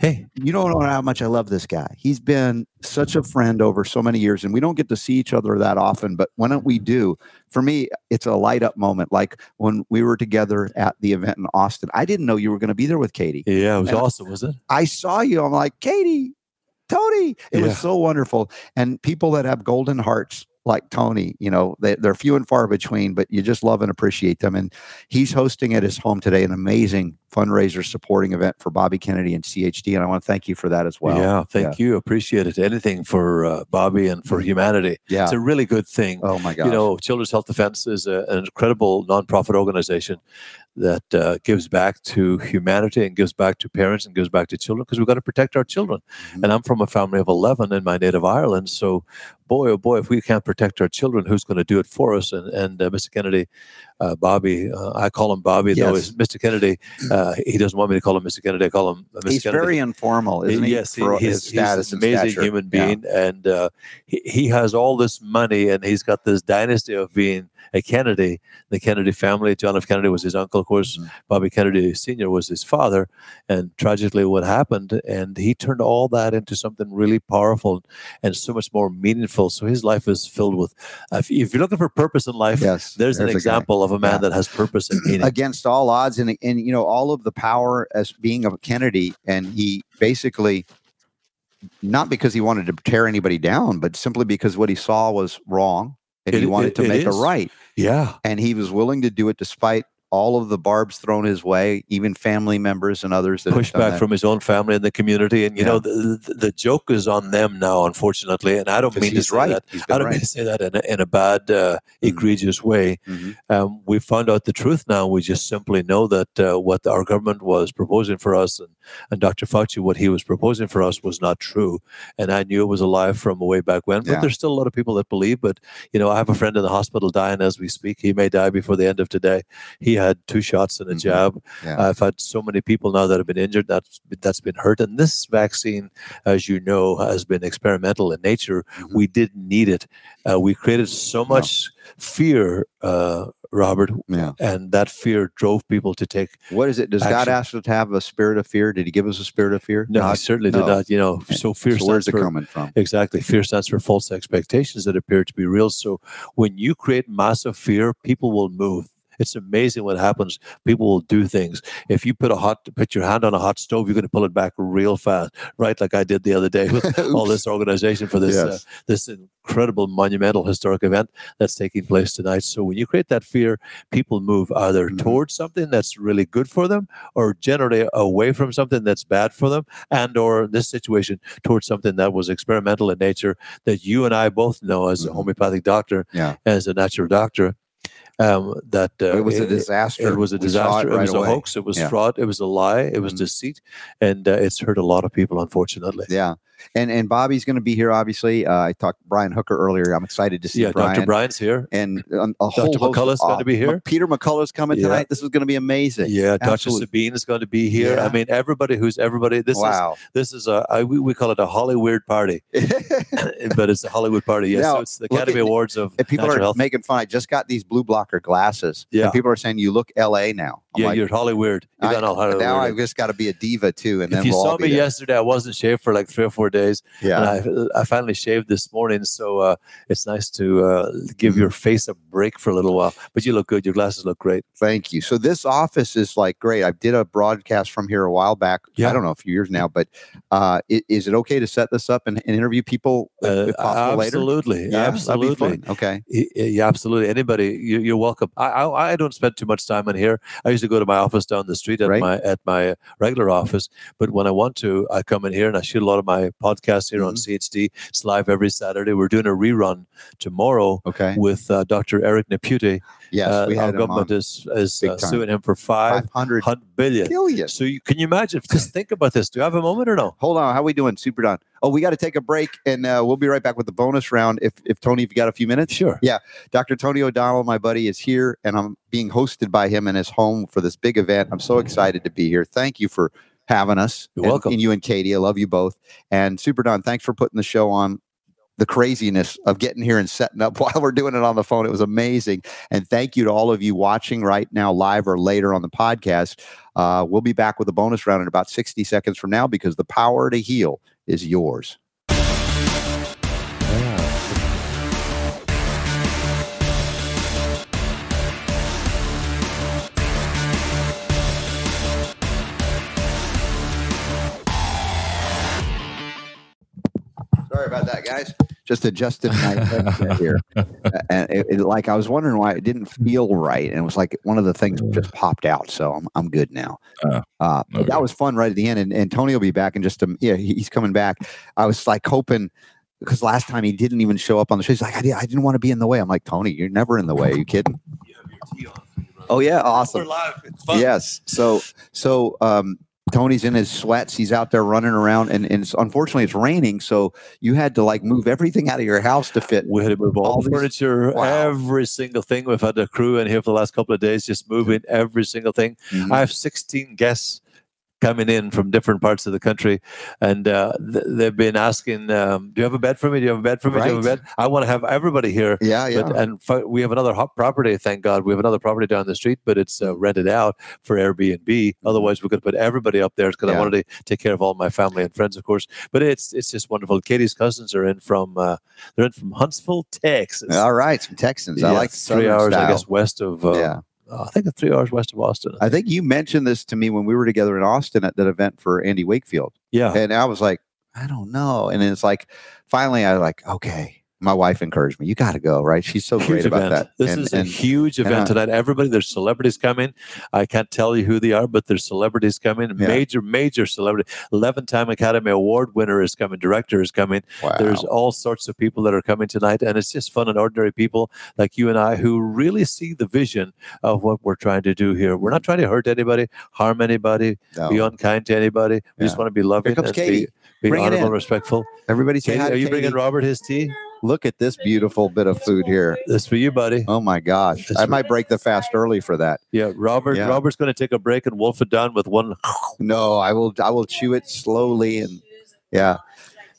Hey, You don't know how much I love this guy. He's been such a friend over so many years, and we don't get to see each other that often. But when don't we do, for me, it's a light up moment. Like when we were together at the event in Austin, I didn't know you were going to be there with Catie. yeah, it was And- awesome, was it? I saw you. I'm like, Catie, Tony. It Yeah. was so wonderful. And people that have golden hearts like Tony, you know, they, they're few and far between, but you just love and appreciate them. And he's hosting at his home today an amazing fundraiser supporting event for Bobby Kennedy and CHD. And I want to thank you for that as well. yeah, thank you. Appreciate it. Anything for uh, Bobby and for humanity. Yeah. It's a really good thing. oh my God. You know, Children's Health Defense is a, an incredible nonprofit organization that uh, gives back to humanity and gives back to parents and gives back to children because we've got to protect our children. Mhm. And I'm from a family of 11 in my native Ireland. So, boy, oh boy, if we can't protect our children, who's going to do it for us? And, and uh, Mr. Kennedy, uh, Bobby, uh, I call him Bobby, though Yes. he's Mr. Kennedy, uh, he doesn't want me to call him Mr. Kennedy. I call him uh, Mr. he's Kennedy. very informal, isn't he? Yes, he- he's, he's an amazing stature. human Yeah. being, and uh, he, he has all this money, and he's got this dynasty of being a Kennedy. The Kennedy family, John F. Kennedy was his uncle, of course. Mhm. Bobby Kennedy Sr. was his father, and tragically, what happened, and he turned all that into something really powerful and so much more meaningful. So his life is filled with. If, you're looking for purpose in life, Yes. there's, an a guy. example of a man Yeah. that has purpose and meaning. against all odds and and you know all of the power as being a Kennedy and he basically not because he wanted to tear anybody down but simply because what he saw was wrong and It- he wanted it- to it make is. it right yeah, and he was willing to do it despite all of the barbs thrown his way, even family members and others that have pushed back that. from his own family and the community. And you Yeah. know, the, the the joke is on them now, unfortunately. And I don't mean to say right. that. I don't right. mean to say that in a, in a bad, uh, egregious way. Mhm. Um, we found out the truth now. We just simply know that uh, what our government was proposing for us and, and Dr. Fauci, what he was proposing for us was not true. And I knew it was a lie from a way back when. But Yeah. there's still a lot of people that believe. But, you know, I have a friend in the hospital dying as we speak. He may die before the end of today. He had two shots and a Mhm. jab. Yeah. I've had so many people now that have been injured that's that's been hurt, and this vaccine, as you know, has been experimental in nature. Mhm. We didn't need it. Uh, we created so much fear, uh, Robert, yeah. and that fear drove people to take. What is it? Does God ask us to have a spirit of fear? Did He give us a spirit of fear? No, he certainly no. did not. You know, so fear So where's it for coming from? Exactly. Fear stands for false expectations that appear to be real. So when you create massive fear, people will move. It's amazing what happens. People will do things. If you put a hot, put your hand on a hot stove, you're going to pull it back real fast, right? Like I did the other day with all this organization for this uh, this incredible monumental historic event that's taking place tonight. So when you create that fear, people move either Mhm. towards something that's really good for them, or generally away from something that's bad for them, and or in this situation towards something that was experimental in nature that you and I both know as a Mhm. homeopathic doctor, Yeah. as a natural doctor. Um, that uh, it was a disaster. It was a disaster. It, right was away. a hoax. It was Yeah. fraud. It was a lie. It was Mhm. deceit, and uh, it's hurt a lot of people, unfortunately. Yeah. And and Bobby's going to be here. Obviously, uh, I talked to Brian Hooker earlier. I'm excited to see Yeah, Brian. Dr. Brian's here. and um, a whole Dr. of- McCullough's gonna uh, be here. Peter McCullough's coming Yeah. tonight. This is going to be amazing. Yeah, Dr. Sabine is going to be here. I mean, everybody who's everybody. This is wow. this is a I, we, we call it a Hollywood party, but it's a Hollywood party. Yes, Now, so it's the Academy at- Awards of people are Health. making fun. I just got these blue blocker glasses. Yeah. And people are saying you look LA now. Yeah, like, you're Hollywood. You've I- done all Hollywood. now I've just got to be a diva too. And then if you we'll saw me there. yesterday, I wasn't shaved for like three or four days, yeah. and I I finally shaved this morning. So uh, it's nice to uh, give Mm-hmm. your face a break for a little while. But you look good. Your glasses look great. Thank you. So this office is like great. I did a broadcast from here a while back. Yeah. I don't know, a few years now, but uh, is it okay to set this up and, and interview people if, Uh, if possible later? absolutely, Yeah, that'd absolutely. Okay. Yeah, absolutely. Anybody, you, you're welcome. I, I I don't spend too much time in here. I used to go to my office down the street at Right. my at my regular office, but when I want to, I come in here and I shoot a lot of my podcasts here on Mm-hmm. CHD. It's live every Saturday. We're doing a rerun tomorrow Okay. with uh, Dr. Eric Nepute. Yes, Uh, we our government on. is is uh, suing him for five 500 hundred billion. billion. So you, can you imagine? Just think about this. Do you have a moment or no? Hold on. How are we doing? Super Don. Oh, we got to take a break and uh, we'll be right back with the bonus round. If, if Tony, if you got a few minutes. Sure. Yeah. Dr. Tony O'Donnell, my buddy, is here and I'm being hosted by him in his home for this big event. I'm so excited to be here. Thank you for having us. You're and, welcome. And you and Catie. I love you both. And Super Don, thanks for putting the show on. The craziness of getting here and setting up while we're doing it on the phone. It was amazing. And thank you to all of you watching right now, live or later on the podcast. Uh, we'll be back with a bonus round in about 60 seconds from now because the power to heal is yours. Sorry about that, guys. Just adjusted my headset here, Uh, and it, it- like I was wondering why it didn't feel right, and it was like one of the things just popped out. So I'm I'm good now. Uh, Uh, but okay. that was fun right at the end, and, and Tony will be back in just a yeah he's coming back. I was like hoping because last time he didn't even show up on the show. He's like I, did, I didn't want to be in the way. I'm like Tony, you're never in the way. Are you kidding? Oh yeah, awesome. live. It's fun. Yes. So so um Tony's in his sweats. He's out there running around, and, and it's, unfortunately it's raining. So you had to like move everything out of your house to fit. We had to move all, All the furniture, Wow. every single thing. We've had a crew in here for the last couple of days, just moving every single thing. Mhm. I have 16 guests coming in from different parts of the country, and uh, th- they've been asking, um, "Do you have a bed for me? Do you have a bed for me? Do you have a bed?" I want to have everybody here. Yeah, yeah. But, and fi- we have another hot property, thank God. We have another property down the street, but it's uh, rented out for Airbnb. Otherwise, we could put everybody up there because I wanted to take care of all my family and friends, of course. But it's it's just wonderful. Catie's cousins are in from uh, they're in from Huntsville, Texas. All right, some Texans. I Yeah, like three hours, I guess, west of. Uh, yeah, uh, I think it's three hours west of Austin. I think you mentioned this to me when we were together in Austin at that event for Andy Wakefield, yeah, and I was like, I don't know. And then it's like, finally, I was like, okay, my wife encouraged me. You got to go, right? She's so huge great about event. that. This And- is a huge event uh, tonight. Everybody, there's celebrities coming. I can't tell you who they are, but there's celebrities coming. Yeah. Major, major celebrity. 11 time Academy Award winner is coming. Director is coming. wow. There's all sorts of people that are coming tonight, and it's just fun and ordinary people like you and I who really see the vision of what we're trying to do here. We're not trying to hurt anybody, harm anybody, No. be unkind to anybody. We just want to be loving comes and Catie. be, be honorable respectful. Everybody Catie, are you bringing Robert his tea? Look at this beautiful bit of food here. This for you, buddy. Oh my gosh. That's I might break the fast early for that. Yeah, Robert. Yeah. Robert's going to take a break and wolf it down with one No, I will I will chew it slowly and yeah.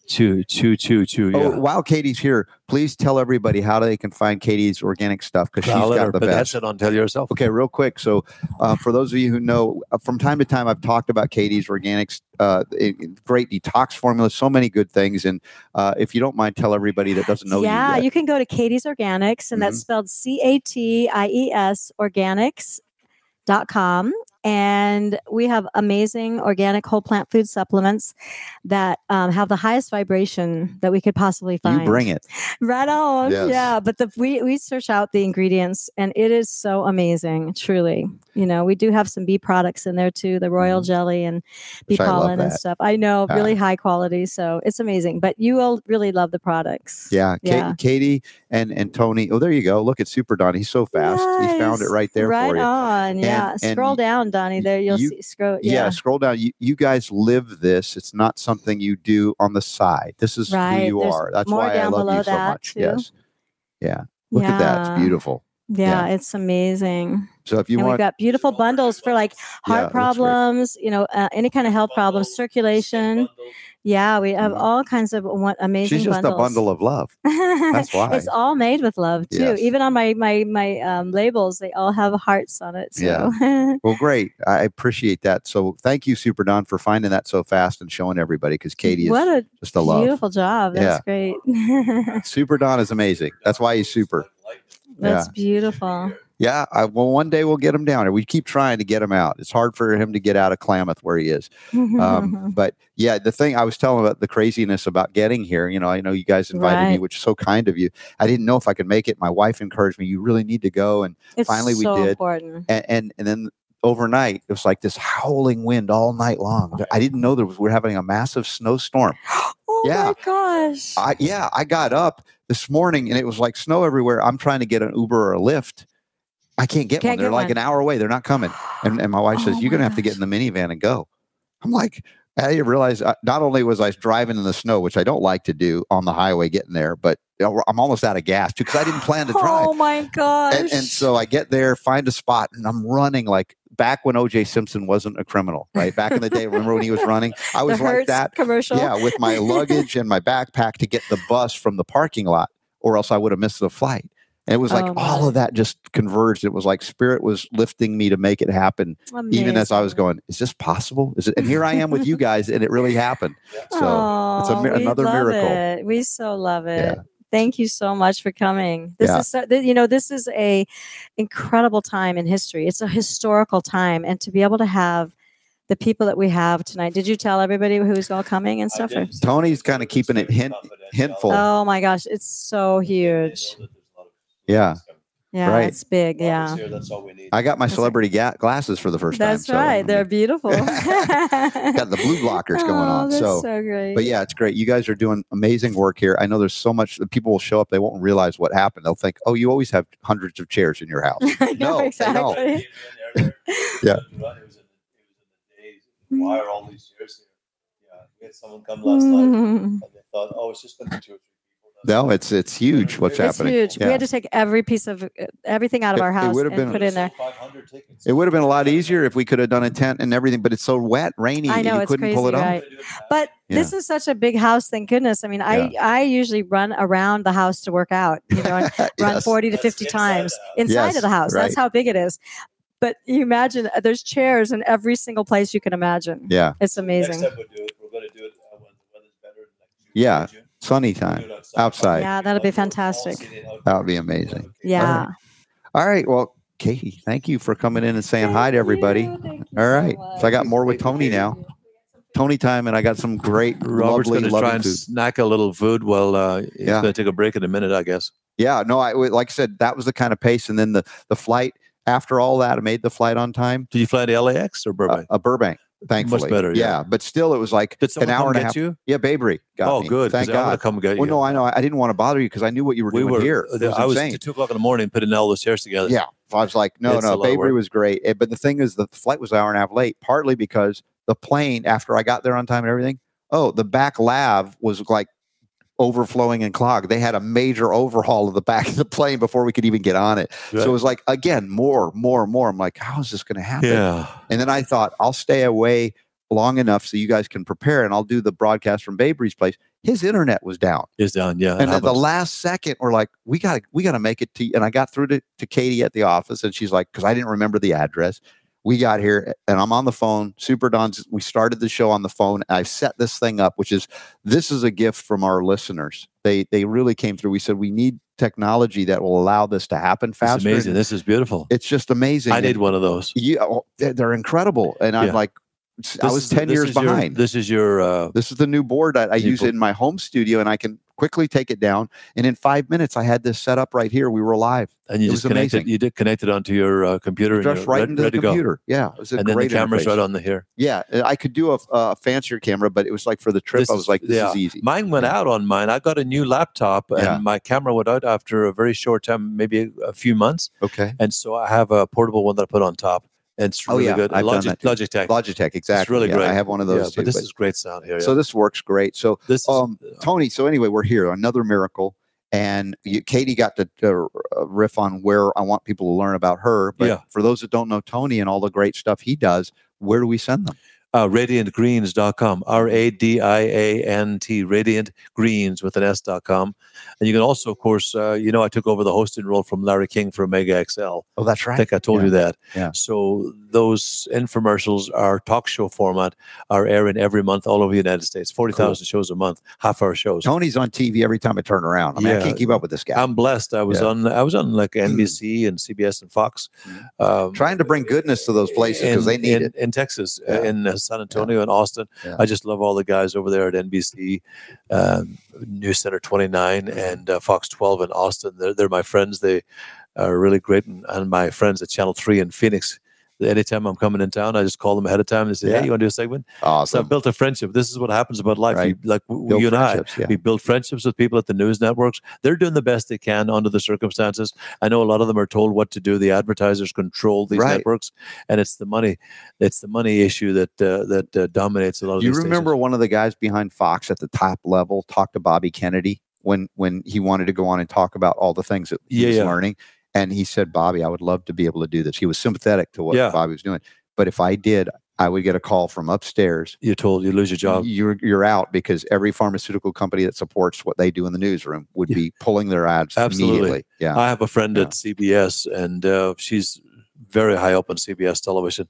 Chew, chew, chew, chew. Oh, Yeah. while Catie's here, please tell everybody how they can find Catie's organic stuff because she's I'll got her the put that best. shit on. Tell yourself. Okay, real quick. So, uh, for those of you who know, uh, from time to time, I've talked about Catie's Organics, uh, it- it- great detox formula, so many good things. And uh, if you don't mind, tell everybody that doesn't know yeah, you. yet. you can go to Catie's Organics, and Mhm. that's spelled C A T I E S organics.com. And we have amazing organic whole plant food supplements that um, have the highest vibration that we could possibly find. You bring it. Right on. Yes. Yeah. But the we we search out the ingredients and it is so amazing, truly. You know, we do have some bee products in there too, the royal jelly and bee Which pollen and stuff. I know, Ah. really high quality. So it's amazing. But you will really love the products. Yeah, Yeah. Catie and and Tony. Oh, there you go. Look at Super Don. He's so fast. He found it right there right for you. on. Yeah. and Scroll down, Donnie. There you'll you- see scroll. Yeah. Yeah. scroll down. You, you guys live this. It's not something you do on the side. This is Right, who you there's are. That's why I love you so much. too. Yes. Yeah. Look at that. It's beautiful. Yeah, Yeah. it's amazing. So if you and we've got beautiful bundles for like heart great. problems, you know, uh, any kind of health problems, circulation. Yeah, we have Mhm. all kinds of one, amazing she's just bundles. a bundle of love. That's why. it's all made with love too. Yes. Even on my my my um, labels, they all have hearts on it. So. Yeah. Well, great. I appreciate that. So thank you, Super Don, for finding that so fast and showing everybody because Catie is what a just a love. beautiful job. That's great. Super Don is amazing. That's why he's super. That's beautiful. Yeah. I, well, one day we'll get him down there. We keep trying to get him out. It's hard for him to get out of Klamath where he is. Um, but yeah, the thing I was telling about the craziness about getting here, you know, I know you guys invited me, which is so kind of you. I didn't know if I could make it. My wife encouraged me, you really need to go. And it's finally we did. important. and, and and then overnight it was like this howling wind all night long. I didn't know there was we are having a massive snowstorm. Oh Yeah. my gosh. I yeah, I got up this morning and it was like snow everywhere. I'm trying to get an Uber or a Lyft. I can't get Can't one. They're get like an hour away. They're not coming. And and my wife says Oh you're gonna have to get in the minivan and go. I'm like. I didn't realize uh, not only was I driving in the snow, which I don't like to do on the highway getting there, but I'm almost out of gas too because I didn't plan to drive. Oh my gosh. And, and so I get there, find a spot, and I'm running like back when OJ Simpson wasn't a criminal, right? Back in the day, remember when he was running? I was like that. commercial. Yeah, with my luggage and my backpack to get the bus from the parking lot, or else I would have missed the flight. And it was like Oh, all of that just converged. It was like spirit was lifting me to make it happen, even as I was going, "Is this possible? Is it?" And here I am with you guys, and it really happened. So it's a, Aw, mi- we another miracle. it. We so love it. Yeah. Thank you so much for coming. This Yeah. is so, th- you know this is a incredible time in history. It's a historical time, and to be able to have the people that we have tonight. Did you tell everybody who's all coming and stuff? Tony's kind of keeping it hint, hintful. Oh my gosh, it's so huge. Yeah. Yeah, Right. it's big. Yeah, That's all we need. I got my That's celebrity ga- glasses for the first that's time. That's right. I They're mean, beautiful. got the blue blockers going Oh, on. that's So, so great. but yeah, it's great. You guys are doing amazing work here. I know there's so much that people will show up, they won't realize what happened. They'll think, oh, you always have hundreds of chairs in your house. I know No, they don't. exactly. Yeah. Why are all these chairs here? Yeah, we had someone come last night Mm. and they thought, oh, it's just going to be two or three people. No, it's it's huge what's It's happening. It's huge. Yeah. We had to take every piece of uh, everything out of It- our it house would've and been- put in there. It would have been a lot easier if we could have done a tent and everything, but it's so wet, rainy, I know you it's couldn't crazy, pull it off. right? But this is such a big house. Thank goodness. I mean, I I usually run around the house to work out. You know, and run forty to That's fifty inside times the inside Yes, of the house. That's how big it is. But you imagine uh, there's chairs in every single place you can imagine. Yeah. It's Next amazing. time we'll do it. We're going to do it uh, when the weather's better. Like June, Yeah. June. Sunny time. do outside. Yeah, that'll be fantastic. That would be amazing. Yeah. All right. Well, Catie, thank you for coming in and saying hi to everybody. Thank you All so. So I got more with Tony now. Tony time, and I got some great, Robert's lovely, going to loving try and food. snack a little food while uh, he's Yeah. going to take a break in a minute, I guess. Yeah, no, I like I said, that was the kind of pace, and then the the flight. After all that, I made the flight on time. Did you fly to LAX or Uh, Burbank? uh, Burbank, thankfully. better, yeah. but still, it was like an hour and a half. you? Yeah, Babery. Got oh, me. good. Thank God. to come get you. Well, no, I know. I didn't want to bother you because I knew what you were we doing were. here. Uh, it was I was insane. at two o'clock in the morning putting all those chairs together. Yeah. I was like, no, It's no, Babery was great. But the thing is, the flight was an hour and a half late, partly because the plane, after I got there on time and everything, oh, the back lav was like overflowing and clogged. They had a major overhaul of the back of the plane before we could even get on it. Right. So it was like, again, more, more, more. I'm like, how is this going to happen? Yeah. And then I thought, I'll stay away long enough so you guys can prepare and I'll do the broadcast from Babery's place. His internet was down. Is down. Yeah. And at the last second, we're like, we got to, we got to make it to. And I got through to, to Catie at the office, and she's like, because I didn't remember the address. We got here, and I'm on the phone. Super Don's. We started the show on the phone. I set this thing up, which is this is a gift from our listeners. They they really came through. We said we need technology that will allow this to happen it's faster. amazing. This is beautiful. It's just amazing. I need one of those. Yeah, oh, they're, they're incredible, and I'm Yeah. like, I was is- ten this years is your- behind. this is your. Uh, This is the new board that I use put- in my home studio, and I can quickly take it down. And in five minutes, I had this set up right here. We were live. and you it just connected. amazing. You did connect it onto your uh, computer. Just right into the to go. computer. Yeah, it was a And then the great camera's interface. right on the here. Yeah, I could do a, a fancier camera, but it was like for the trip. This I was like, this yeah. is easy. Mine went out on mine. I got a new laptop, and Yeah. my camera went out after a very short time, maybe a, a few months. Okay. And so I have a portable one that I put on top. And it's Oh, really yeah, good. I've done Logitech, that too. Logitech. Logitech, exactly. It's really yeah, great. I have one of Yeah, those too. but this but- is great sound here. so this works great. So, this is, um, Tony. So anyway, we're here. Another miracle. And you, Catie got to, uh, riff on where I want people to learn about her. But Yeah. for those that don't know Tony and all the great stuff he does, where do we send them? uh, radiantgreens.com, R A D I A N T, Radiant Greens with an S.com. And you can also, of course, uh, you know, I took over the hosting role from Larry King for Mega XL. Oh, that's right. I think I told Yeah. you that. Yeah. So those infomercials are talk show format, are airing every month all over the United States. 40,000 shows a month, half hour shows. Tony's on TV every time I turn around. I mean, I can't keep up with this guy. I'm blessed. I was Yeah. on I was on like NBC and CBS and Fox. Um, Trying to bring goodness to those places because they need in, it. in Texas, uh, Yeah. in uh, San Antonio and Austin. Yeah. I just love all the guys over there at NBC, um, News Center 29, and uh, Fox 12 in Austin. They're, they're my friends. They are really great. And, and my friends at Channel 3 in Phoenix. Anytime I'm coming in town, I just call them ahead of time and say, Yeah. Hey, you want to do a segment? Awesome. So I've built a friendship. This is what happens about life. Right. Like Build you and I, yeah. we build friendships with people at the news networks. They're doing the best they can under the circumstances. I know a lot of them are told what to do. The advertisers control these Right. networks, and it's the money. It's the money issue that uh, that uh, dominates a lot of. You remember stations. one of the guys behind Fox at the top level talked to Bobby Kennedy when when he wanted to go on and talk about all the things that he Yeah, was yeah. learning, and he said, "Bobby, I would love to be able to do this." He was sympathetic to what Yeah. Bobby was doing, but if I did, I would get a call from upstairs. You're told you lose your job. You're you're out because every pharmaceutical company that supports what they do in the newsroom would Yeah. be pulling their ads Absolutely. immediately. Yeah, I have a friend Yeah. at CBS, and uh, she's very high up on CBS television.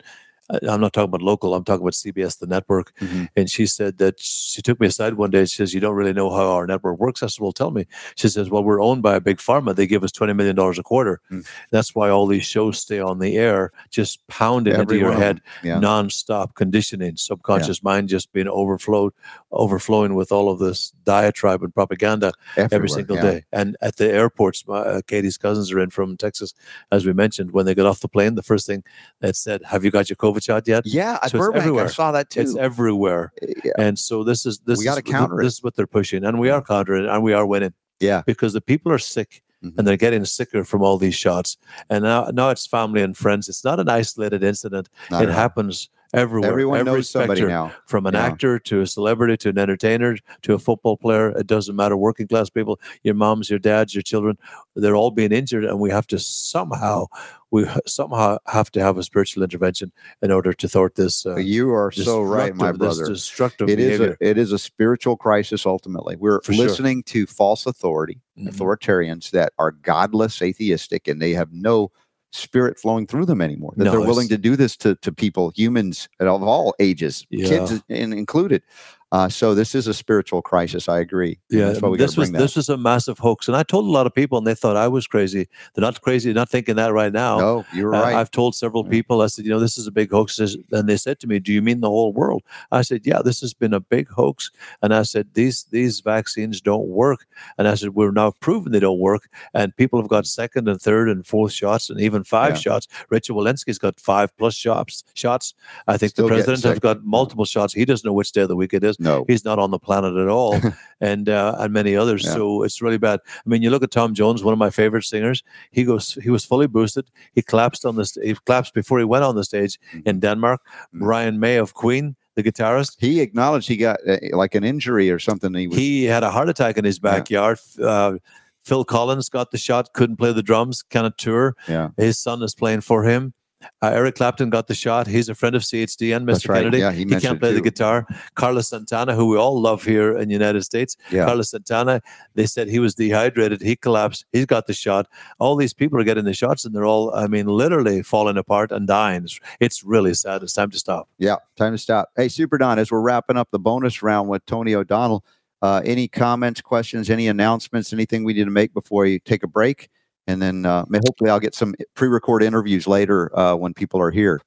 I'm not talking about local. I'm talking about CBS, the network. Mhm. And she said that she took me aside one day. She says, "You don't really know how our network works." I said, "Well, tell me." She says, "Well, we're owned by a big pharma. They give us twenty million dollars a quarter. Mm. That's why all these shows stay on the air, just pounding Every into your head, yeah. non-stop conditioning, subconscious mind just being overflowed, overflowing with all of this diatribe and propaganda." every single yeah. day. And at the airports, my, uh, Catie's cousins are in from Texas, as we mentioned. When they got off the plane, the first thing that said, "Have you got your COVID shot yet?" Yeah, at So Burbank, I saw that too. It's everywhere. yeah. And so this is this We is gotta counter. This is what they're pushing, and we are countering it, and we are winning yeah. because the people are sick. Mhm. And they're getting sicker from all these shots, and now now it's family and friends. It's not an isolated incident. Not it happens everywhere. Everyone Every knows somebody now. From an Yeah. actor to a celebrity to an entertainer to a football player. It doesn't matter. Working class people, your moms, your dads, your children, they're all being injured, and we have to somehow we somehow have to have a spiritual intervention in order to thwart this. Uh, You are so right, my brother. Destructive It is a it is a spiritual crisis ultimately. We're For sure. listening to false authority, Mhm. authoritarians that are godless, atheistic, and they have no spirit flowing through them anymore. That No, they're willing to do this to, to people, humans of all ages, kids in, included. Uh, so this is a spiritual crisis. I agree. Yeah, That's we this was this was a massive hoax, and I told a lot of people, and they thought I was crazy. They're not crazy, They're not thinking that right now. no, you're Uh, right. I've told several people. I said, you know, this is a big hoax, and they said to me, "Do you mean the whole world?" I said, "Yeah, this has been a big hoax." And I said, "These these vaccines don't work." And I said, "We're now proven they don't work, and people have got second and third and fourth shots, and even five Yeah. shots. Richard Walensky's got five plus shots. Shots. I think Still the president has got multiple shots. He doesn't know which day of the week it is. No. He's not on the planet at all, and uh, and many others. Yeah. So it's really bad. I mean, you look at Tom Jones, one of my favorite singers. He goes, he was fully boosted. He collapsed on this. He collapsed before he went on the stage in Denmark. Mhm. Brian May of Queen, the guitarist, He acknowledged he got uh, like an injury or something. He was he had a heart attack in his Yeah. backyard. Uh, Phil Collins got the shot, couldn't play the drums, kind of tour. yeah. His son is playing for him. Uh, Eric Clapton got the shot. He's a friend of CHD and Mr. Right. Kennedy. Yeah, he he can't play the guitar. Carlos Santana, who we all love here in the United States, Yeah. Carlos Santana, they said he was dehydrated. He collapsed. He's got the shot. All these people are getting the shots, and they're all, I mean, literally falling apart and dying. It's, it's really sad. It's time to stop. Yeah, time to stop. Hey, Super Don, as we're wrapping up the bonus round with Tony O'Donnell, uh, any comments, questions, any announcements, anything we need to make before you take a break? And then uh, hopefully I'll get some pre-record interviews later uh, when people are here.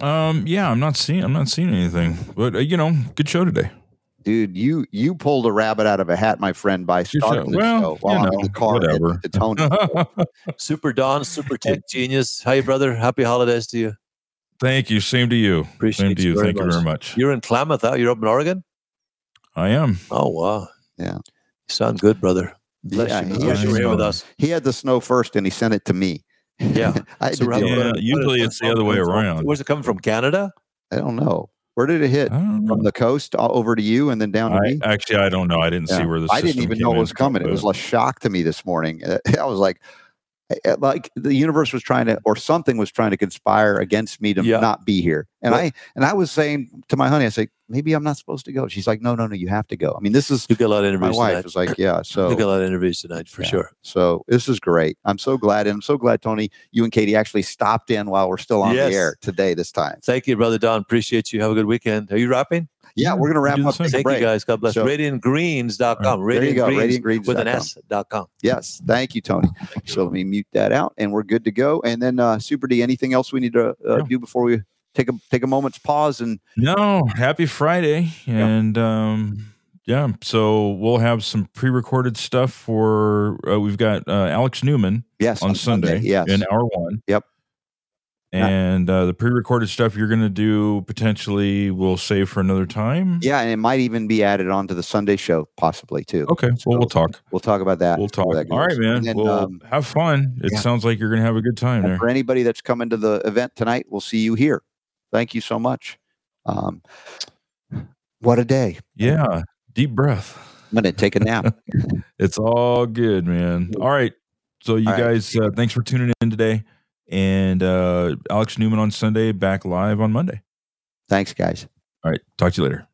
Um, yeah, I'm not seeing I'm not seeing anything, but uh, you know, good show today. Dude, you you pulled a rabbit out of a hat, my friend, by show- starting the well, show while you I'm in know, the car whatever. to Tony. Super Don, Super Tech Genius. Hi, brother. Happy holidays to you. Thank you. Same to you. Appreciate Same to you. very Thank you very much. You're in Klamath, huh? You're up in Oregon? I am. Oh, wow. Yeah. You sound good, brother. Bless Yeah, you. he Bless had you the here with snow. us. He had the snow first, and he sent it to me. Yeah. I, So to how- deal with Yeah, usually it's the other way where's it- around. Where's it coming from? Canada? I don't know where did it hit I don't know. from the coast all over to you, and then down to I, me. actually, I don't know. I didn't see where the I didn't even know it was coming. It was a shock to me this morning. Uh, I was like, Eh, eh, like the universe was trying to, or something was trying to conspire against me to Yeah. not be here. And I and I was saying to my honey, I say, maybe I'm not supposed to go. She's like, no, no, no, you have to go. I mean, this is You get a lot of interviews my wife tonight. was like, yeah. So you get a lot of interviews tonight for Yeah. sure. so this is great. I'm so glad, and I'm so glad, Tony, you and Catie actually stopped in while we're still on Yes. the air today. This time, Thank you, brother Don. Appreciate you. Have a good weekend. Are you wrapping? Yeah, we're gonna wrap up. Take Thank break. you, guys. God bless. So- Radiantgreens.com. There you go, Radiant radiantgreens.com. with an S dot com. Yes, thank you, Tony. So let me mute that out, and we're good to go. And then, uh, Super D, anything else we need to uh, Yeah. do before we take a take a moment's pause? And No, happy Friday. Yeah. And um yeah, so we'll have some pre-recorded stuff for uh, we've got uh, Alex Newman yes, on, Sunday, yes, in hour 1. Yep. And uh, the pre-recorded stuff you're going to do potentially we'll save for another time. yeah, and it might even be added onto the Sunday show, possibly too. Okay, well we'll talk. We'll talk about that. We'll talk. that All right, man. Then, well, um, have fun. It yeah. sounds like you're going to have a good time and there. for anybody that's coming to the event tonight, we'll see you here. Thank you so much. Um, what a day! Yeah. Deep breath. I'm gonna take a nap. It's all good, man. All right. So you All right. guys, uh, thanks for tuning in today. And uh, Alex Newman on Sunday, back live on Monday. Thanks, guys. All right. Talk to you later.